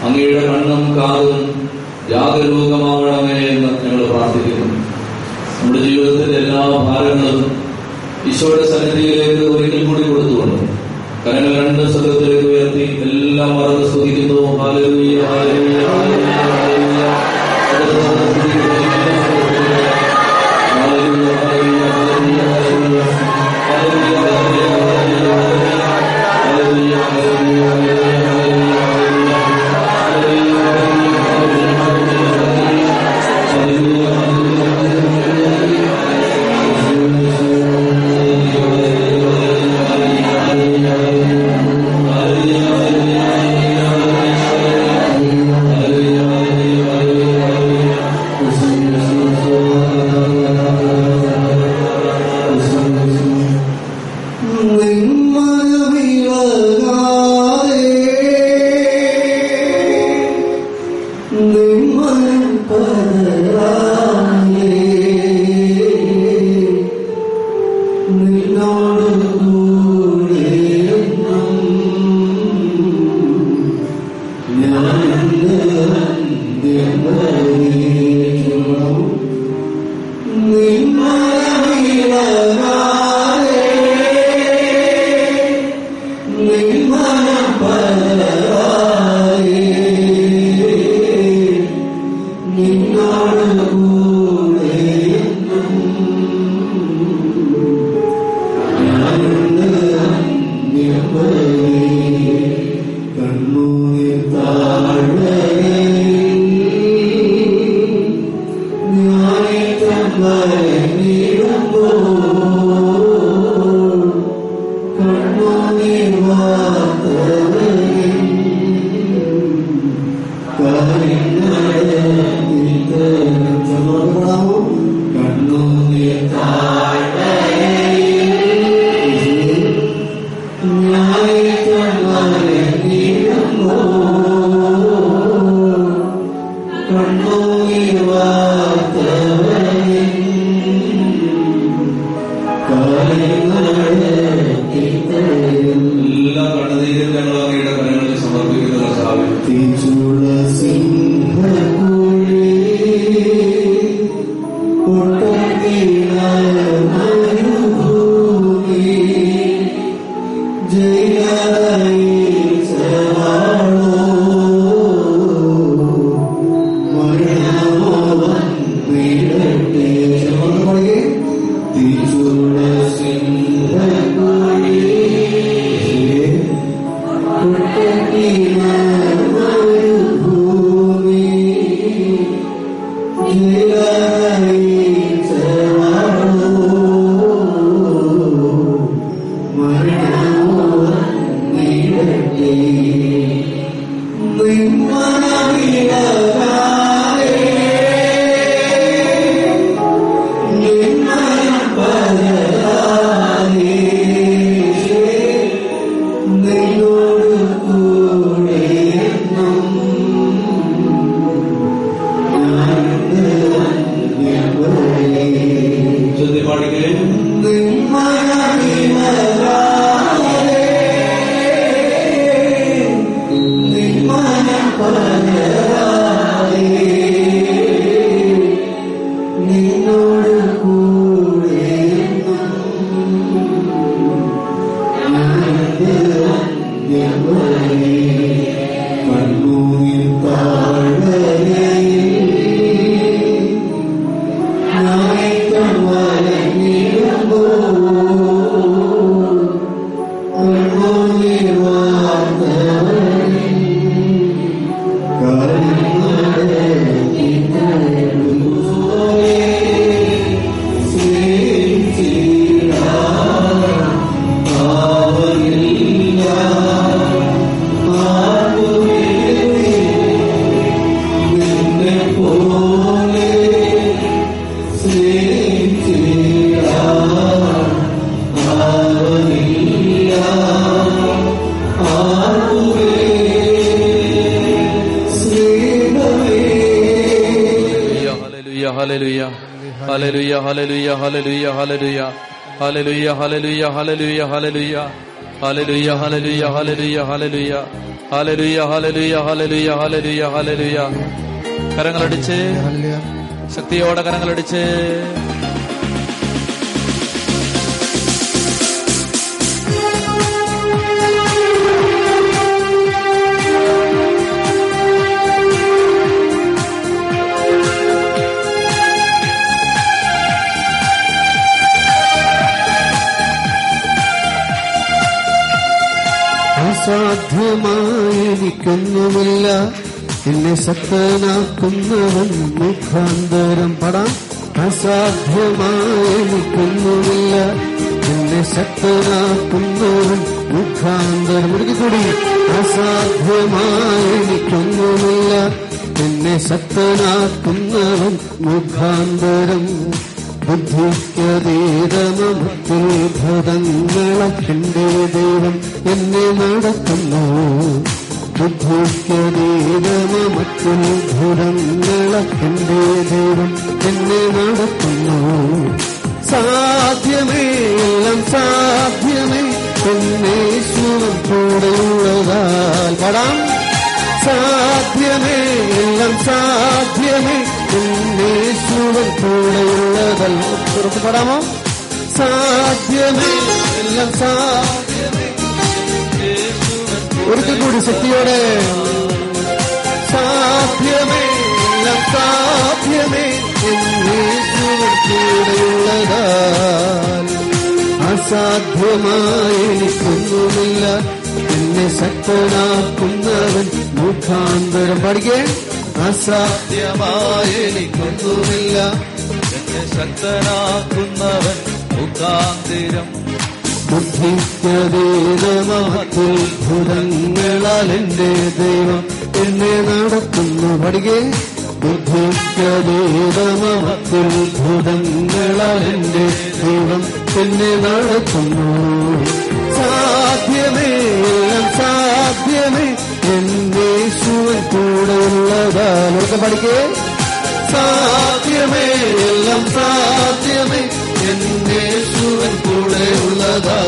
അങ്ങയുടെ കണ്ണും കാതും ജാഗരൂകമാകണമേ എന്ന് ഞങ്ങൾ പ്രാർത്ഥിക്കുന്നു. നമ്മുടെ ജീവിതത്തിന്റെ എല്ലാ ഭാരങ്ങളും ഈശോയുടെ സന്നിധിയിലേക്ക് ഹലലുയ ഹലലുയ ഹലലുയ ഹലലുയ ഹലലുയ ഹലലുയ ഹലലുയ ഹലലുയ ഹലലുയ ഹലലുയ ഹലലുയ ഹലലുയ ഹലലുയ ഹലലുയ ഹലലുയ ഹലലുയ കരങ്ങളടിച്ച് ശക്തിയോടെ കരങ്ങളടിച്ച് അസാധ്യമായിരിക്കുന്നുമില്ല എന്നെ ശക്തനാക്കുന്നവൻ മുഖാന്തരം പടാം അസാധ്യമായിരിക്കുന്നുമില്ല. എന്നെ ശക്തനാക്കുന്നവൻ മുഖാന്തരം ഒരിക്കൽ കൂടി അസാധ്യമായിരിക്കുന്നുമില്ല. എന്നെ ശക്തനാക്കുന്നവൻ മുഖാന്തരം ബുദ്ധിക്കതീതമത്തിൽ ഭൂതങ്ങളെന്റെ ദൈവം എന്നെ നടത്തുന്നു. ബുദ്ധിക്കതീതമത്തിൽ എന്റെ ദൈവം എന്നെ നടത്തുന്നു. സാധ്യമേ. സാധ്യമേ എന്നേശ്വരം കൂടെയുള്ളതാൽ പടാം. സാധ്യമേ. എല്ലാം സാധ്യമേ എന്നേശ്വരൻ കൂടെയുള്ളതൽ. പുറത്തുപടാമോ സാധ്യമേ എല്ലാം സാധ്യമേ ഒരിക്കൽ കൂടി ശക്തിയോടെ. അസാധ്യമായിരിക്കുന്നുമില്ല എന്നെ ശക്തനാക്കുന്നവൻ മുഖാന്തരം പഠിക്കേ അസാധ്യമായിരിക്കുന്നുമില്ല എന്നെ ശക്തനാക്കുന്നവൻ മുഖാന്തിരം ബുദ്ധിക്കതീതമഹത്തിൽ ഭുതങ്ങളാൽ എന്റെ ദൈവം എന്നെ നടത്തുന്നു പഠിക്കേ ബുദ്ധിക്കതീതമഹത്തിൽ ഭൂതങ്ങളാൽ എന്റെ ദൈവം എന്നെ നടത്തുന്നു. സാധ്യമേ സാധ്യമേ. എന്നേശുവൻ കൂടെ ഒക്കെ പഠിക്കേ. സാധ്യമേ എല്ലാം സാധ്യമേ. എന്റെ ശുവൻ കൂടെ ഉള്ളതാ.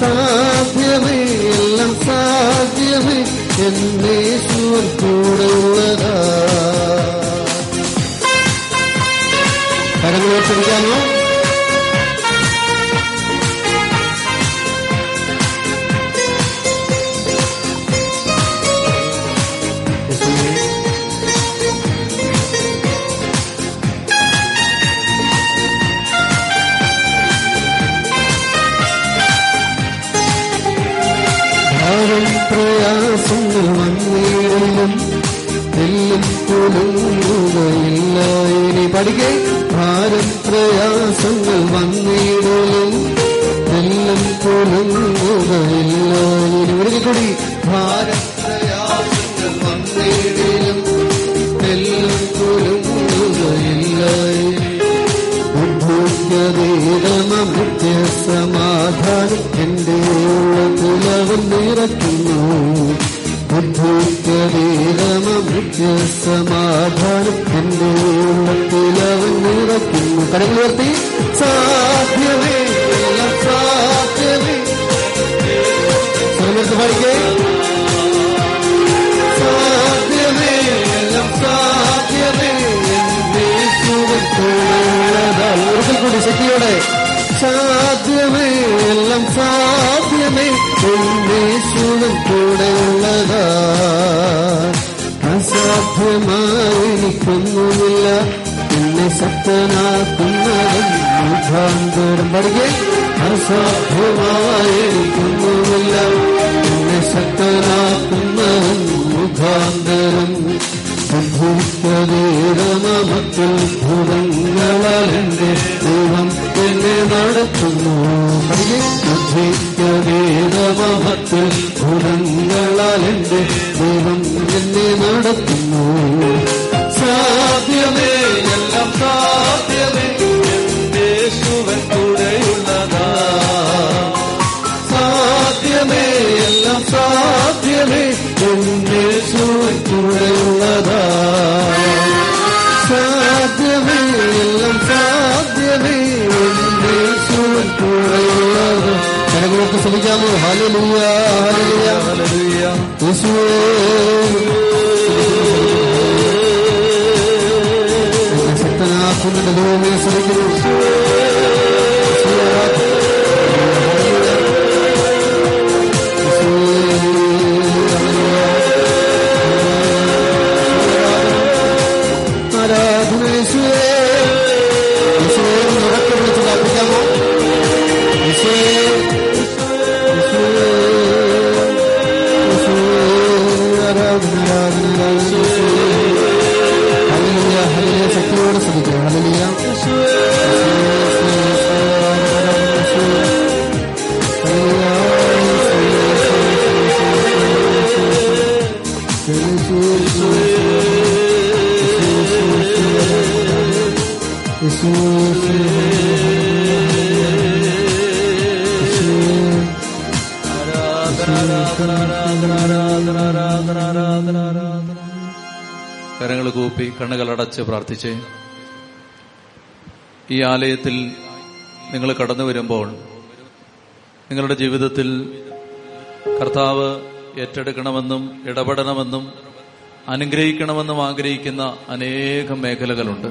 സാധ്യമേ എല്ലാം സാധ്യമേ. എന്റെ ശുവൻ കൂടെ ഉള്ളതാ. പ്രയാസങ്ങൾ വന്നിടും. എല്ലും കുലുങ്ങുകയില്ല ഇനി പഠിക്കേ ഭാരം പ്രയാസങ്ങൾ വന്നിടും. എല്ലും കുലുങ്ങുകയില്ല ഇനി ഒരിക്കൽ കൂടി ഭാരം പ്രയാസങ്ങൾ വന്നിടും. എല്ലും കുലുങ്ങുകയില്ല സമാധാനം എന്റെ പുലവൻ നിറയ്ക്കുന്നു. ബുദ്ധിക്കരീരമ ഭൃത്യ സമാധാനം എന്റെ പുലവൻ നിറയ്ക്കുന്നു. കടകൾ ഉയർത്തി. സാധ്യമേ സാധ്യമേ. പഠിക്കേ സാധ്യമേ സാധ്യമേ. കൂടി ശക്തിയോടെ. സാധ്യമേ എല്ലാം സാധ്യമേ എന്നേശ്വരൻ കൂടെയുള്ളതാ. അസാധ്യമായി എനിക്കൊന്നുമില്ല എന്നെ ശക്തനാക്കുന്നതും പഠിക്കേ. അസാധ്യമായി എനിക്കൊന്നുമില്ല എന്നെ ശക്തനാക്കുന്നതും മുഖാന്തരം സംഭവിക്കതേ രമഭക്തൽ ഭൂതങ്ങളാൽ എന്റെ ദൈവം എന്നെ നടത്തുന്നു. ബുദ്ധിക്കതീരമത്തിൽ ഭൂതങ്ങളാൽ എന്റെ ദൈവം എന്നെ നടത്തുന്നു. സാധ്യമേ എല്ലാം സാധ്യമേ യേശുവൻ കൂടെയുള്ളതാ. സാധ്യമേ എല്ലാം സാധ്യമേ കൂടെയുള്ളതാ. നിനക്ക് നമുക്ക് ശ്രമിക്കാമോ ഹലലൂയ ഹലലൂയ ശക്തനാക്കുന്നുണ്ട് ദൈവമേ ശ്രമിക്കുന്നു. കരങ്ങൾ കണ്ണുകളടച്ച് പ്രാർത്ഥിച്ചേ. ഈ ആലയത്തിൽ നിങ്ങൾ കടന്നു വരുമ്പോൾ നിങ്ങളുടെ ജീവിതത്തിൽ കർത്താവ് ഏറ്റെടുക്കണമെന്നും ഇടപെടണമെന്നും അനുഗ്രഹിക്കണമെന്നും ആഗ്രഹിക്കുന്ന അനേകം മേഖലകളുണ്ട്.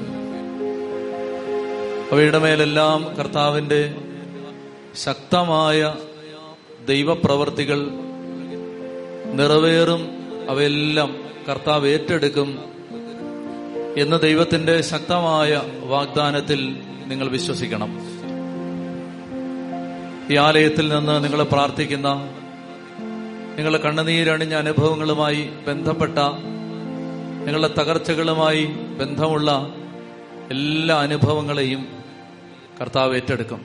അവയുടെ മേലെല്ലാം കർത്താവിന്റെ ശക്തമായ ദൈവപ്രവർത്തികൾ നിറവേറും. അവയെല്ലാം കർത്താവ് ഏറ്റെടുക്കും. എന്ന ദൈവത്തിന്റെ ശക്തമായ വാഗ്ദാനത്തിൽ നിങ്ങൾ വിശ്വസിക്കണം. ഈ ആലയത്തിൽ നിന്ന് നിങ്ങൾ പ്രാർത്ഥിക്കുന്ന നിങ്ങളുടെ കണ്ണുനീരണിഞ്ഞ അനുഭവങ്ങളുമായി ബന്ധപ്പെട്ട നിങ്ങളുടെ തകർച്ചകളുമായി ബന്ധമുള്ള എല്ലാ അനുഭവങ്ങളെയും കർത്താവ് ഏറ്റെടുക്കും.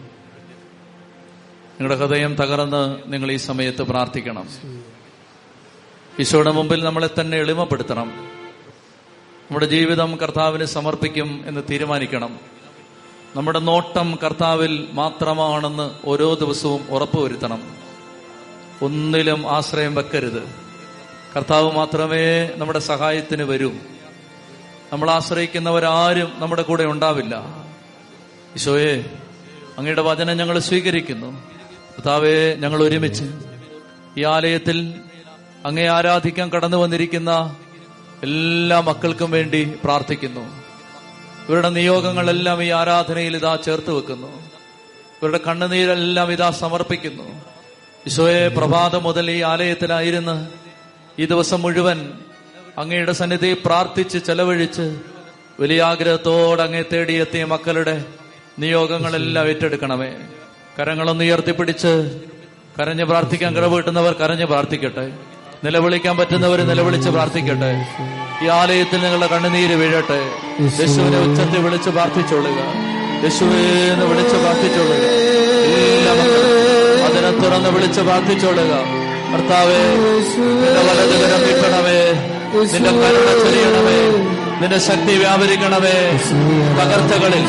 നിങ്ങളുടെ ഹൃദയം തകർന്ന് നിങ്ങൾ ഈ സമയത്ത് പ്രാർത്ഥിക്കണം. ഈശോയുടെ മുമ്പിൽ നമ്മളെ തന്നെ എളിമപ്പെടുത്തണം. നമ്മുടെ ജീവിതം കർത്താവിന് സമർപ്പിക്കും എന്ന് തീരുമാനിക്കണം. നമ്മുടെ നോട്ടം കർത്താവിൽ മാത്രമാണെന്ന് ഓരോ ദിവസവും ഉറപ്പുവരുത്തണം. ഒന്നിലും ആശ്രയം വെക്കരുത്. കർത്താവ് മാത്രമേ നമ്മുടെ സഹായത്തിന് വരൂ. നമ്മൾ ആശ്രയിക്കുന്നവരാരും നമ്മുടെ കൂടെ ഉണ്ടാവില്ല. ഈശോയെ അങ്ങയുടെ വചനം ഞങ്ങൾ സ്വീകരിക്കുന്നു. കർത്താവെ ഞങ്ങൾ ഒരുമിച്ച് ഈ ആലയത്തിൽ അങ്ങേ ആരാധിക്കാൻ കടന്നു വന്നിരിക്കുന്ന എല്ലാ മക്കൾക്കും വേണ്ടി പ്രാർത്ഥിക്കുന്നു. ഇവരുടെ നിയോഗങ്ങളെല്ലാം ഈ ആരാധനയിൽ ഇതാ ചേർത്ത് വെക്കുന്നു. ഇവരുടെ കണ്ണുനീരെല്ലാം ഇതാ സമർപ്പിക്കുന്നു. ഈശോയെ പ്രഭാതം മുതൽ ഈ ആലയത്തിലായിരുന്ന് ഈ ദിവസം മുഴുവൻ അങ്ങയുടെ സന്നിധി പ്രാർത്ഥിച്ച് ചെലവഴിച്ച് വലിയ ആഗ്രഹത്തോടെ അങ്ങേ തേടിയെത്തിയ മക്കളുടെ നിയോഗങ്ങളെല്ലാം ഏറ്റെടുക്കണമേ. കരങ്ങളൊന്ന് ഉയർത്തിപ്പിടിച്ച് കരഞ്ഞ് പ്രാർത്ഥിക്കാൻ കിടവീട്ടുന്നവർ കരഞ്ഞ് പ്രാർത്ഥിക്കട്ടെ. നിലവിളിക്കാൻ പറ്റുന്നവർ നിലവിളിച്ച് പ്രാർത്ഥിക്കട്ടെ. ഈ ആലയത്തിൽ നിങ്ങളുടെ കണ്ണുനീര് വീഴട്ടെ. യേശുവിനെ ഉച്ചത്തിൽ വിളിച്ച് പ്രാർത്ഥിച്ചോളുക. യേശുവിനെ വിളിച്ച് പ്രാർത്ഥിച്ചോളുക. അതിനെ തുറന്ന് വിളിച്ച് പ്രാർത്ഥിച്ചോളുക. ഭർത്താവേ നിന്റെ വലതുകരം നിന്റെ കരുണ നിന്റെ ശക്തി വ്യാപരിക്കണമേ. തകർച്ചകളിൽ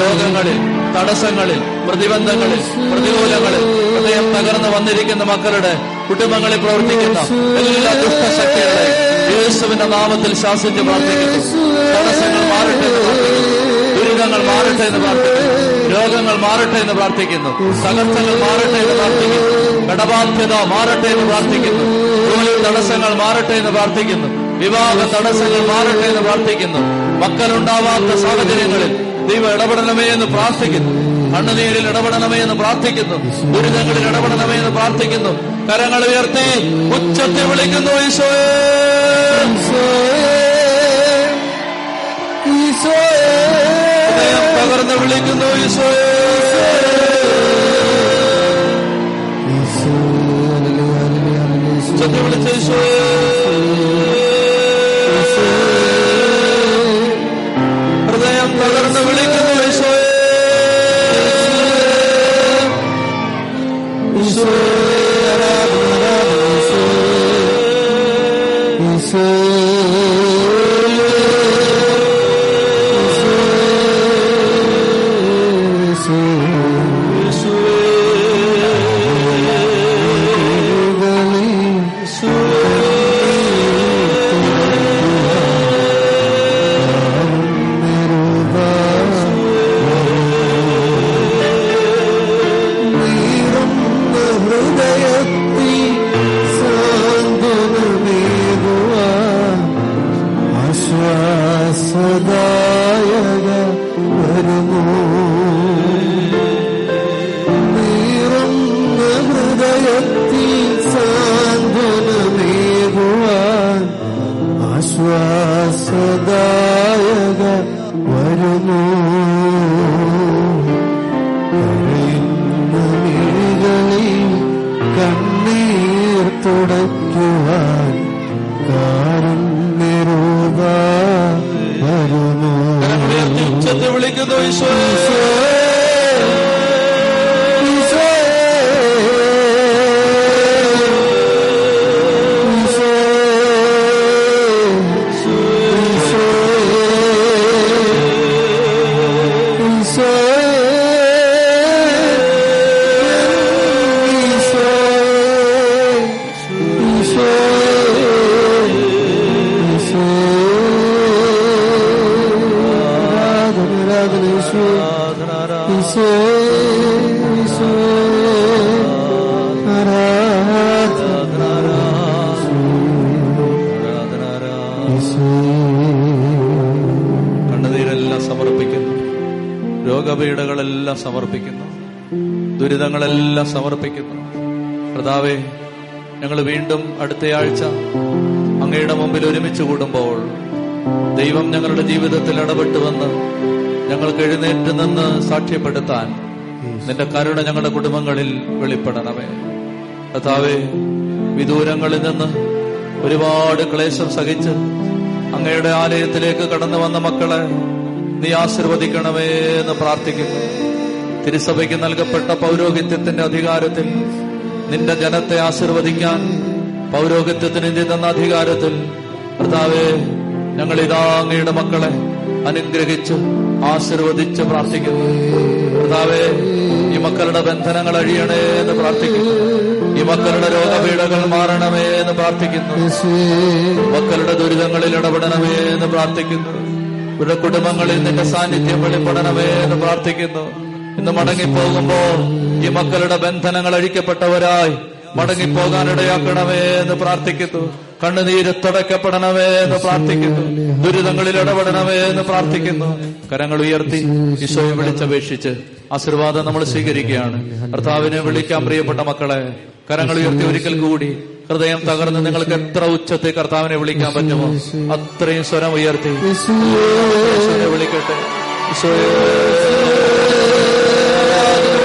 രോഗങ്ങളിൽ തടസ്സങ്ങളിൽ പ്രതിബന്ധങ്ങളിൽ പ്രതികൂലങ്ങളിൽ ഹൃദയം തകർന്നു വന്നിരിക്കുന്ന മക്കളുടെ കുടുംബങ്ങളിൽ പ്രവർത്തിക്കുന്ന എല്ലാ ദുഷ്ടശക്തികളെ യേശുവിന്റെ നാമത്തിൽ ശാസിച്ച് തടസ്സങ്ങൾ മാറട്ടെ ദുരിതങ്ങൾ മാറട്ടെ എന്ന് പ്രാർത്ഥിക്കുന്നു. രോഗങ്ങൾ മാറട്ടെ എന്ന് പ്രാർത്ഥിക്കുന്നു. തകർച്ചകൾ മാറട്ടെ എന്ന് പ്രാർത്ഥിക്കുന്നു. കടബാധ്യത മാറട്ടെ എന്ന് പ്രാർത്ഥിക്കുന്നു. ജോലി തടസ്സങ്ങൾ മാറട്ടെ എന്ന് പ്രാർത്ഥിക്കുന്നു. വിവാഹ തടസ്സങ്ങൾ മാറട്ടെ എന്ന് പ്രാർത്ഥിക്കുന്നു. മക്കളുണ്ടാവാത്ത സാഹചര്യങ്ങളിൽ ദൈവം ഇടപെടണമേ എന്ന് പ്രാർത്ഥിക്കുന്നു. കണ്ണുനീരിൽ ഇടപെടണമേ എന്ന് പ്രാർത്ഥിക്കുന്നു. ദുരിതങ്ങളിൽ ഇടപെടണമേ എന്ന് പ്രാർത്ഥിക്കുന്നു. കരങ്ങൾ ഉയർത്തി ഉച്ചത്തിൽ വിളിക്കുന്നു ഈശോയെ. തകർന്ന് വിളിക്കുന്നു ഈശോയെ. ഉച്ചത്തിൽ വിളിച്ച ഈശോയെ. നിന്റെ കരുണ ഞങ്ങളുടെ കുടുംബങ്ങളിൽ വെളിപ്പെടണമേ. കർത്താവെ വിദൂരങ്ങളിൽ നിന്ന് ഒരുപാട് ക്ലേശം സഹിച്ച് അങ്ങയുടെ ആലയത്തിലേക്ക് കടന്നു വന്ന മക്കളെ നീ ആശീർവദിക്കണമേ എന്ന് പ്രാർത്ഥിക്കുന്നു. തിരുസഭയ്ക്ക് നൽകപ്പെട്ട പൗരോഹിത്യത്തിന്റെ അധികാരത്തിൽ നിന്റെ ജനത്തെ ആശീർവദിക്കാൻ പൗരോഹിത്യത്തിന് നീ തന്ന അധികാരത്തിൽ കർത്താവെ ഞങ്ങൾ ഇതാ അങ്ങയുടെ മക്കളെ അനുഗ്രഹിച്ച് ആശീർവദിച്ച് പ്രാർത്ഥിക്കുന്നു. കർത്താവെ മക്കളുടെ ബന്ധനങ്ങൾ അഴിയണേ എന്ന് പ്രാർത്ഥിക്കുന്നു. ഈ മക്കളുടെ രോഗപീഠകൾ മാറണമേ എന്ന് പ്രാർത്ഥിക്കുന്നു. മക്കളുടെ ദുരിതങ്ങളിൽ ഇടപെടണമേ എന്ന് പ്രാർത്ഥിക്കുന്നു. ഇവരുടെ കുടുംബങ്ങളിൽ നിന്റെ സാന്നിധ്യം വെളിപ്പെടണമേ എന്ന് പ്രാർത്ഥിക്കുന്നു. ഇന്ന് മടങ്ങിപ്പോകുമ്പോൾ ഈ മക്കളുടെ ബന്ധനങ്ങൾ അഴിക്കപ്പെട്ടവരായി മടങ്ങിപ്പോകാനിടയാക്കണമേ എന്ന് പ്രാർത്ഥിക്കുന്നു. കണ്ണുനീര് തുടയ്ക്കപ്പെടണമേ എന്ന് പ്രാർത്ഥിക്കുന്നു. ദുരിതങ്ങളിൽ ഇടപെടണമേ എന്ന് പ്രാർത്ഥിക്കുന്നു. കരങ്ങൾ ഉയർത്തി ഈശോയെ വിളിച്ചപേക്ഷിച്ച് ആശീർവാദം നമ്മൾ സ്വീകരിക്കുകയാണ്. കർത്താവിനെ വിളിക്കാൻ പ്രിയപ്പെട്ട മക്കളെ കരങ്ങൾ ഉയർത്തി ഒരിക്കൽ കൂടി ഹൃദയം തകർന്ന് നിങ്ങൾക്ക് എത്ര ഉച്ചത്തെ കർത്താവിനെ വിളിക്കാൻ പറ്റുമോ? അത്രയും സ്വരം ഉയർത്തി. ഈശോയെ വിളിക്കട്ടെ. ഈശോയെ ആരാധന